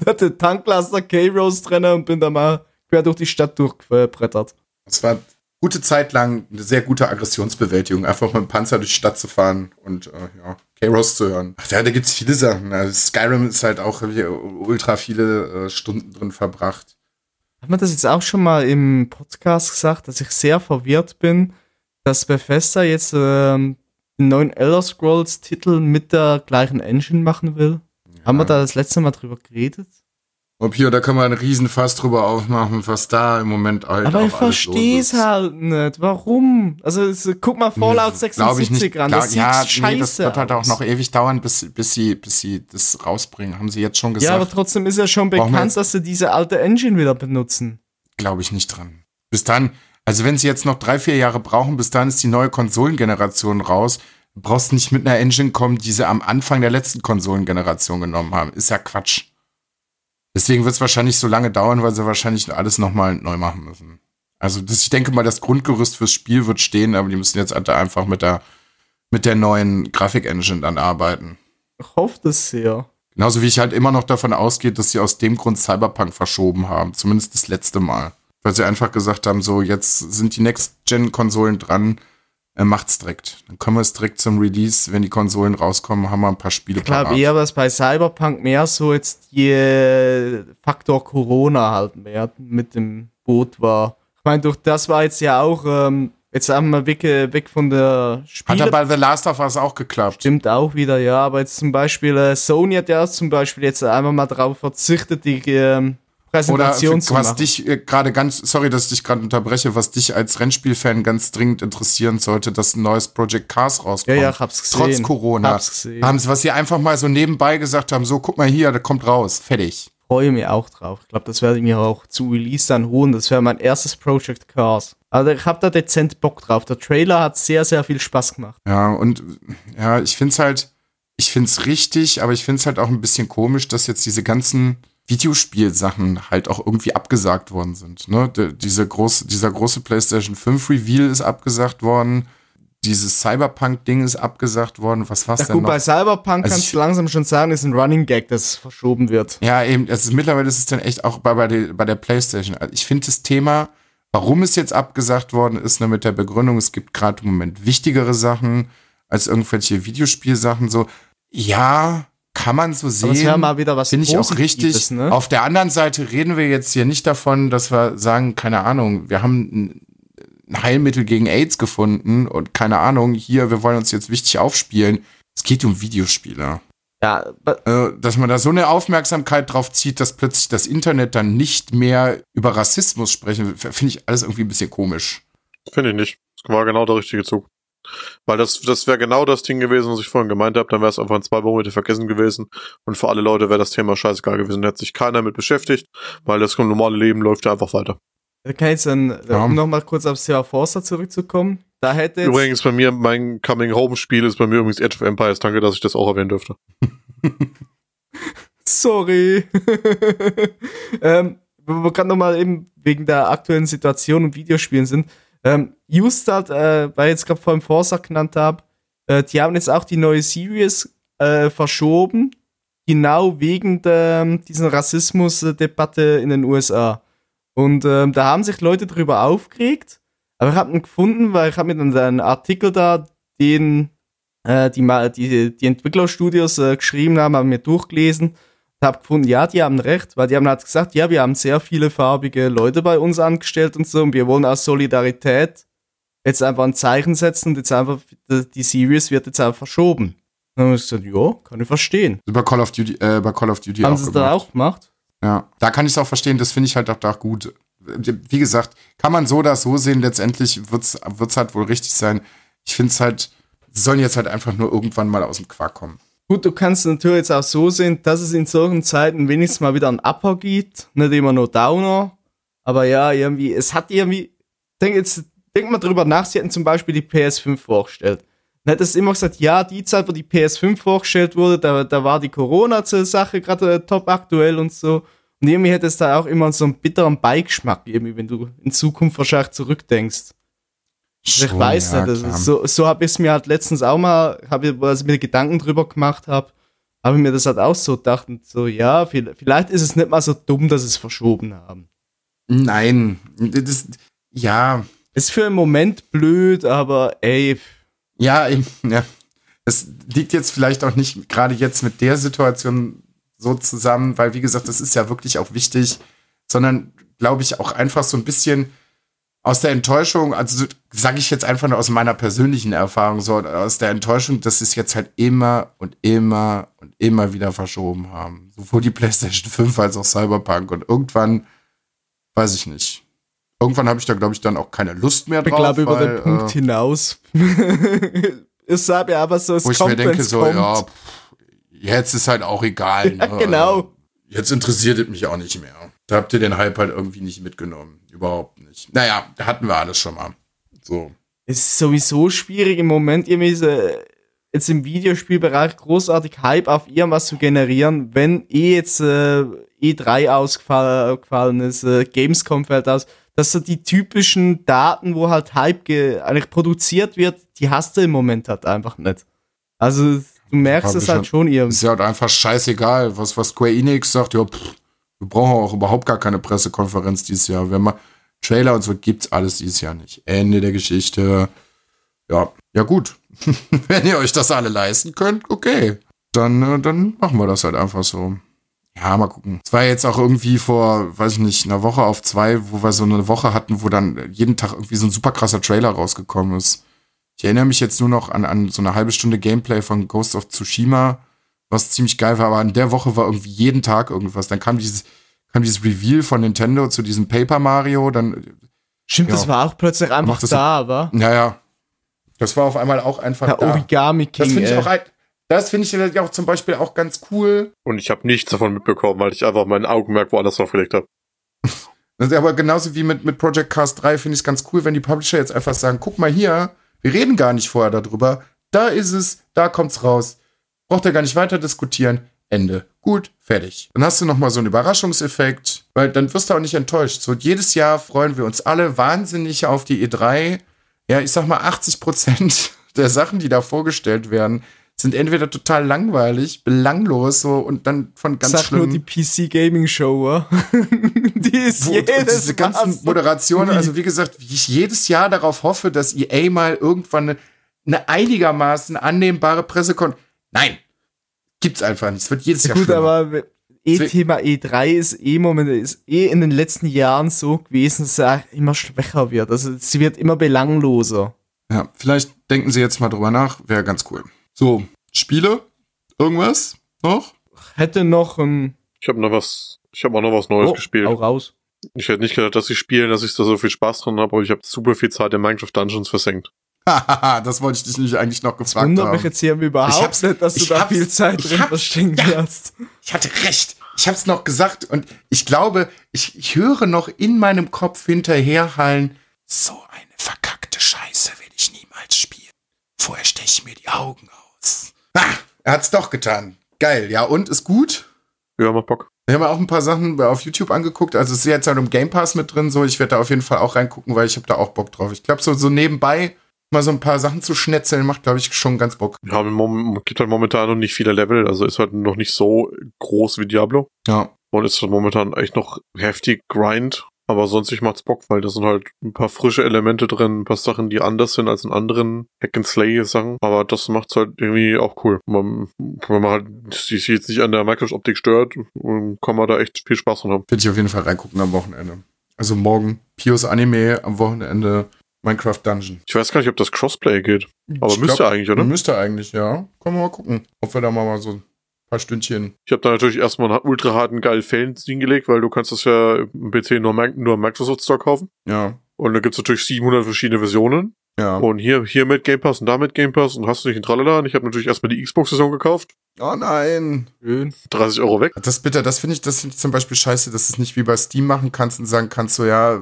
Ich hatte Tanklaster, K-Rose drin und bin da mal quer durch die Stadt durchgebrettert. Es war gute Zeit lang eine sehr gute Aggressionsbewältigung, einfach mit dem Panzer durch die Stadt zu fahren und äh, ja, K-Rose zu hören. Ach, ja, da gibt's viele Sachen. Also Skyrim ist halt auch ultra viele äh, Stunden drin verbracht. Hat man das jetzt auch schon mal im Podcast gesagt, dass ich sehr verwirrt bin, dass Bethesda jetzt ähm, den neuen Elder Scrolls Titel mit der gleichen Engine machen will? Haben wir da das letzte Mal drüber geredet? Ob hier, da kann man einen Riesenfass drüber aufmachen, was da im Moment halt Aber ich verstehe es halt nicht. Warum? Also, es, guck mal Fallout Glaub ich 76 nicht. an. Glaub- Das ja, sieht nee, das scheiße wird halt auch noch ewig dauern, bis, bis, sie, bis sie das rausbringen. Haben sie jetzt schon gesagt. Ja, aber trotzdem ist ja schon bekannt, dass sie diese alte Engine wieder benutzen. Glaube ich nicht dran. Bis dann, also wenn sie jetzt noch drei, vier Jahre brauchen, bis dann ist die neue Konsolengeneration raus. Du brauchst nicht mit einer Engine kommen, die sie am Anfang der letzten Konsolengeneration genommen haben. Ist ja Quatsch. Deswegen wird es wahrscheinlich so lange dauern, weil sie wahrscheinlich alles nochmal neu machen müssen. Also das, ich denke mal, das Grundgerüst fürs Spiel wird stehen, aber die müssen jetzt halt einfach mit der, mit der neuen Grafik-Engine dann arbeiten. Ich hoffe das sehr. Genauso wie ich halt immer noch davon ausgehe, dass sie aus dem Grund Cyberpunk verschoben haben. Zumindest das letzte Mal. Weil sie einfach gesagt haben, so, jetzt sind die Next-Gen-Konsolen dran, äh, macht's direkt. Dann können wir es direkt zum Release, wenn die Konsolen rauskommen, haben wir ein paar Spiele Ich glaube eher, was bei Cyberpunk mehr so jetzt die äh, Faktor Corona halt mehr mit dem Boot war. Ich meine, durch das war jetzt ja auch, ähm, jetzt haben wir weg, äh, weg von der Hat Spiele. ja bei The Last of Us auch geklappt. Stimmt auch wieder, ja. Aber jetzt zum Beispiel, äh, Sony hat ja zum Beispiel jetzt einmal mal darauf verzichtet, die ähm, Oder Präsentation zu was machen. dich äh, gerade ganz, sorry, dass ich dich gerade unterbreche, was dich als Rennspielfan ganz dringend interessieren sollte, dass ein neues Project Cars ja, rauskommt. ja, ich hab's gesehen. Trotz Corona. Hab's gesehen. Haben sie, was sie einfach mal so nebenbei gesagt haben, so, guck mal hier, der kommt raus, fertig. freue mich auch drauf. Ich glaube, das werde ich mir auch zu Release dann holen. Das wäre mein erstes Project Cars. Also ich habe da dezent Bock drauf. Der Trailer hat sehr, sehr viel Spaß gemacht. Ja, und ja, ich find's halt, ich find's richtig, aber ich find's halt auch ein bisschen komisch, dass jetzt diese ganzen Videospielsachen halt auch irgendwie abgesagt worden sind. Ne? Diese große, dieser große PlayStation 5 Reveal ist abgesagt worden. Dieses Cyberpunk-Ding ist abgesagt worden. Was war's Ja, denn gut, noch? bei Cyberpunk Also kannst ich- du langsam schon sagen, ist ein Running Gag, das verschoben wird. Ja, eben, ist, mittlerweile ist es dann echt auch bei, bei, der, bei der PlayStation. Also ich finde das Thema, warum es jetzt abgesagt worden ist, ne, mit der Begründung, es gibt gerade im Moment wichtigere Sachen als irgendwelche Videospielsachen. So, ja, kann man so sehen. Aber wäre mal wieder was Finde ich auch richtig. Ne? Auf der anderen Seite reden wir jetzt hier nicht davon, dass wir sagen, keine Ahnung, wir haben ein Heilmittel gegen AIDS gefunden und keine Ahnung, hier, wir wollen uns jetzt wichtig aufspielen. Es geht um Videospiele. ja, Äh, dass man da so eine Aufmerksamkeit drauf zieht, dass plötzlich das Internet dann nicht mehr über Rassismus sprechen will, finde ich alles irgendwie ein bisschen komisch. Finde ich nicht. Das war genau der richtige Zug. Weil das, das wäre genau das Ding gewesen, was ich vorhin gemeint habe. Dann wäre es einfach in zwei Wochen wieder vergessen gewesen. Und für alle Leute wäre das Thema scheißegal gewesen. Da hätte sich keiner mit beschäftigt, weil das normale Leben läuft ja einfach weiter. da kann ich jetzt dann, äh, Ja. um nochmal kurz aufs Thema Forza zurückzukommen. Da hätte Übrigens bei mir, mein Coming-Home-Spiel ist bei mir übrigens Edge of Empires. Danke, dass ich das auch erwähnen dürfte. [LAUGHS] Sorry. [LAUGHS] ähm, wo wir gerade nochmal eben wegen der aktuellen Situation und Videospielen sind. Ähm, Justad, äh, weil ich jetzt gerade vorhin Forza genannt habe, äh, die haben jetzt auch die neue Series äh, verschoben, genau wegen der, dieser Rassismusdebatte in den USA. Und ähm, da haben sich Leute drüber aufgeregt, aber ich habe ihn gefunden, weil ich habe mir dann einen Artikel da, den äh, die, die, die Entwicklerstudios äh, geschrieben haben, haben mir durchgelesen habe gefunden, ja, die haben recht, weil die haben halt gesagt, ja, wir haben sehr viele farbige Leute bei uns angestellt und so und wir wollen aus Solidarität jetzt einfach ein Zeichen setzen und jetzt einfach, die Series wird jetzt einfach verschoben. Dann habe ich gesagt, ja, kann ich verstehen. Bei Call of Duty, äh, bei Call of Duty haben sie es da auch gemacht? Ja, da kann ich es auch verstehen, das finde ich halt auch da gut. Wie gesagt, kann man so oder so sehen, letztendlich wird's wird's halt wohl richtig sein. Ich finde es halt, sie sollen jetzt halt einfach nur irgendwann mal aus dem Quark kommen. Gut, du kannst natürlich jetzt auch so sehen, dass es in solchen Zeiten wenigstens mal wieder ein Upper gibt, nicht immer nur Downer. Aber ja, irgendwie, es hat irgendwie, denk jetzt, denk mal drüber nach, sie hätten zum Beispiel die PS5 vorgestellt. Dann hättest du immer gesagt, ja, die Zeit, wo die PS5 vorgestellt wurde, da, da war die Corona-Sache gerade äh, top aktuell und so. Und irgendwie hätte es da auch immer so einen bitteren Beigeschmack, irgendwie, wenn du in Zukunft wahrscheinlich zurückdenkst. Also ich Schon, weiß ja, nicht, ist so, so habe ich es mir halt letztens auch mal, hab ich, als ich mir Gedanken drüber gemacht habe, habe ich mir das halt auch so gedacht und so, ja, viel- vielleicht ist es nicht mal so dumm, dass sie es verschoben haben. Nein, das, ja, Ist für einen Moment blöd, aber ey, Ja, ja. Es liegt jetzt vielleicht auch nicht gerade jetzt mit der Situation so zusammen, weil wie gesagt, das ist ja wirklich auch wichtig, sondern glaube ich auch einfach so ein bisschen aus der Enttäuschung, also sage ich jetzt einfach nur aus meiner persönlichen Erfahrung so, aus der Enttäuschung, dass sie es jetzt halt immer und immer und immer wieder verschoben haben. Sowohl die PlayStation 5 als auch Cyberpunk. Und irgendwann, weiß ich nicht. Irgendwann habe ich da, glaube ich, dann auch keine Lust mehr Ich drauf. glaube, über den Punkt äh, hinaus. es sah mir aber so, es wo ich kommt, mir denke, so, kommt. ja, pff, jetzt ist halt auch egal. [LAUGHS] Ja, ne? genau. Jetzt interessiert es mich auch nicht mehr. Da habt ihr den Hype halt irgendwie nicht mitgenommen. Überhaupt nicht. Naja, hatten wir alles schon mal. So. Es ist sowieso schwierig im Moment irgendwie so, jetzt im Videospielbereich großartig Hype auf irgendwas zu generieren, wenn eh jetzt äh, E3 ausgefallen ist, äh, Gamescom fällt aus, dass so die typischen Daten, wo halt Hype ge- eigentlich produziert wird, die hast du im Moment halt einfach nicht. Also du merkst es halt schon Ist irgendwie. ja halt einfach scheißegal, was, was Square Enix sagt. Ja, pff, wir brauchen auch überhaupt gar keine Pressekonferenz dieses Jahr. Wenn man Trailer und so gibt's alles dieses Jahr nicht. Ende der Geschichte. Ja, ja gut. [LAUGHS] Wenn ihr euch das alle leisten könnt, okay. Dann, äh, dann machen wir das halt einfach so. Ja, mal gucken. Es war jetzt auch irgendwie vor, weiß ich nicht, einer Woche auf zwei, wo wir so eine Woche hatten, wo dann jeden Tag irgendwie so ein super krasser Trailer rausgekommen ist. Ich erinnere mich jetzt nur noch an, an so eine halbe Stunde Gameplay von Ghost of Tsushima, was ziemlich geil war, aber in der Woche war irgendwie jeden Tag irgendwas. Dann kam dieses, kam dieses Reveal von Nintendo zu diesem Paper Mario, dann, Stimmt, ja. das war auch plötzlich einfach das da, war? naja, das war auf einmal auch einfach Der da. Origami King. Das finde ich auch, ein- das finde ich ja auch zum Beispiel auch ganz cool. Und ich habe nichts davon mitbekommen, weil ich einfach mein Augenmerk woanders drauf gelegt habe. Ist [LAUGHS] aber genauso wie mit, mit Project Cast 3 finde ich es ganz cool, wenn die Publisher jetzt einfach sagen, guck mal hier, wir reden gar nicht vorher darüber, da ist es, da kommt's raus. Braucht ihr gar nicht weiter diskutieren. Ende. Gut, fertig. Dann hast du noch mal so einen Überraschungseffekt, weil dann wirst du auch nicht enttäuscht. So jedes Jahr freuen wir uns alle wahnsinnig auf die E3. Ja, ich sag mal 80 Prozent [LAUGHS] der Sachen, die da vorgestellt werden, sind entweder total langweilig, belanglos so und dann von ganz Sag nur schlimmen die PC Gaming Show, wa? [LAUGHS] die ist wo, jedes diese ganzen Mal Moderationen, also wie gesagt, wie ich jedes Jahr darauf hoffe, dass EA mal irgendwann eine, eine einigermaßen annehmbare Pressekonferenz. Nein, gibt's einfach nicht. Es wird jedes Ja, Jahr gut, schlimmer. aber E-Thema E3 ist eh moment ist eh in den letzten Jahren so gewesen, dass er immer schwächer wird. Also sie wird immer belangloser. Ja, vielleicht denken Sie jetzt mal drüber nach, wäre ganz cool. So, Spiele? Irgendwas noch? Hätte noch ein Ich habe noch was, ich habe auch noch was Neues oh, gespielt. Auch raus. Ich hätte nicht gedacht, dass ich spiele, dass ich da so viel Spaß dran habe, aber ich habe super viel Zeit in Minecraft Dungeons versenkt. [LAUGHS] Das wollte ich dich nämlich eigentlich noch gefragt Wundert mich haben. jetzt hier Ich überhaupt nicht, dass du ich da viel Zeit drin versteckt ja. hast. Ich hatte recht. Ich hab's noch gesagt und ich glaube, ich, ich höre noch in meinem Kopf hinterherhallen, so eine verkackte Scheiße will ich niemals spielen. Vorher stech ich mir die Augen aus. Ah, er hat's doch getan. Geil, ja, und ist gut? Ja, macht Bock. Ich habe mir auch ein paar Sachen auf YouTube angeguckt. Also es ist jetzt halt im Game Pass mit drin, so ich werde da auf jeden Fall auch reingucken, weil ich habe da auch Bock drauf. Ich glaube, so, so nebenbei mal so ein paar Sachen zu schnetzeln, macht, glaube ich, schon ganz Bock. Ja, Mom- gibt halt momentan noch nicht viele Level, also ist halt noch nicht so groß wie Diablo. Ja. Und ist halt momentan echt noch heftig Grind. Aber sonst ich macht's Bock, weil da sind halt ein paar frische Elemente drin, ein paar Sachen, die anders sind als in anderen Hack and Slay Sachen. Aber das macht's halt irgendwie auch cool. Man, wenn man halt sich jetzt nicht an der Microsoft-Optik stört, kann man da echt viel Spaß dran haben. Werde ich auf jeden Fall reingucken am Wochenende. Also morgen Pios Anime, am Wochenende Minecraft Dungeon. Ich weiß gar nicht, ob das Crossplay geht. Aber Ich müsste glaub, eigentlich, oder? Müsste eigentlich, ja. Können wir mal gucken, ob wir da mal, mal so ein paar Stündchen. Ich habe da natürlich erstmal einen ultra harten geilen Fan hingelegt, weil du kannst das ja im PC nur, nur im Microsoft Store kaufen. Ja, Und da gibt's natürlich 700 verschiedene Versionen. ja. Und hier, hier mit Game Pass und da mit Game Pass und hast du nicht in Tralala. Und ich habe natürlich erstmal die Xbox-Version gekauft. Oh nein. Schön. 30 Euro weg. Das bitte, das finde ich, das finde ich zum Beispiel scheiße, dass du es nicht wie bei Steam machen kannst und sagen kannst, so ja, äh,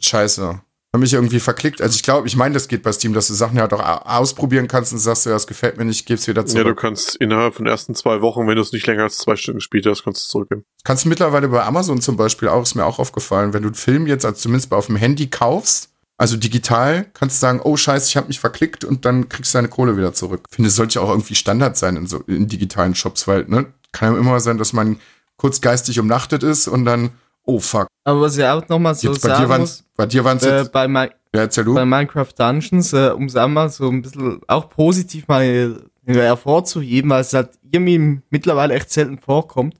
scheiße. Hab mich irgendwie verklickt. Also ich glaube, ich meine, das geht bei Steam, dass du Sachen ja doch au- ausprobieren kannst und sagst, ja, das gefällt mir nicht, gib's wieder Ja, du zurück. kannst innerhalb von den ersten zwei Wochen, wenn du es nicht länger als zwei Stunden gespielt hast, kannst du es zurückgeben. kannst du mittlerweile bei Amazon zum Beispiel auch, ist mir auch aufgefallen, wenn du einen Film jetzt, also zumindest auf dem Handy kaufst, also digital, kannst du sagen, oh scheiße, ich habe mich verklickt und dann kriegst du deine Kohle wieder zurück. Ich finde, es sollte ja auch irgendwie Standard sein in, so, in digitalen Shops, weil, ne, kann ja immer sein, dass man kurz geistig umnachtet ist und dann, oh fuck. Aber was ich auch nochmal so Jetzt bei dir sagen waren muss, bei dir waren's äh, jetzt, bei, Mi ja, bei Minecraft Dungeons, äh, um es einmal so ein bisschen auch positiv mal äh, hervorzuheben, weil es halt irgendwie mittlerweile echt selten vorkommt.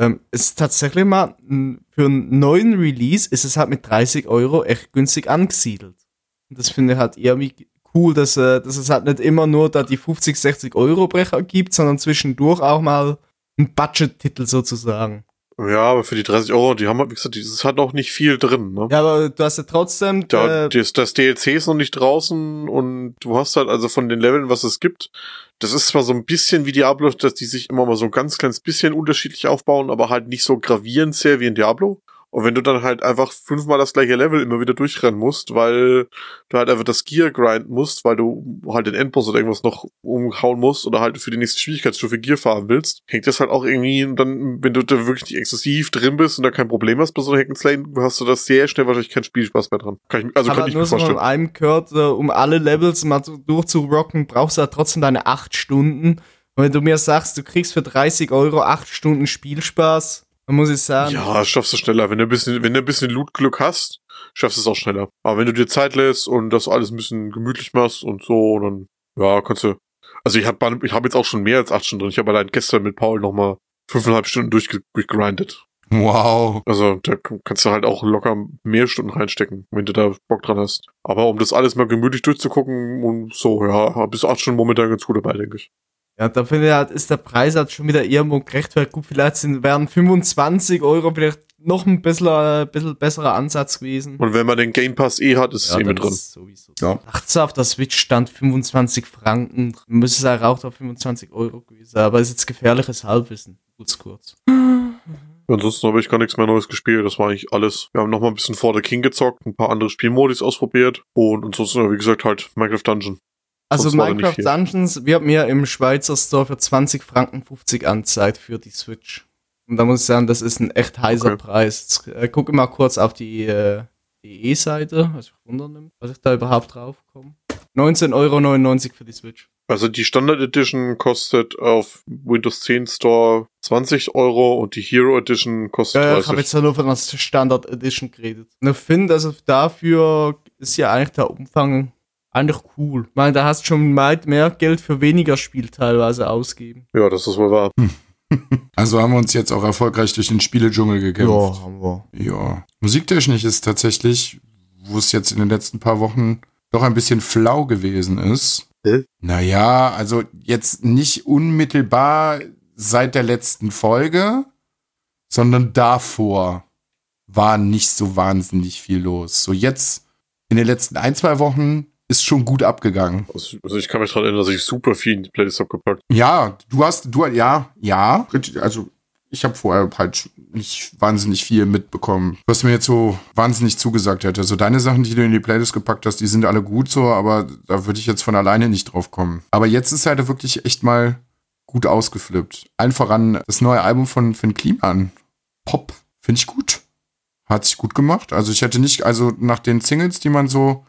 Ähm, es ist tatsächlich mal für einen neuen Release ist es halt mit 30 Euro echt günstig angesiedelt. Und das finde ich halt irgendwie cool, dass, äh, dass es halt nicht immer nur da die 50, 60 Euro Brecher gibt, sondern zwischendurch auch mal ein Budget-Titel sozusagen. Ja, aber für die 30 Euro, die haben, wie gesagt, das halt auch nicht viel drin, ne? Ja, aber du hast ja trotzdem. Da, äh, das, das DLC ist noch nicht draußen und du hast halt also von den Leveln, was es gibt, das ist zwar so ein bisschen wie Diablo, dass die sich immer mal so ein ganz kleines bisschen unterschiedlich aufbauen, aber halt nicht so gravierend sehr wie in Diablo. Und wenn du dann halt einfach fünfmal das gleiche Level immer wieder durchrennen musst, weil du halt einfach das Gear grinden musst, weil du halt den Endboss oder irgendwas noch umhauen musst oder halt für die nächste Schwierigkeitsstufe Gear fahren willst, hängt das halt auch irgendwie und dann, wenn du da wirklich nicht exzessiv drin bist und da kein Problem hast bei so einer Hack'n'Slay, hast du das sehr schnell wahrscheinlich keinen Spielspaß mehr dran. Kann ich, also aber kann ich nur mir so vorstellen. von einem gehört, äh, um alle Levels mal so durchzurocken, brauchst du halt trotzdem deine acht Stunden. Und wenn du mir sagst, du kriegst für 30 Euro acht Stunden Spielspaß, dann muss ich sagen, Ja, schaffst du schneller. Wenn du ein bisschen, wenn du ein bisschen Loot-Glück hast, schaffst du es auch schneller. Aber wenn du dir Zeit lässt und das alles ein bisschen gemütlich machst und so, dann, ja, kannst du. Also ich habe ich hab jetzt auch schon mehr als acht Stunden drin. Ich habe allein gestern mit Paul nochmal fünfeinhalb Stunden durchge durchgegrindet. Wow. Also da kannst du halt auch locker mehr Stunden reinstecken, wenn du da Bock dran hast. Aber um das alles mal gemütlich durchzugucken und so, ja, bis acht Stunden momentan ganz gut dabei, denke ich. Ja, da finde ich halt, ist der Preis halt schon wieder irgendwo gerechtfertigt. Gut, vielleicht sind, wären 25 Euro vielleicht noch ein bisschen, äh, bisschen besserer Ansatz gewesen. Und wenn man den Game Pass eh hat, ist es eh mit drin. ist sowieso. Ja. Dachte so, auf der Switch stand 25 Franken. Müsste es halt auch auf 25 Euro gewesen sein. Aber ist jetzt gefährliches Halbwissen. Kurz, kurz. Ansonsten habe ich gar nichts mehr Neues gespielt. Das war eigentlich alles. Wir haben noch mal ein bisschen For the King gezockt, ein paar andere Spielmodis ausprobiert und ansonsten, wie gesagt, halt Minecraft Dungeon. Also Minecraft. Dungeons wird mir im Schweizer Store für 20 Franken 50 angezeigt für die Switch. Und da muss ich sagen, das ist ein echt heißer Okay. Preis. Jetzt, äh, gucke mal kurz auf die, äh, E-Seite, was ich wundern was ich da überhaupt draufkomme. 19,99 Euro für die Switch. Also die Standard Edition kostet auf Windows 10 Store 20 Euro und die Hero Edition kostet Ja, ich 30. habe jetzt ja nur von der Standard Edition geredet. Und ich finde, also dafür ist ja eigentlich der Umfang eigentlich cool. Ich meine, da hast du schon weit mehr Geld für weniger Spiel teilweise ausgeben. ja, das ist wohl wahr. [LAUGHS] Also haben wir uns jetzt auch erfolgreich durch den Spieledschungel gekämpft. haben wir. Ja. Musiktechnisch ist tatsächlich, wo es jetzt in den letzten paar Wochen doch ein bisschen flau gewesen ist. Hä? Naja, also jetzt nicht unmittelbar seit der letzten Folge, sondern davor war nicht so wahnsinnig viel los. So jetzt in den letzten ein, zwei Wochen ist schon gut abgegangen. Also, ich kann mich daran erinnern, dass ich super viel in die Playlist abgepackt. Ja, du hast, du, ja, ja. Also ich habe vorher halt nicht wahnsinnig viel mitbekommen, was mir jetzt so wahnsinnig zugesagt hätte. Also deine Sachen, die du in die Playlist gepackt hast, die sind alle gut so, aber da würde ich jetzt von alleine nicht drauf kommen. Aber jetzt ist halt wirklich echt mal gut ausgeflippt. Allen voran das neue Album von Finn Kliman. Pop. Finde ich gut. Hat sich gut gemacht. Also ich hätte nicht, also nach den Singles, die man so,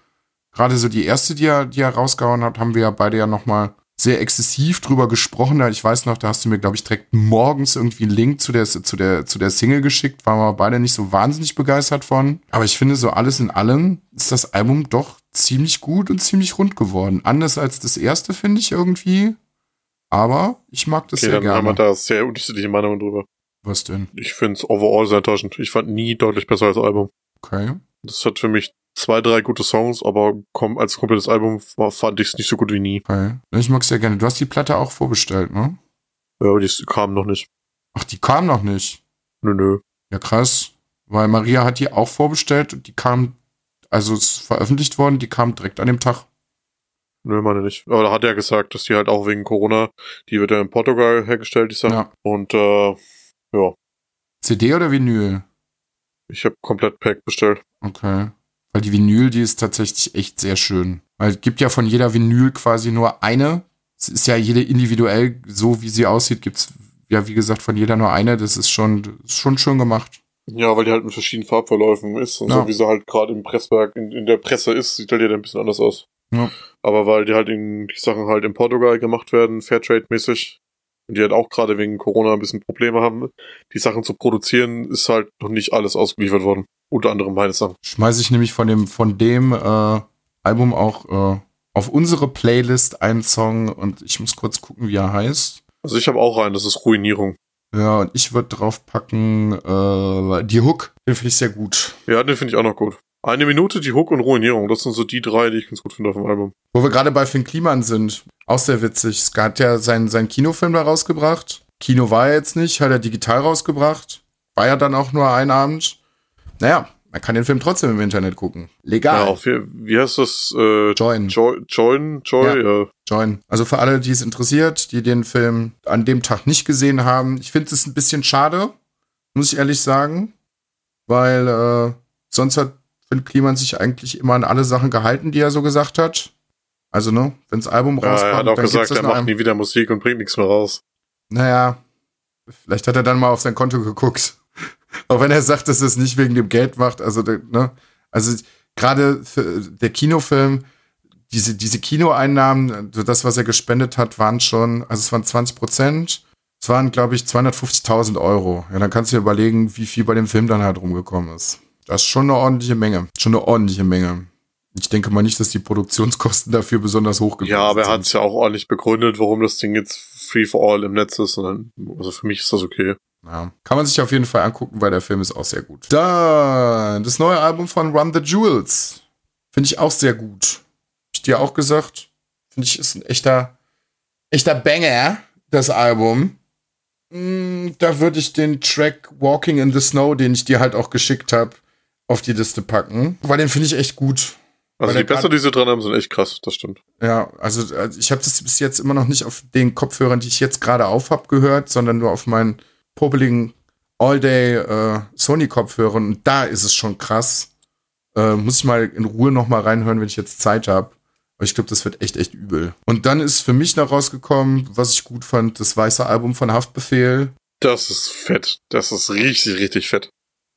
gerade so die erste, die er, die er rausgehauen hat, haben wir ja beide ja nochmal sehr exzessiv drüber gesprochen. Ich weiß noch, da hast du mir, glaube ich, direkt morgens irgendwie einen Link zu der, zu der, zu der Single geschickt. Waren wir beide nicht so wahnsinnig begeistert von. Aber ich finde, so alles in allem ist das Album doch ziemlich gut und ziemlich rund geworden. Anders als das erste, finde ich irgendwie. Aber ich mag das Okay, sehr dann haben wir gerne. da sehr unterschiedliche Meinungen drüber. Was denn? Ich finde es overall sehr enttäuschend. Ich fand nie deutlich besser als Album. Okay. Das hat für mich zwei, drei gute Songs, aber komm, als komplettes Album fand ich es nicht so gut wie nie. okay. Ich mag sehr gerne. Du hast die Platte auch vorbestellt, ne? Ja, aber die kam noch nicht. Ach, die kam noch nicht. Nö, nö. Ja, krass. Weil Maria hat die auch vorbestellt und die kam, also es ist veröffentlicht worden, die kam direkt an dem Tag. Nö, meine nicht. Aber da hat er gesagt, dass die halt auch wegen Corona, die wird ja in Portugal hergestellt, die Sache. Ja. Und äh, ja, CD oder Vinyl? ich habe komplett Pack bestellt. Okay. Weil die Vinyl, die ist tatsächlich echt sehr schön. Weil es gibt ja von jeder Vinyl quasi nur eine. Es ist ja jede individuell, so wie sie aussieht, gibt's ja wie gesagt von jeder nur eine. Das ist schon, ist schon schön gemacht. Ja, weil die halt mit verschiedenen Farbverläufen ist und Ja. so wie sie halt gerade im Presswerk, in, in der Presse ist, sieht halt jeder ein bisschen anders aus. Ja. Aber weil die halt in, die Sachen halt in Portugal gemacht werden, Fairtrade-mäßig, und die halt auch gerade wegen Corona ein bisschen Probleme haben, die Sachen zu produzieren, ist halt noch nicht alles ausgeliefert worden. Unter anderem meine Sachen. Schmeiße ich nämlich von dem, von dem äh, Album auch äh, auf unsere Playlist einen Song und ich muss kurz gucken, wie er heißt. Also ich habe auch einen, das ist Ruinierung. Ja, und ich würde draufpacken, äh, die Hook. Den finde ich sehr gut. Ja, den finde ich auch noch gut. Eine Minute, die Hook und Ruinierung. Das sind so die drei, die ich ganz gut finde auf dem Album. Wo wir gerade bei Finn Kliman sind. Auch sehr witzig. Ska hat ja seinen, seinen Kinofilm da rausgebracht. Kino war er jetzt nicht, hat er digital rausgebracht. War ja dann auch nur ein Abend. Naja, man kann den Film trotzdem im Internet gucken. Legal. Ja, auch wie, wie heißt das? Äh, Join. Joy, Join? Joy? Ja. Join. Also für alle, die es interessiert, die den Film an dem Tag nicht gesehen haben, ich finde es ein bisschen schade, muss ich ehrlich sagen. Weil äh, sonst hat Finn Kliman sich eigentlich immer an alle Sachen gehalten, die er so gesagt hat. Also, ne, wenn das Album Ja, rauskommt, er hat auch dann gesagt, er macht nie wieder Musik und bringt nichts mehr raus. Naja, vielleicht hat er dann mal auf sein Konto geguckt. Auch wenn er sagt, dass er es nicht wegen dem Geld macht. Also, ne? Also gerade der Kinofilm, diese, diese Kinoeinnahmen, das, was er gespendet hat, waren schon, also es waren 20 Prozent. Es waren, glaube ich, 250.000 Euro. Ja, dann kannst du dir überlegen, wie viel bei dem Film dann halt rumgekommen ist. Das ist schon eine ordentliche Menge. Schon eine ordentliche Menge. Ich denke mal nicht, dass die Produktionskosten dafür besonders hoch gewesen Ja, aber er sind. hat es ja auch ordentlich begründet, warum das Ding jetzt free for all im Netz ist. Also für mich ist das okay. Ja, kann man sich auf jeden Fall angucken, weil der Film ist auch sehr gut. Dann das neue Album von Run the Jewels. Finde ich auch sehr gut. Hab ich dir auch gesagt. Finde ich ist ein echter, echter Banger, das Album. Mm, Da würde ich den Track Walking in the Snow, den ich dir halt auch geschickt habe, auf die Liste packen. Weil den finde ich echt gut. Also die Pässe, die sie dran haben, sind echt krass, das stimmt. Ja, also, also ich habe das bis jetzt immer noch nicht auf den Kopfhörern, die ich jetzt gerade auf hab, gehört, sondern nur auf meinen popeligen All-Day äh, Sony-Kopfhörern. Und da ist es schon krass. Äh, muss ich mal in Ruhe noch mal reinhören, wenn ich jetzt Zeit habe. Aber ich glaube, das wird echt, echt übel. Und dann ist für mich noch rausgekommen, was ich gut fand, das weiße Album von Haftbefehl. Das ist fett. Das ist richtig, richtig fett.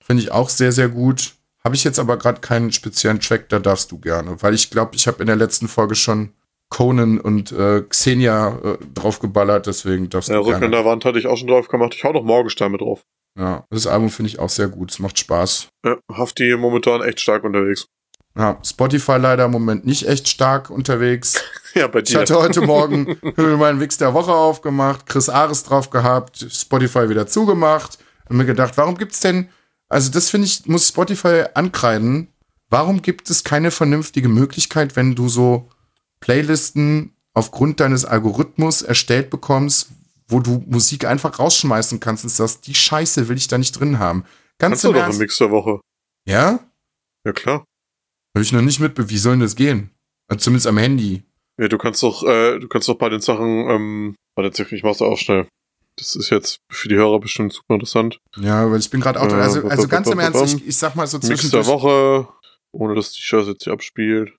Finde ich auch sehr, sehr gut. Habe ich jetzt aber gerade keinen speziellen Track, da darfst du gerne. Weil ich glaube, ich habe in der letzten Folge schon Conan und äh, Xenia äh, draufgeballert, deswegen darfst Ja, du Rücken an der Wand hatte ich auch schon drauf gemacht. Ich hau noch Morgenstein mit drauf. Ja, das Album finde ich auch sehr gut. Es macht Spaß. Ja, Hafti momentan echt stark unterwegs. Ja, Spotify leider im Moment nicht echt stark unterwegs. [LAUGHS] Ja, bei Ich dir. hatte heute [LAUGHS] Morgen meinen Wix der Woche aufgemacht, Chris Ares drauf gehabt, Spotify wieder zugemacht und mir gedacht, warum gibt's denn, also das finde ich, muss Spotify ankreiden, warum gibt es keine vernünftige Möglichkeit, wenn du so Playlisten aufgrund deines Algorithmus erstellt bekommst, wo du Musik einfach rausschmeißen kannst und sagst, die Scheiße will ich da nicht drin haben. Ganz Kannst du im doch im. Mix der Woche. Ja? Ja, klar. Habe ich noch nicht mit, wie soll denn das gehen? Also zumindest am Handy. Ja, du kannst doch, äh, du kannst doch bei den Sachen, ähm, warte, ich mach's auch schnell. Das ist jetzt für die Hörer bestimmt super interessant. Ja, weil ich bin gerade auch, Äh, also, also ganz im Ernst, ich, ich sag mal so Mix der. Woche, ohne dass die Scheiße jetzt hier abspielt.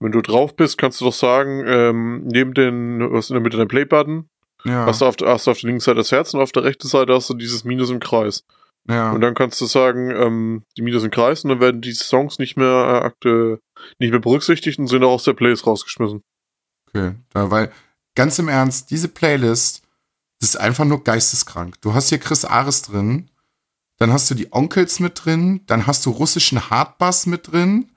Wenn du drauf bist, kannst du doch sagen, ähm, neben den, was in der Mitte dein Play-Button, Ja, hast, du auf, der- hast du auf der linken Seite das Herz und auf der rechten Seite hast du dieses Minus im Kreis. ja. Und dann kannst du sagen, ähm, die Minus im Kreis und dann werden die Songs nicht mehr äh, nicht mehr berücksichtigt und sind auch aus der Playlist rausgeschmissen. Okay, da, weil ganz im Ernst, diese Playlist, das ist einfach nur geisteskrank. Du hast hier Chris Ares drin, dann hast du die Onkels mit drin, dann hast du russischen Hardbass mit drin,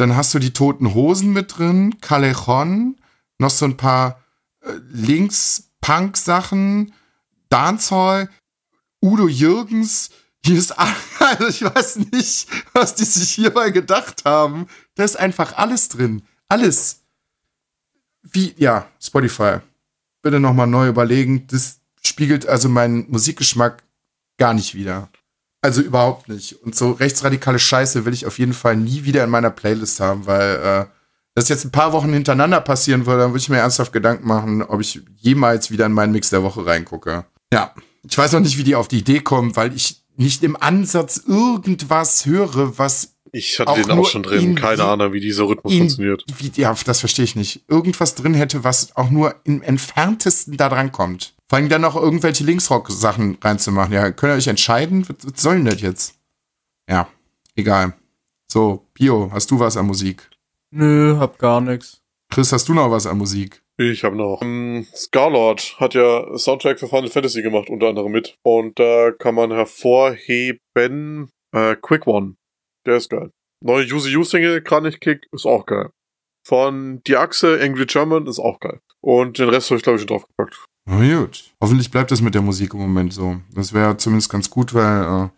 dann hast du die Toten Hosen mit drin, Callejon, noch so ein paar äh, Links-Punk-Sachen, Dancehall, Udo Jürgens, hier ist, [LAUGHS] a- also ich weiß nicht, was die sich hierbei gedacht haben. Da ist einfach alles drin. Alles wie, ja, Spotify. Bitte nochmal neu überlegen. Das spiegelt also meinen Musikgeschmack gar nicht wider. Also überhaupt nicht. Und so rechtsradikale Scheiße will ich auf jeden Fall nie wieder in meiner Playlist haben, weil äh, das jetzt ein paar Wochen hintereinander passieren würde, dann würde ich mir ernsthaft Gedanken machen, ob ich jemals wieder in meinen Mix der Woche reingucke. Ja, ich weiß noch nicht, wie die auf die Idee kommen, weil ich nicht im Ansatz irgendwas höre, was Ich hatte Auch den auch schon drin. in Keine Ahnung, wie dieser Rhythmus in- funktioniert. Wie, ja, das verstehe ich nicht. Irgendwas drin hätte, was auch nur im entferntesten da dran kommt. Vor allem dann noch irgendwelche Linksrock-Sachen reinzumachen. Ja, könnt ihr euch entscheiden? Was, was soll denn das jetzt? Ja, egal. So, Pio, hast du was an Musik? Nö, hab gar nix. Chris, hast du noch was an Musik? Ich habe noch. Ähm, Scarlord hat ja Soundtrack für Final Fantasy gemacht, unter anderem mit. Und da kann man hervorheben äh, Quick One. Der ist geil. Neue Use You Single, Kranich Kick, ist auch geil. Von Die Achse, Angry German, ist auch geil. Und den Rest habe ich, glaube ich, schon draufgepackt. Na gut. Hoffentlich bleibt das mit der Musik im Moment so. Das wäre zumindest ganz gut, weil äh,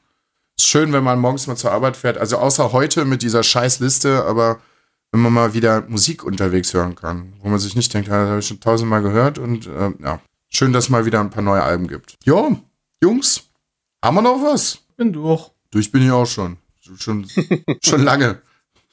ist schön, wenn man morgens mal zur Arbeit fährt. Also außer heute mit dieser scheiß Liste, aber wenn man mal wieder Musik unterwegs hören kann, wo man sich nicht denkt, ja, das habe ich schon tausendmal gehört und äh, ja, schön, dass es mal wieder ein paar neue Alben gibt. Jo, Jungs, haben wir noch was? Bin durch. Durch bin ich auch schon. Schon, [LAUGHS] schon lange.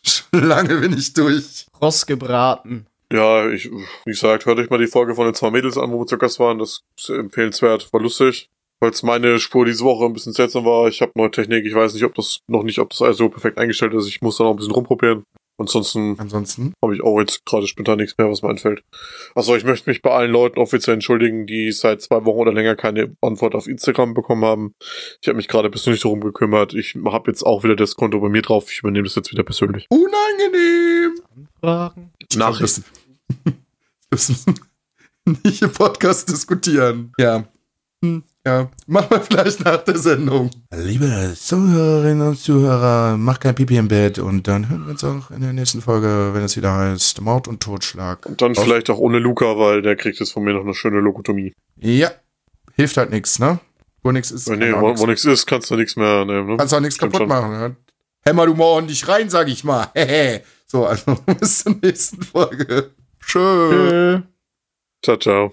Schon lange bin ich durch. Ross gebraten. Ja, ich, wie gesagt, hört euch mal die Folge von den zwei Mädels an, wo wir zu Gast waren. Das ist empfehlenswert, war lustig. Falls meine Spur diese Woche ein bisschen seltsam war, ich habe neue Technik, ich weiß nicht, ob das noch nicht, ob das alles so perfekt eingestellt ist. Ich muss da noch ein bisschen rumprobieren. Ansonsten Ansonsten. habe ich auch jetzt gerade spontan nichts mehr, was mir einfällt. Achso, ich möchte mich bei allen Leuten offiziell entschuldigen, die seit zwei Wochen oder länger keine Antwort auf Instagram bekommen haben. Ich habe mich gerade persönlich darum gekümmert. Ich habe jetzt auch wieder das Konto bei mir drauf. Ich übernehme das jetzt wieder persönlich. Unangenehm. Fragen. Nachrichten. [LAUGHS] Nicht im Podcast diskutieren. Ja. Hm, Ja, machen wir vielleicht nach der Sendung. Liebe Zuhörerinnen und Zuhörer, macht kein Pipi im Bett und dann hören wir uns auch in der nächsten Folge, wenn es wieder heißt Mord und Totschlag. Und dann Auf- vielleicht auch ohne Luca, weil der kriegt jetzt von mir noch eine schöne Lokotomie. Ja, hilft halt nichts, ne? Wo nichts ist, Äh, nee, wo, nix- wo nichts ist, kannst du nichts mehr nehmen. Ne? kannst auch nichts kaputt schon. machen. Ne? Hämmer du mal ordentlich rein, sag ich mal. Hehe. [LAUGHS] so, also [LAUGHS] bis zur nächsten Folge. Tschö. Ciao, ciao.